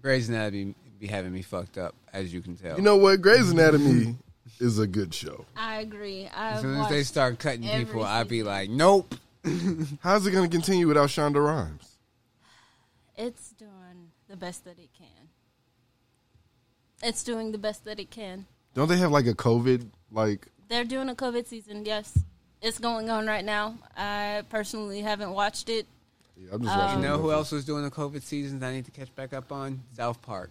Speaker 8: Grey's Anatomy be having me fucked up, as you can tell.
Speaker 7: you know what? Grey's Anatomy is a good show.
Speaker 6: I agree. I
Speaker 8: as soon as they start cutting
Speaker 6: every
Speaker 8: people, I'd be like, nope. *laughs*
Speaker 7: How's it going to continue without Shonda Rhimes?
Speaker 6: It's doing the best that it can. It's doing the best that it can.
Speaker 7: Don't they have like a COVID like?
Speaker 6: They're doing a COVID season, yes. It's going on right now. I personally haven't watched it.
Speaker 7: Yeah, I'm just
Speaker 6: Um,
Speaker 7: watching.
Speaker 8: You know who else was doing the COVID seasons? I need to catch back up on South Park.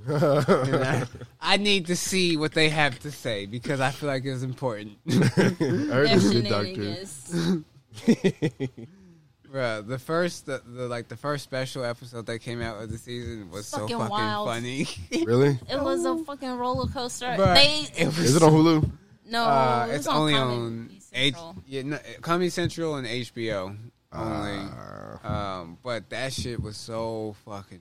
Speaker 8: *laughs* And I, I need to see what they have to say because I feel like it's important.
Speaker 7: I heard
Speaker 6: Their
Speaker 7: this good doctor.
Speaker 6: shenanigans. *laughs*
Speaker 8: Bruh, the first, the, the like the first special episode that came out of the season was so
Speaker 6: Fucking
Speaker 8: fucking
Speaker 6: wild.
Speaker 8: funny. *laughs*
Speaker 7: Really?
Speaker 6: It was a fucking roller coaster.
Speaker 8: Bruh,
Speaker 6: they
Speaker 8: it was
Speaker 7: Is it on Hulu?
Speaker 6: no,
Speaker 8: Uh,
Speaker 6: it
Speaker 8: it's
Speaker 6: on
Speaker 8: only
Speaker 6: Comedy
Speaker 8: on H, yeah, no, Comedy Central and HBO only.
Speaker 7: Ah.
Speaker 8: um, but that shit was so fucking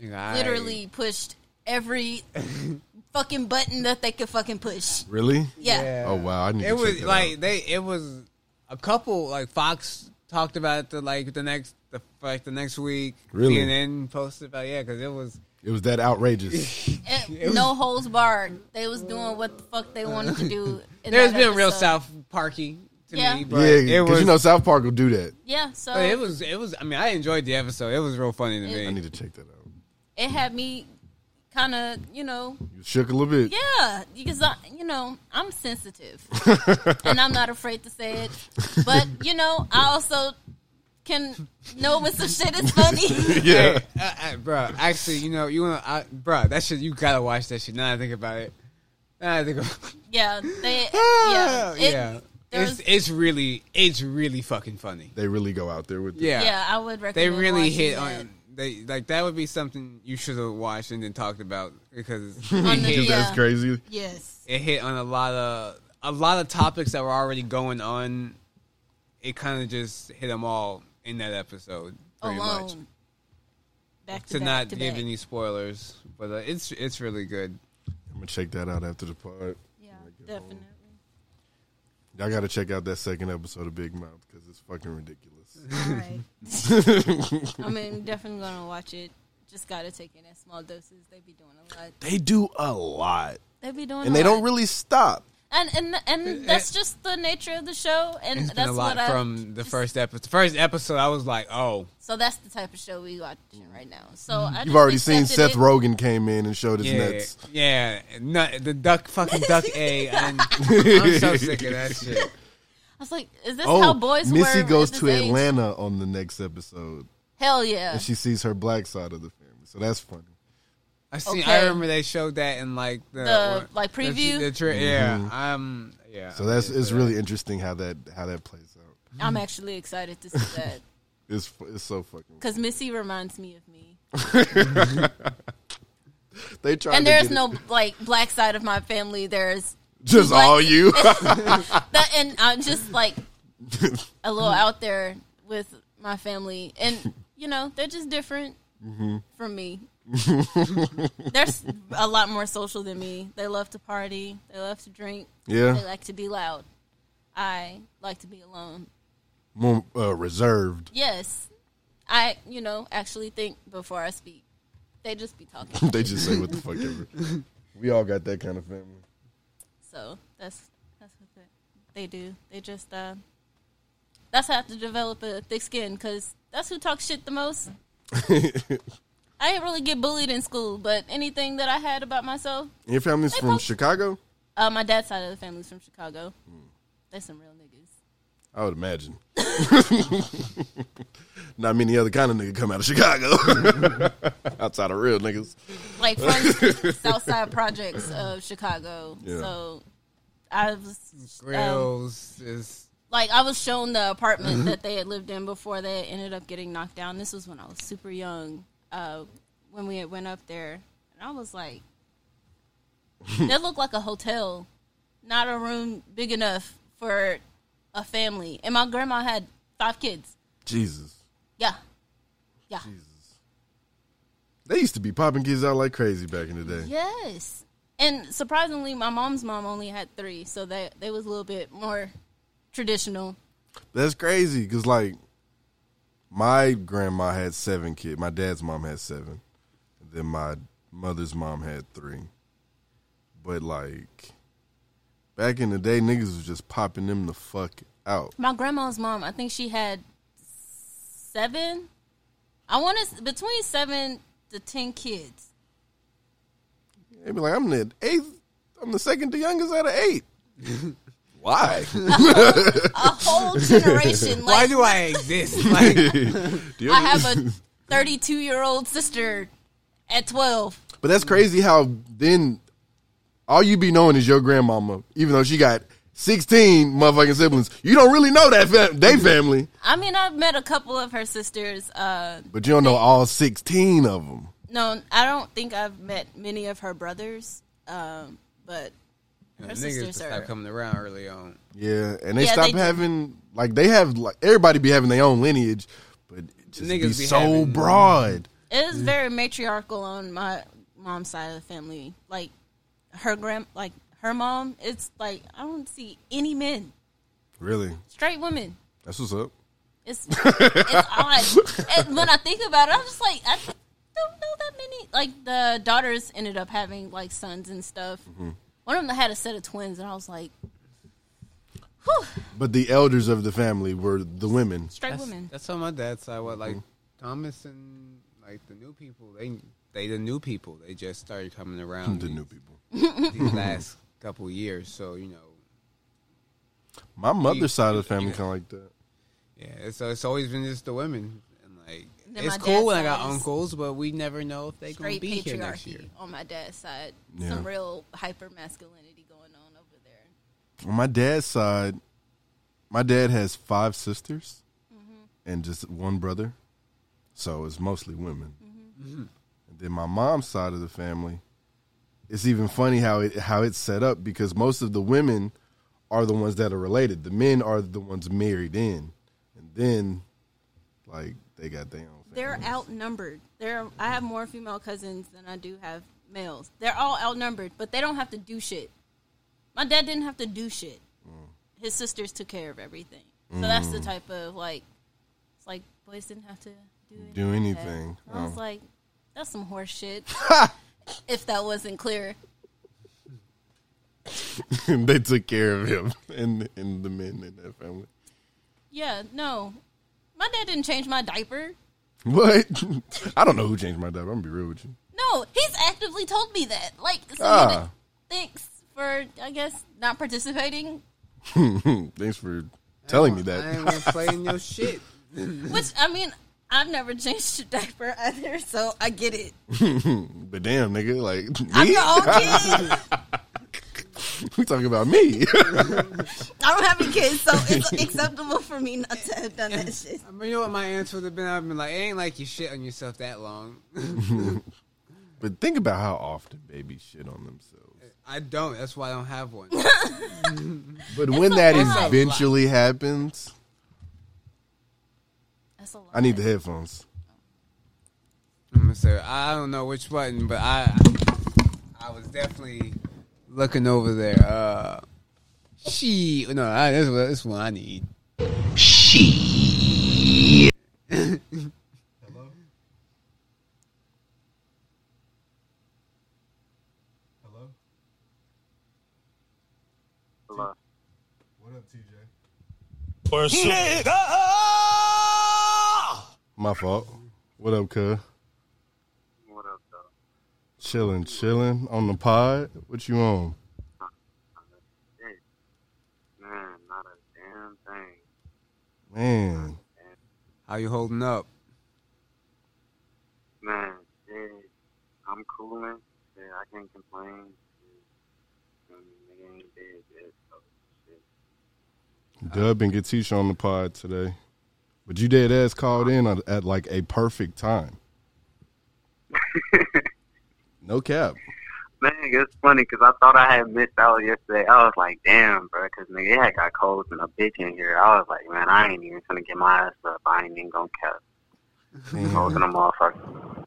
Speaker 8: funny. Nigga, I-
Speaker 6: Literally pushed every *laughs* fucking button that they could fucking push.
Speaker 7: Really?
Speaker 6: Yeah.
Speaker 7: Oh wow! I need.
Speaker 8: it
Speaker 7: to
Speaker 8: was
Speaker 7: check
Speaker 8: like
Speaker 7: out.
Speaker 8: they. It was a couple like Fox talked about it the like the next the like the next week.
Speaker 7: Really?
Speaker 8: CNN posted about yeah because it was
Speaker 7: it was that outrageous. *laughs*
Speaker 6: Eh, it- no holds barred. They was doing what the fuck they wanted to do. in *laughs*
Speaker 8: there's
Speaker 6: that
Speaker 8: been real. South Parky to
Speaker 6: Yeah.
Speaker 8: me, but
Speaker 7: yeah, because you know South Park will do that.
Speaker 6: Yeah, so
Speaker 8: but it was it was. I mean, I enjoyed the episode. It was real funny to
Speaker 6: It-
Speaker 8: me.
Speaker 7: I need to check that out.
Speaker 6: It had me kind of, you know,
Speaker 7: You shook a little bit.
Speaker 6: yeah, because I, you know, I'm sensitive, *laughs* and I'm not afraid to say it. But you know, I also can know when some shit is funny. *laughs*
Speaker 7: Yeah.
Speaker 8: Hey, uh, uh, bro. Actually, you know, you want to, bro. That shit, you gotta watch that shit. Now that I think about it. Now that I think about *laughs*
Speaker 6: yeah, they, yeah,
Speaker 8: yeah,
Speaker 6: it-
Speaker 8: yeah.
Speaker 6: there's-
Speaker 8: It's it's really it's really fucking funny.
Speaker 7: They really go out there with it.
Speaker 8: Yeah,
Speaker 6: yeah. I would recommend.
Speaker 8: they
Speaker 6: really
Speaker 8: hit
Speaker 6: that.
Speaker 8: on. They like that would be something you should have watched and then talked about because *laughs* *laughs* it
Speaker 6: the-
Speaker 8: hit,
Speaker 6: Yeah.
Speaker 7: that's crazy.
Speaker 6: Yes,
Speaker 8: it hit on a lot of a lot of topics that were already going on. It kind of just hit them all in that episode, pretty
Speaker 6: alone.
Speaker 8: much.
Speaker 6: Back to,
Speaker 8: To
Speaker 6: back
Speaker 8: not
Speaker 6: to
Speaker 8: give
Speaker 6: back.
Speaker 8: any spoilers, but uh, it's it's really good.
Speaker 7: I'm gonna check that out after the pod.
Speaker 6: Yeah, definitely.
Speaker 7: Y'all got to check out that second episode of Big Mouth because it's fucking ridiculous.
Speaker 6: All right. *laughs* I mean, definitely gonna watch it. Just gotta take it in small doses. They be doing a lot.
Speaker 7: they do a lot,
Speaker 6: They be doing,
Speaker 7: and
Speaker 6: a
Speaker 7: they don't really stop.
Speaker 6: and and and that's just the nature of the show, and
Speaker 8: It's been
Speaker 6: that's
Speaker 8: a lot
Speaker 6: what I.
Speaker 8: from the first episode. First episode, I was like, oh,
Speaker 6: so that's the type of show we watching right now. So mm-hmm. I
Speaker 7: You've already seen Seth
Speaker 6: it.
Speaker 7: Rogen came in and showed his
Speaker 8: yeah,
Speaker 7: nuts.
Speaker 8: yeah, nut, the duck, fucking duck *laughs* A. And *laughs* I'm so sick of that shit.
Speaker 6: I was like, is this
Speaker 7: Oh,
Speaker 6: how boys
Speaker 7: Missy
Speaker 6: were
Speaker 7: goes to
Speaker 6: age?
Speaker 7: Atlanta on the next episode,
Speaker 6: Hell yeah!
Speaker 7: and she sees her black side of the family. So that's funny.
Speaker 8: I see.
Speaker 6: Okay.
Speaker 8: I remember they showed that in like the,
Speaker 6: The,
Speaker 8: what-
Speaker 6: like,
Speaker 8: the-
Speaker 6: preview?
Speaker 8: The, tra- Yeah, um, yeah.
Speaker 7: Mm-hmm. So that's it's really interesting how that how that plays out.
Speaker 6: I'm actually excited to see that *laughs*
Speaker 7: It's it's so fucking.
Speaker 6: because Missy reminds me of me, *laughs*
Speaker 7: They try
Speaker 6: and
Speaker 7: to
Speaker 6: there's
Speaker 7: get it-
Speaker 6: no like black side of my family. There's
Speaker 7: just
Speaker 6: black-
Speaker 7: all you. *laughs*
Speaker 6: that, and I'm just like *laughs* a little out there with my family, and you know they're just different
Speaker 7: Mm-hmm.
Speaker 6: from me. *laughs* they're a lot more social than me. They love to party. They love to drink.
Speaker 7: Yeah.
Speaker 6: They like to be loud. I like to be alone.
Speaker 7: More uh, reserved.
Speaker 6: Yes, I you know actually think before I speak. They just be talking.
Speaker 7: they just say what the fuck ever. We all got that kind of family.
Speaker 6: So that's that's what they, they do. They just uh, that's how I have to develop a thick skin because that's who talks shit the most. *laughs* I didn't really get bullied in school, but anything that I had about myself,
Speaker 7: Your family's from
Speaker 6: post-
Speaker 7: Chicago?
Speaker 6: uh, my dad's side of the family's from Chicago.
Speaker 7: Hmm.
Speaker 6: They're some real niggas.
Speaker 7: I would imagine. *laughs* Not many other kind of nigga come out of Chicago. *laughs* Outside of real niggas.
Speaker 6: Like from *laughs* Southside projects of Chicago.
Speaker 7: Yeah.
Speaker 6: So I was um,
Speaker 8: is
Speaker 6: like I was shown the apartment that they had lived in before they ended up getting knocked down. This was when I was super young. Uh, when we had went up there, and I was like, that looked like a hotel, not a room big enough for a family. And my grandma had five kids.
Speaker 7: Jesus.
Speaker 6: Yeah, yeah,
Speaker 7: They used to be popping kids out like crazy back in the day.
Speaker 6: yes. And surprisingly, my mom's mom only had three, so they they was a little bit more traditional.
Speaker 7: That's crazy because, like, my grandma had seven kids. My dad's mom had seven. Then my mother's mom had three. But, like, back in the day, niggas was just popping them the fuck out.
Speaker 6: My grandma's mom, I think she had seven. I want to between seven to ten kids.
Speaker 7: They be like, I'm the eighth, I'm the second to youngest out of eight. *laughs* Why? *laughs*
Speaker 6: A whole generation.
Speaker 8: why do I exist? *laughs* Like,
Speaker 7: Do you-
Speaker 6: I have a thirty-two year old sister at twelve.
Speaker 7: But that's crazy how then all you be knowing is your grandmama, even though she got 16 motherfucking siblings. You don't really know that fam- they family,
Speaker 6: I mean, I've met a couple of her sisters. Uh,
Speaker 7: but you don't know all 16 of them.
Speaker 6: no, I don't think I've met many of her brothers. Um, but her
Speaker 8: niggas
Speaker 6: sisters
Speaker 8: stopped
Speaker 6: are.
Speaker 8: coming around early on.
Speaker 7: Yeah, and they
Speaker 6: Yeah,
Speaker 7: stop
Speaker 6: they do.
Speaker 7: having like they have like everybody be having their own lineage, but it just be,
Speaker 8: Niggas be
Speaker 7: so
Speaker 8: having-
Speaker 7: broad.
Speaker 6: It is very matriarchal on my mom's side of the family. Like her grand, like her mom. It's like I don't see any men,
Speaker 7: Really,
Speaker 6: straight women.
Speaker 7: that's what's up.
Speaker 6: It's it's odd. And when I think about it, I'm just like I don't know that many. Like the daughters ended up having like sons and stuff.
Speaker 7: Mm-hmm.
Speaker 6: One of them had a set of twins, and I was like, whew,
Speaker 7: But the elders of the family were the women.
Speaker 6: straight
Speaker 8: That's,
Speaker 6: women.
Speaker 8: that's on my dad's side. What like Thomas and like the new people? They they the new people. They just started coming around.
Speaker 7: The new people. *laughs*
Speaker 8: these *laughs* last couple years. So you know,
Speaker 7: My mother's side of the family
Speaker 8: Yeah.
Speaker 7: kind of like that.
Speaker 8: yeah. It's, it's always been just the women, and like
Speaker 6: Then
Speaker 8: it's cool when I got uncles, but we never know if they gonna
Speaker 6: Straight
Speaker 8: be here next year.
Speaker 6: patriarchy on my dad's side.
Speaker 7: Yeah.
Speaker 6: Some real hyper masculinity going on over there.
Speaker 7: On my dad's side, my dad has five sisters
Speaker 6: Mm-hmm.
Speaker 7: and just one brother, so it's mostly women.
Speaker 6: Mm-hmm.
Speaker 7: And then my mom's side of the family, it's even funny how it how it's set up because most of the women are the ones that are related. The men are the ones married in, and then like they got their own.
Speaker 6: They're
Speaker 7: families.
Speaker 6: outnumbered. There, I have more female cousins than I do have males. They're all outnumbered, but they don't have to do shit. My dad didn't have to do shit.
Speaker 7: Mm.
Speaker 6: His sisters took care of everything. So that's the type of like, it's like boys didn't have to do anything.
Speaker 7: Do anything.
Speaker 6: I was
Speaker 7: Oh.
Speaker 6: like, that's some horse shit. *laughs* if that wasn't clear, *laughs*
Speaker 7: they took care of him and and the men in that family.
Speaker 6: Yeah, no. My dad didn't change my diaper.
Speaker 7: What? *laughs* I don't know who changed my diaper. I'm gonna be real with you.
Speaker 6: No, he's actively told me that. Like, so
Speaker 7: Ah.
Speaker 6: thanks for, I guess, not participating. *laughs*
Speaker 7: Thanks for telling me that.
Speaker 8: I
Speaker 7: that.
Speaker 8: ain't gonna play in your shit.
Speaker 6: Which, I mean, I've never changed a diaper either, so I get it. *laughs*
Speaker 7: but damn, nigga, like
Speaker 6: I'm
Speaker 7: me?
Speaker 6: your own kid. *laughs*
Speaker 7: we talking about me. *laughs*
Speaker 6: I don't have any kids, so it's acceptable for me not to have done that shit.
Speaker 8: I mean, you know what my answer would have been? I've been like, it ain't like you shit on yourself that long.
Speaker 7: but think about how often babies shit on themselves.
Speaker 8: I don't. That's why I don't have one.
Speaker 7: But when that
Speaker 6: a lot.
Speaker 7: eventually happens,
Speaker 6: That's a lot.
Speaker 7: I need the headphones.
Speaker 8: I'm gonna say I don't know which button, but I I was definitely looking over there. Uh, she no, I, this one- this one I need. She.
Speaker 10: Hello. Hello. Hello.
Speaker 7: What up, TJ?
Speaker 10: Nigga!
Speaker 7: My fault. What up, cuz?
Speaker 10: What up, though?
Speaker 7: Chilling, chilling on the pod. What you on?
Speaker 10: Man, not a damn thing.
Speaker 7: Man,
Speaker 8: How you holding up?
Speaker 10: Man, shit. I'm cooling. Shit, I can't complain. Shit. I mean, nigga ain't dead yet, so shit.
Speaker 7: Dub and Gatisha on the pod today. But you dead ass called in at, at like a perfect time. *laughs* no cap.
Speaker 10: Man, it's funny because I thought I had missed out yesterday. I was like, damn, bro, because nigga, it had got cold and a bitch in here. I was like, man, I ain't even gonna get my ass up. I ain't even gonna cap. Cold in a motherfucker.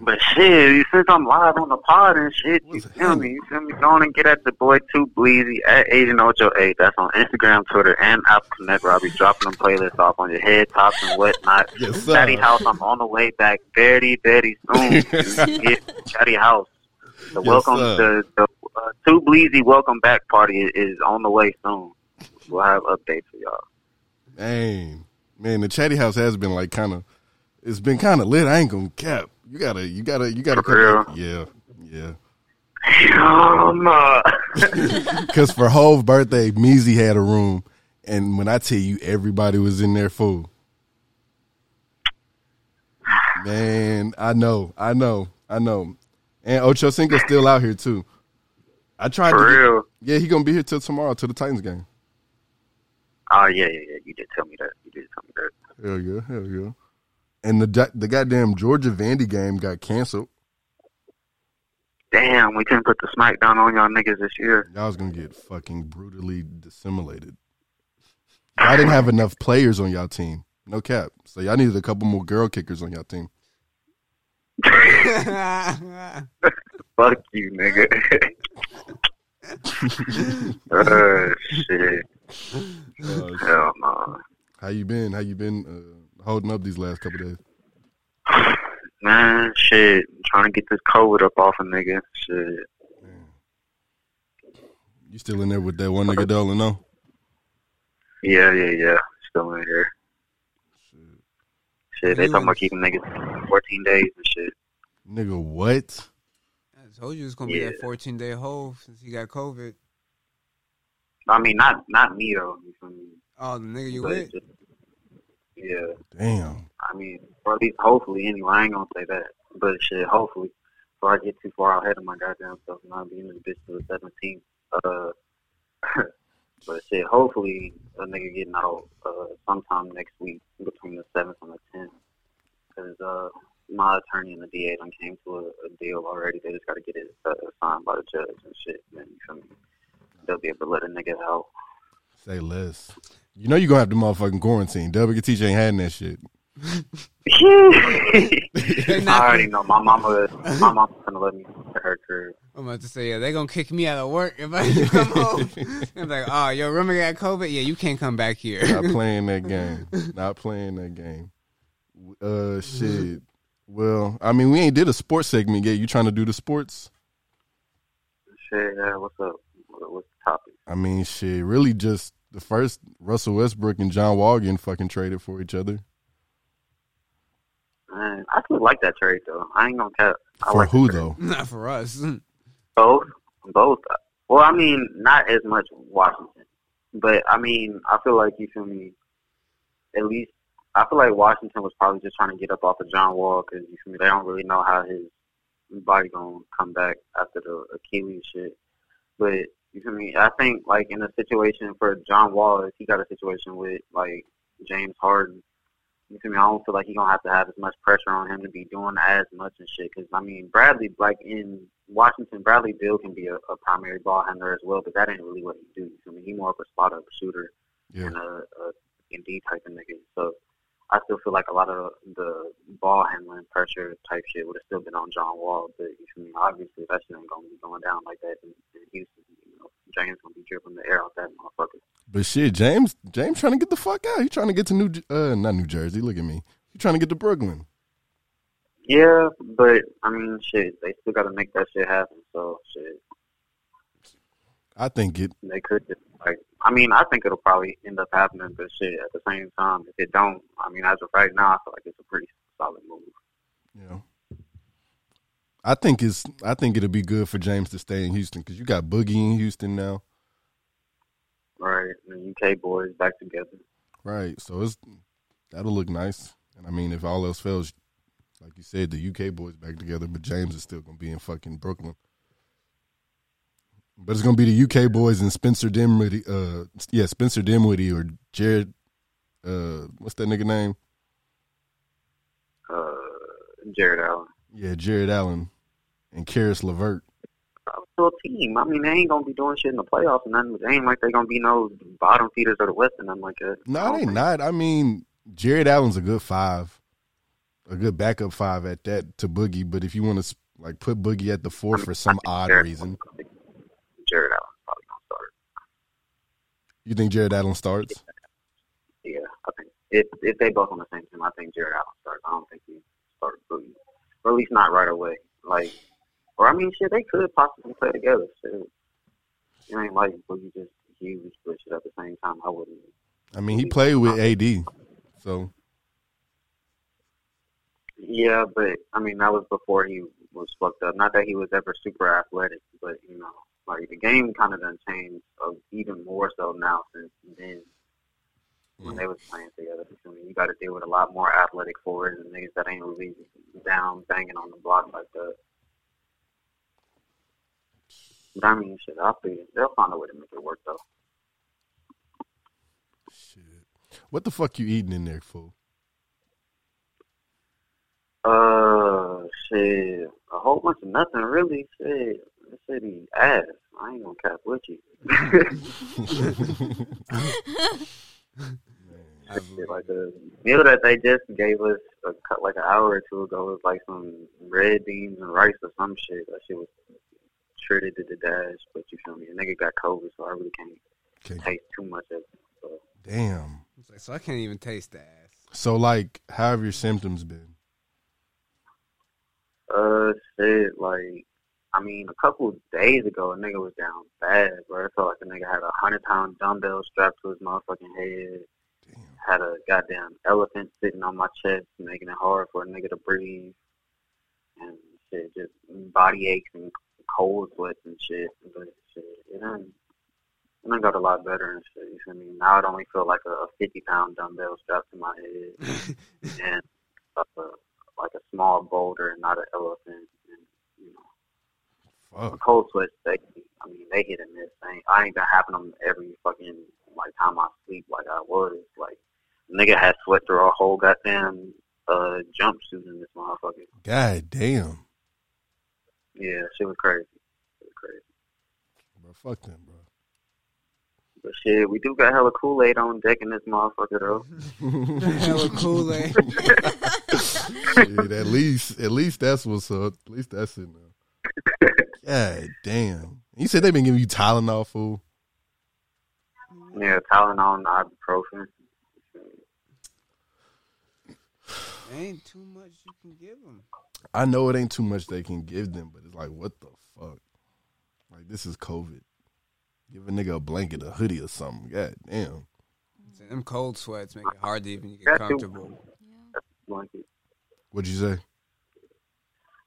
Speaker 10: But shit, since I'm live on the pod and shit, you feel me? You feel me? Go on and get at the boy Too Bleezy at Agent Ocho 8. That's on Instagram, Twitter, and Apple Connect where I'll be dropping them playlists off on your head tops and whatnot. *laughs*
Speaker 7: Yes, sir.
Speaker 10: Chatty House, I'm on the way back very, very soon. *laughs* get Chatty House. The
Speaker 7: Yes,
Speaker 10: welcome,
Speaker 7: sir.
Speaker 10: the, the uh, Too Bleezy welcome back party is, is on the way soon. We'll have updates for y'all.
Speaker 7: Man, man, the chatty house has been like kind of, it's been kind of lit. I ain't gonna cap. You gotta, you gotta, you gotta.
Speaker 10: For
Speaker 7: come- Yeah, yeah. Because *laughs* *laughs* for Hov's birthday, Meezy had a room, and when I tell you everybody was in there full. Man, I know, I know, I know. And Ocho Cinco's still out here too. I tried
Speaker 10: For
Speaker 7: to. get- yeah, he gonna be here till tomorrow to the Titans game.
Speaker 10: oh, yeah, yeah, yeah. You did tell me that. You did tell me that.
Speaker 7: Hell yeah, hell yeah. And the the goddamn Georgia Vandy game got canceled.
Speaker 10: Damn, we couldn't put the smackdown on y'all niggas this year.
Speaker 7: Y'all was gonna get fucking brutally dissimulated. I didn't have enough players on y'all team. No cap. So y'all needed a couple more girl kickers on y'all team. *laughs*
Speaker 10: Fuck you, nigga. uh, *laughs* *laughs* shit.
Speaker 7: Uh,
Speaker 10: Hell no.
Speaker 7: How you been? How you been uh, holding up these last couple days?
Speaker 10: Man, shit. I'm trying to get this COVID up off a nigga. Shit.
Speaker 7: You still in there with that one nigga Dolan? No.
Speaker 10: Yeah, yeah, yeah. Still in here. Shit, they talking about keeping niggas 14 days and shit.
Speaker 7: Nigga, what?
Speaker 8: I told you it's gonna be
Speaker 10: Yeah.
Speaker 8: that 14 day hold since he got COVID.
Speaker 10: I mean, not not me though. You feel me?
Speaker 8: Oh, the nigga you
Speaker 10: But
Speaker 8: with?
Speaker 10: Yeah.
Speaker 7: Damn.
Speaker 10: I mean, or at least hopefully anyway. I ain't gonna say that, but shit, hopefully, before I get too far ahead of my goddamn self, and I'll be in this bitch to the 17th. Uh, *laughs* but shit, hopefully a nigga getting out uh sometime next week between the 7th and the 10th, because uh my attorney and the DA done came to a, a deal already. They just got to get it uh, signed by the judge and shit. And you feel me? They'll be able to let a nigga out.
Speaker 7: Say less. You know you're gonna have to motherfucking quarantine. WTJ ain't had that shit. *laughs*
Speaker 10: I already know my mama. My mama's gonna let me to her crib.
Speaker 8: I'm about to say, yeah, they're gonna kick me out of work if I *laughs* come home. I'm like, oh, yo, remember got COVID? Yeah, you can't come back here.
Speaker 7: Not *laughs* playing that game. Not playing that game. Uh, shit. Well, I mean, we ain't did a sports segment yet. You trying to do the sports?
Speaker 10: Shit, yeah, what's up? What's the topic?
Speaker 7: I mean, shit, really just the first Russell Westbrook and John Wall getting fucking traded for each other.
Speaker 10: Man, I still like that trade though. I ain't gonna cap. I
Speaker 7: For
Speaker 10: like
Speaker 7: who though?
Speaker 8: Not for us. *laughs*
Speaker 10: Both, both. Well, I mean, not as much Washington, but I mean, I feel like you feel me. At least I feel like Washington was probably just trying to get up off of John Wall because you feel me. They don't really know how his body gonna come back after the Achilles shit. But you feel me? I think like in a situation for John Wall, if he got a situation with like James Harden, you feel me? I don't feel like he gonna have to have as much pressure on him to be doing as much and shit. Because I mean, Bradley, like in Washington, Bradley Beal can be a, a primary ball handler as well, but that ain't really what he do. You feel me? He more of a spot up shooter
Speaker 7: Yeah.
Speaker 10: and a, a indeed type of nigga. So I still feel like a lot of the ball handling pressure type shit would have still been on John Wall. But you feel me? Obviously, that shit ain't gonna be going down like that in, in Houston. Know, James gonna be dribbling the air out that motherfucker.
Speaker 7: But shit, James, James trying to get the fuck out. He trying to get to New, uh, not New Jersey. Look at me. He trying to get to Brooklyn.
Speaker 10: Yeah, but I mean, shit, they still got to make that shit happen. So shit,
Speaker 7: I think it.
Speaker 10: they could just like. I mean, I think it'll probably end up happening, but shit, at the same time, if it don't, I mean, as of right now, I feel like it's a pretty solid move.
Speaker 7: Yeah. I think it's. I think it'll be good for James to stay in Houston because you got Boogie in Houston now,
Speaker 10: Right, and the UK boys back together.
Speaker 7: right? So it's that'll look nice. And I mean, if all else fails, like you said, the UK boys back together, but James is still gonna be in fucking Brooklyn. But it's gonna be the UK boys and Spencer Dinwiddie. Uh, yeah, Spencer Dinwiddie or Jarrett. Uh, what's that nigga name?
Speaker 10: Uh, Jarrett Allen.
Speaker 7: Yeah, Jarrett Allen and Caris LeVert.
Speaker 10: Still a team. I mean, they ain't gonna be doing shit in the playoffs and nothing. They ain't like they gonna be no bottom feeders of the West and nothing like that.
Speaker 7: No, they not. I mean, Jarrett Allen's a good five, a good backup five at that to Boogie. But if you want to like put Boogie at the four for some odd reason,
Speaker 10: Jarrett Allen's probably gonna start.
Speaker 7: you think Jarrett Allen starts?
Speaker 10: Yeah, I think if if they both on the same team, I think Jarrett Allen starts. I don't think he starts Boogie, or at least not right away. Like, or I mean, shit, they could possibly play together. Shit. It ain't like Boogie just huge, but shit at the same time, I wouldn't.
Speaker 7: I mean, he played with AD, so
Speaker 10: Yeah, but I mean that was before he was fucked up. Not that he was ever super athletic, but you know, like the game kind of done changed uh, even more so now since then when they was playing together. I mean, you got to deal with a lot more athletic forwards and niggas that ain't really down banging on the block like that. Mean, shit, I figure they'll find a way to make it work though. Shit.
Speaker 7: What the fuck you eating in there, fool?
Speaker 10: Uh, shit, a whole bunch of nothing really. Shit, this city ass. I ain't gonna cap with you. *laughs* Shit, like the meal that they just gave us a, like an hour or two ago was like some red beans and rice or some shit. That shit was shredded to the dash, but you feel me? A nigga got COVID, so I really can't taste too much of it. So,
Speaker 7: Damn.
Speaker 8: Like, So I can't even taste the ass.
Speaker 7: So like, how have your symptoms been?
Speaker 10: uh, shit, like, I mean, a couple of days ago, a nigga was down bad, bro. It felt like a nigga had a hundred pound dumbbell strapped to his motherfucking head. Damn. Had a goddamn elephant sitting on my chest, making it hard for a nigga to breathe. And shit, just body aches and cold sweats and shit. But shit, it done, it done got a lot better and shit. You feel me? Now it only feel like a 50 pound dumbbell strapped to my head. *laughs* and a, like a small boulder and not an elephant. And, you know,
Speaker 7: Fuck.
Speaker 10: cold sweats, they, I mean, they hit and miss. They ain't, I ain't been having them every fucking like time I sleep like I was. Like, nigga had sweat through a whole goddamn uh jumpsuit in this motherfucker.
Speaker 7: God damn,
Speaker 10: Yeah, she was crazy. It was crazy.
Speaker 7: bro. Fuck them, bro.
Speaker 10: But shit, we do got hella Kool Aid on deck in this motherfucker though. *laughs*
Speaker 8: Hella Kool-Aid. *laughs*
Speaker 7: Shit, at least, at least that's what's up. At least that's in there. God damn. You said they've been giving you Tylenol, fool.
Speaker 10: Yeah, Tylenol and ibuprofen.
Speaker 8: Ain't too much you can give them.
Speaker 7: I know it ain't too much they can give them, but it's like, what the fuck? Like this is COVID. Give a nigga a blanket, a hoodie, or something. God damn.
Speaker 8: So them cold sweats make it hard to even get
Speaker 10: That's it.
Speaker 8: comfortable.
Speaker 10: Blanket.
Speaker 7: What'd you say?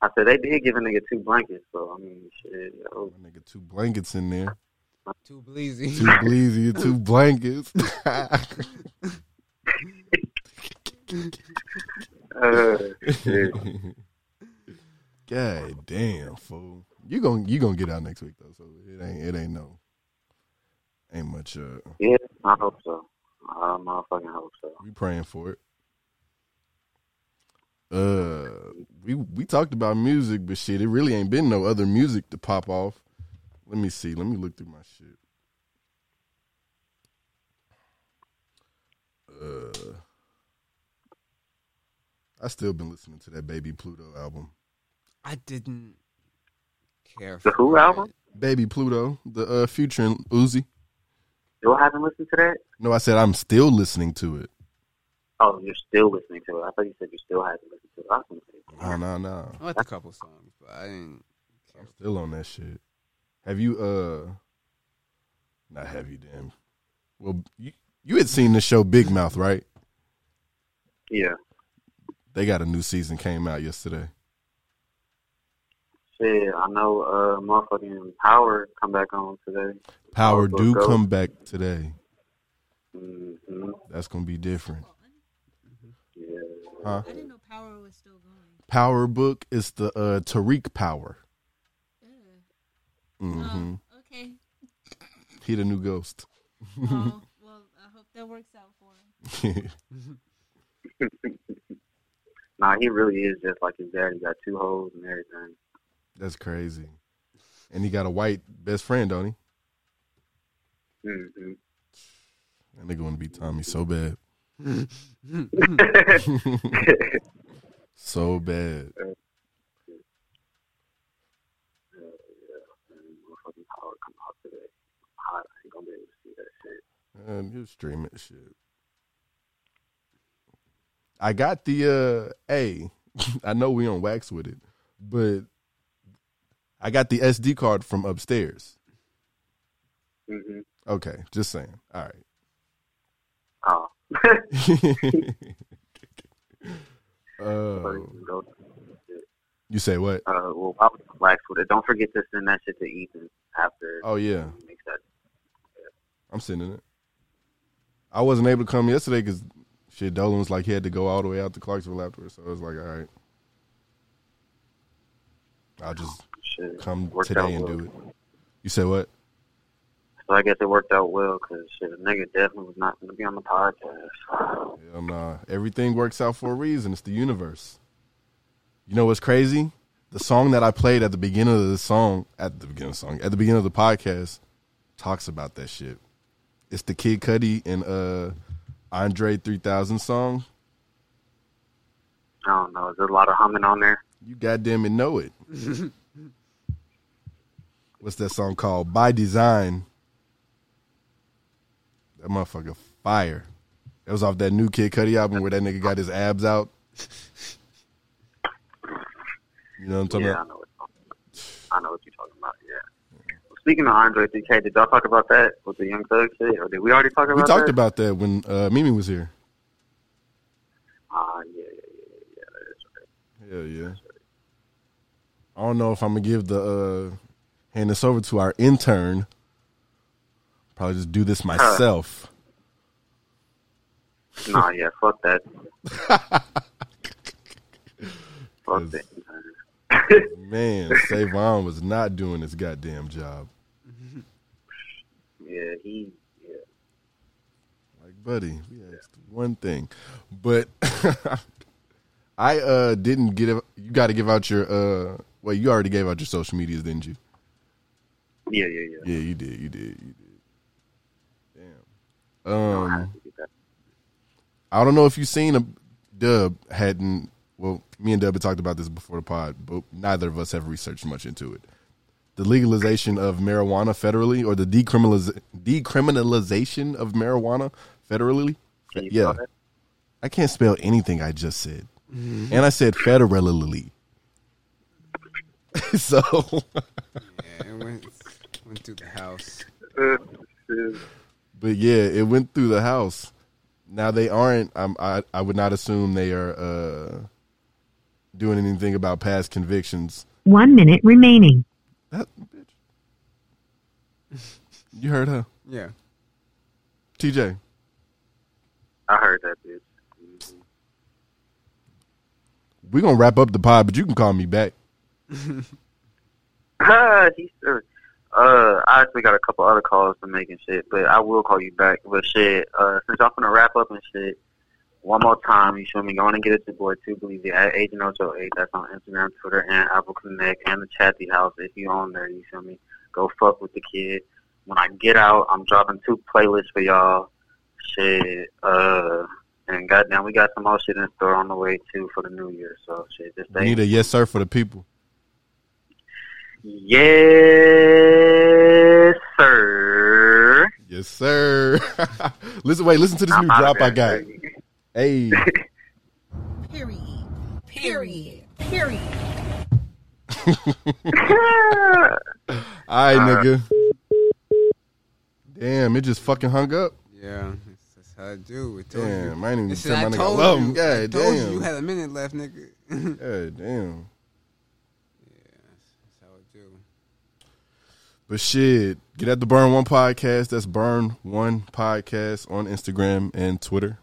Speaker 10: I said they did give a nigga two blankets, so I mean, shit. Yo,
Speaker 7: Nigga, two blankets in there.
Speaker 8: Too bleezy.
Speaker 7: Two bleezy, *laughs* two blankets. *laughs* *laughs*
Speaker 10: uh, shit.
Speaker 7: God damn, fool. You gon' you gonna get out next week though, so it ain't it ain't no ain't much uh
Speaker 10: Yeah, I hope so. I motherfucking hope so.
Speaker 7: we praying for it. Uh we we talked about music, but shit, it really ain't been no other music to pop off. Let me see. Let me look through my shit. Uh I still been listening to that Baby Pluto album.
Speaker 8: I didn't care.
Speaker 10: The
Speaker 8: for
Speaker 10: Who
Speaker 8: it.
Speaker 10: album?
Speaker 7: Baby Pluto, the uh Future and Uzi.
Speaker 10: Still haven't listened to that?
Speaker 7: No, I said I'm still listening to it.
Speaker 10: Oh, you're still listening to it. I thought you said you still haven't listened to it. I was gonna say,
Speaker 7: No, no, no.
Speaker 8: I liked a couple songs, but I didn't.
Speaker 7: I'm still on that shit. Have you uh not have you damn. Well you you had seen the show Big Mouth, right?
Speaker 10: yeah.
Speaker 7: They got a new season came out yesterday.
Speaker 10: Shit, I know uh motherfucking Power come back on today.
Speaker 7: Power
Speaker 10: Also
Speaker 7: do
Speaker 10: Ghost.
Speaker 7: come back today.
Speaker 10: hmm
Speaker 7: That's gonna be different.
Speaker 10: Yeah.
Speaker 7: Huh?
Speaker 6: I didn't know Power was still going.
Speaker 7: Power book is the uh Tariq Power. hmm
Speaker 6: Oh, okay.
Speaker 7: He the new ghost.
Speaker 6: Oh, well, *laughs* I hope that works out for him. *laughs*
Speaker 10: Nah, he really is just like his dad. He got two holes and everything.
Speaker 7: That's crazy. And he got a white best friend, don't he?
Speaker 10: Mm hmm
Speaker 7: That nigga wanna be Tommy so bad. *laughs* so bad.
Speaker 10: Motherfucking Power come out today. Hot. I ain't gonna be able to see that shit.
Speaker 7: Man, you stream it shit. I got the uh hey, *laughs* I know we on wax with it, but I got the SD card from upstairs.
Speaker 10: hmm
Speaker 7: Okay, just saying. All right.
Speaker 10: Oh.
Speaker 7: uh, *laughs* *laughs* you say what?
Speaker 10: Uh, well, I was with it. Don't forget to send that shit to Ethan after.
Speaker 7: Oh yeah,
Speaker 10: that.
Speaker 7: I'm sending it. I wasn't able to come yesterday because shit, Dolan was like he had to go all the way out to Clarksville afterwards, so I was like, all right, I'll just
Speaker 10: Shit.
Speaker 7: come today and
Speaker 10: well.
Speaker 7: do it. You said what?
Speaker 10: So I guess it worked out well because the nigga definitely was not going to be on the podcast.
Speaker 7: Hell nah. Everything works out for a reason. It's the universe. You know what's crazy? The song that I played at the beginning of the song, at the beginning of the song, at the beginning of the podcast, talks about that shit. It's the Kid Cudi and uh Andre 3000 song.
Speaker 10: I don't know. Is there a lot of humming on there?
Speaker 7: You goddamn it know it. *laughs* What's that song called? By Design. That motherfucker fire. It was off that new Kid Cudi album where that nigga got his abs out. You know what I'm talking
Speaker 10: yeah,
Speaker 7: about?
Speaker 10: I know, what, I know what you're talking about. Yeah. Speaking of Andre 3K, did y'all talk about that with the Young Thug shit, or did we already talk about
Speaker 7: We talked
Speaker 10: that?
Speaker 7: about that when uh, Mimi was here.
Speaker 10: Ah, yeah, yeah, yeah, yeah. That is right.
Speaker 7: Hell yeah. I don't know if I'm gonna give the uh, hand this over to our intern. Probably just do this myself.
Speaker 10: Nah, yeah, fuck that. *laughs* fuck that.
Speaker 7: Man, Savon was not doing his goddamn job.
Speaker 10: Yeah, he. Yeah.
Speaker 7: Like, buddy, we asked one thing, but *laughs* I uh didn't get. You got to give out your uh. Well, you already gave out your social medias, didn't you?
Speaker 10: Yeah, yeah, yeah.
Speaker 7: Yeah, you did. You did. You did. Damn. Um, I don't know if you've seen a Dub hadn't. Well, me and Dub had talked about this before the pod, but neither of us have researched much into it. The legalization of marijuana federally, or the decriminaliz- decriminalization of marijuana federally.
Speaker 10: Can you
Speaker 7: yeah,
Speaker 10: spell that?
Speaker 7: I can't spell anything I just said, and I said federally. *laughs* so *laughs*
Speaker 8: Yeah, it went went through the house.
Speaker 7: But yeah, it went through the house. Now they aren't. I'm, I I would not assume they are uh, doing anything about past convictions.
Speaker 11: One minute remaining.
Speaker 7: That bitch. You heard her,
Speaker 8: Yeah.
Speaker 7: TJ.
Speaker 10: I heard that bitch.
Speaker 7: We're gonna wrap up the pod, but you can call me back. *laughs*
Speaker 10: Ah, he's sure. Uh, I actually got a couple other calls to make and shit, but I will call you back. But shit, uh, since y'all gonna wrap up and shit, one more time, you feel me? Go on and get it to boy too. believe it at Agent Ocho Eight. That's on Instagram, Twitter, and Apple Connect, and the Chatty House. If you on there, you feel me? Go fuck with the kid. When I get out, I'm dropping two playlists for y'all. Shit, uh, and goddamn, we got some more shit in store on the way too for the new year. So shit, just
Speaker 7: need a yes sir for the people.
Speaker 10: Yes, sir.
Speaker 7: Yes sir. *laughs* listen, wait, listen to this
Speaker 10: I'm
Speaker 7: new drop I
Speaker 10: there,
Speaker 7: got. Hey,
Speaker 9: Period. Period. Period. *laughs*
Speaker 7: all right, nigga. Damn, it just fucking hung up.
Speaker 8: Yeah, that's, that's how I do. It told you.
Speaker 7: Damn, I ain't even
Speaker 8: Listen,
Speaker 7: tell my
Speaker 8: I
Speaker 7: nigga I
Speaker 8: told
Speaker 7: love
Speaker 8: you,
Speaker 7: him.
Speaker 8: I told
Speaker 7: damn.
Speaker 8: you you had a minute left, nigga. *laughs*
Speaker 7: God damn.
Speaker 8: That's how I do.
Speaker 7: But shit, get at the Burn One Podcast. That's Burn One Podcast on Instagram and Twitter.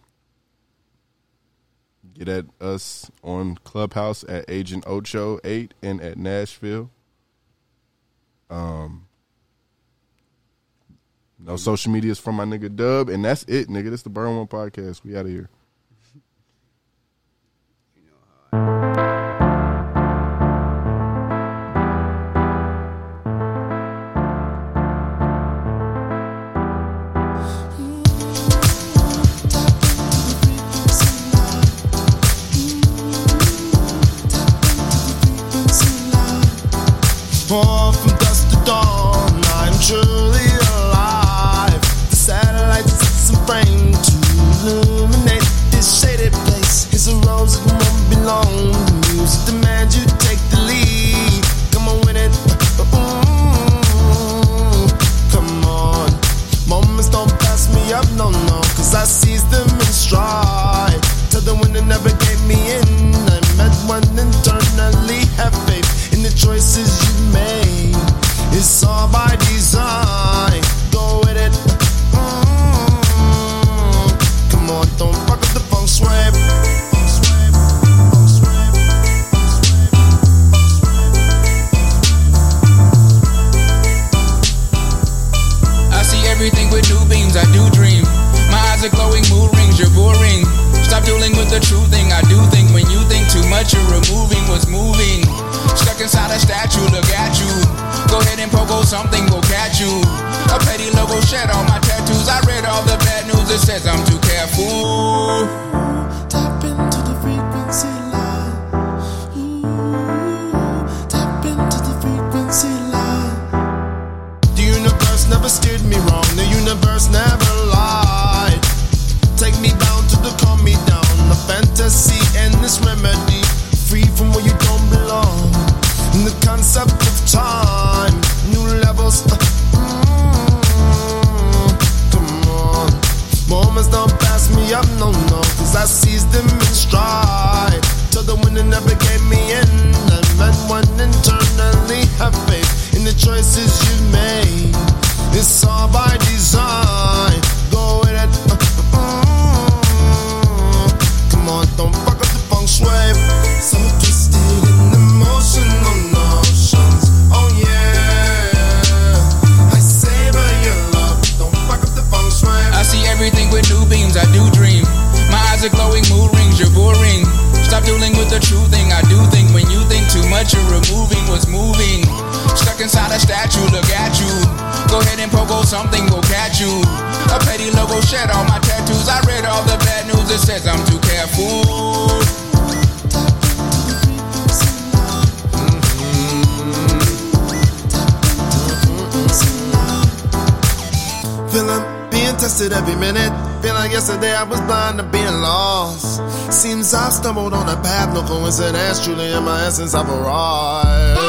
Speaker 7: Get at us on Clubhouse at Agent Ocho Eight and at Nashville. Um, no social medias from my nigga Dub, and that's it, nigga. That's the Burn One Podcast. We out of here.
Speaker 12: Demands you take the lead. Come on with it. Come on. Moments don't pass me up, no, I seize them in stride. The winner never gave me in. I internally. Have faith in the choices you made. It's all by
Speaker 3: shed on my tattoos. I read all the bad news, it says I'm too careful.
Speaker 12: No coincidence. Truly, in my essence, I've arrived.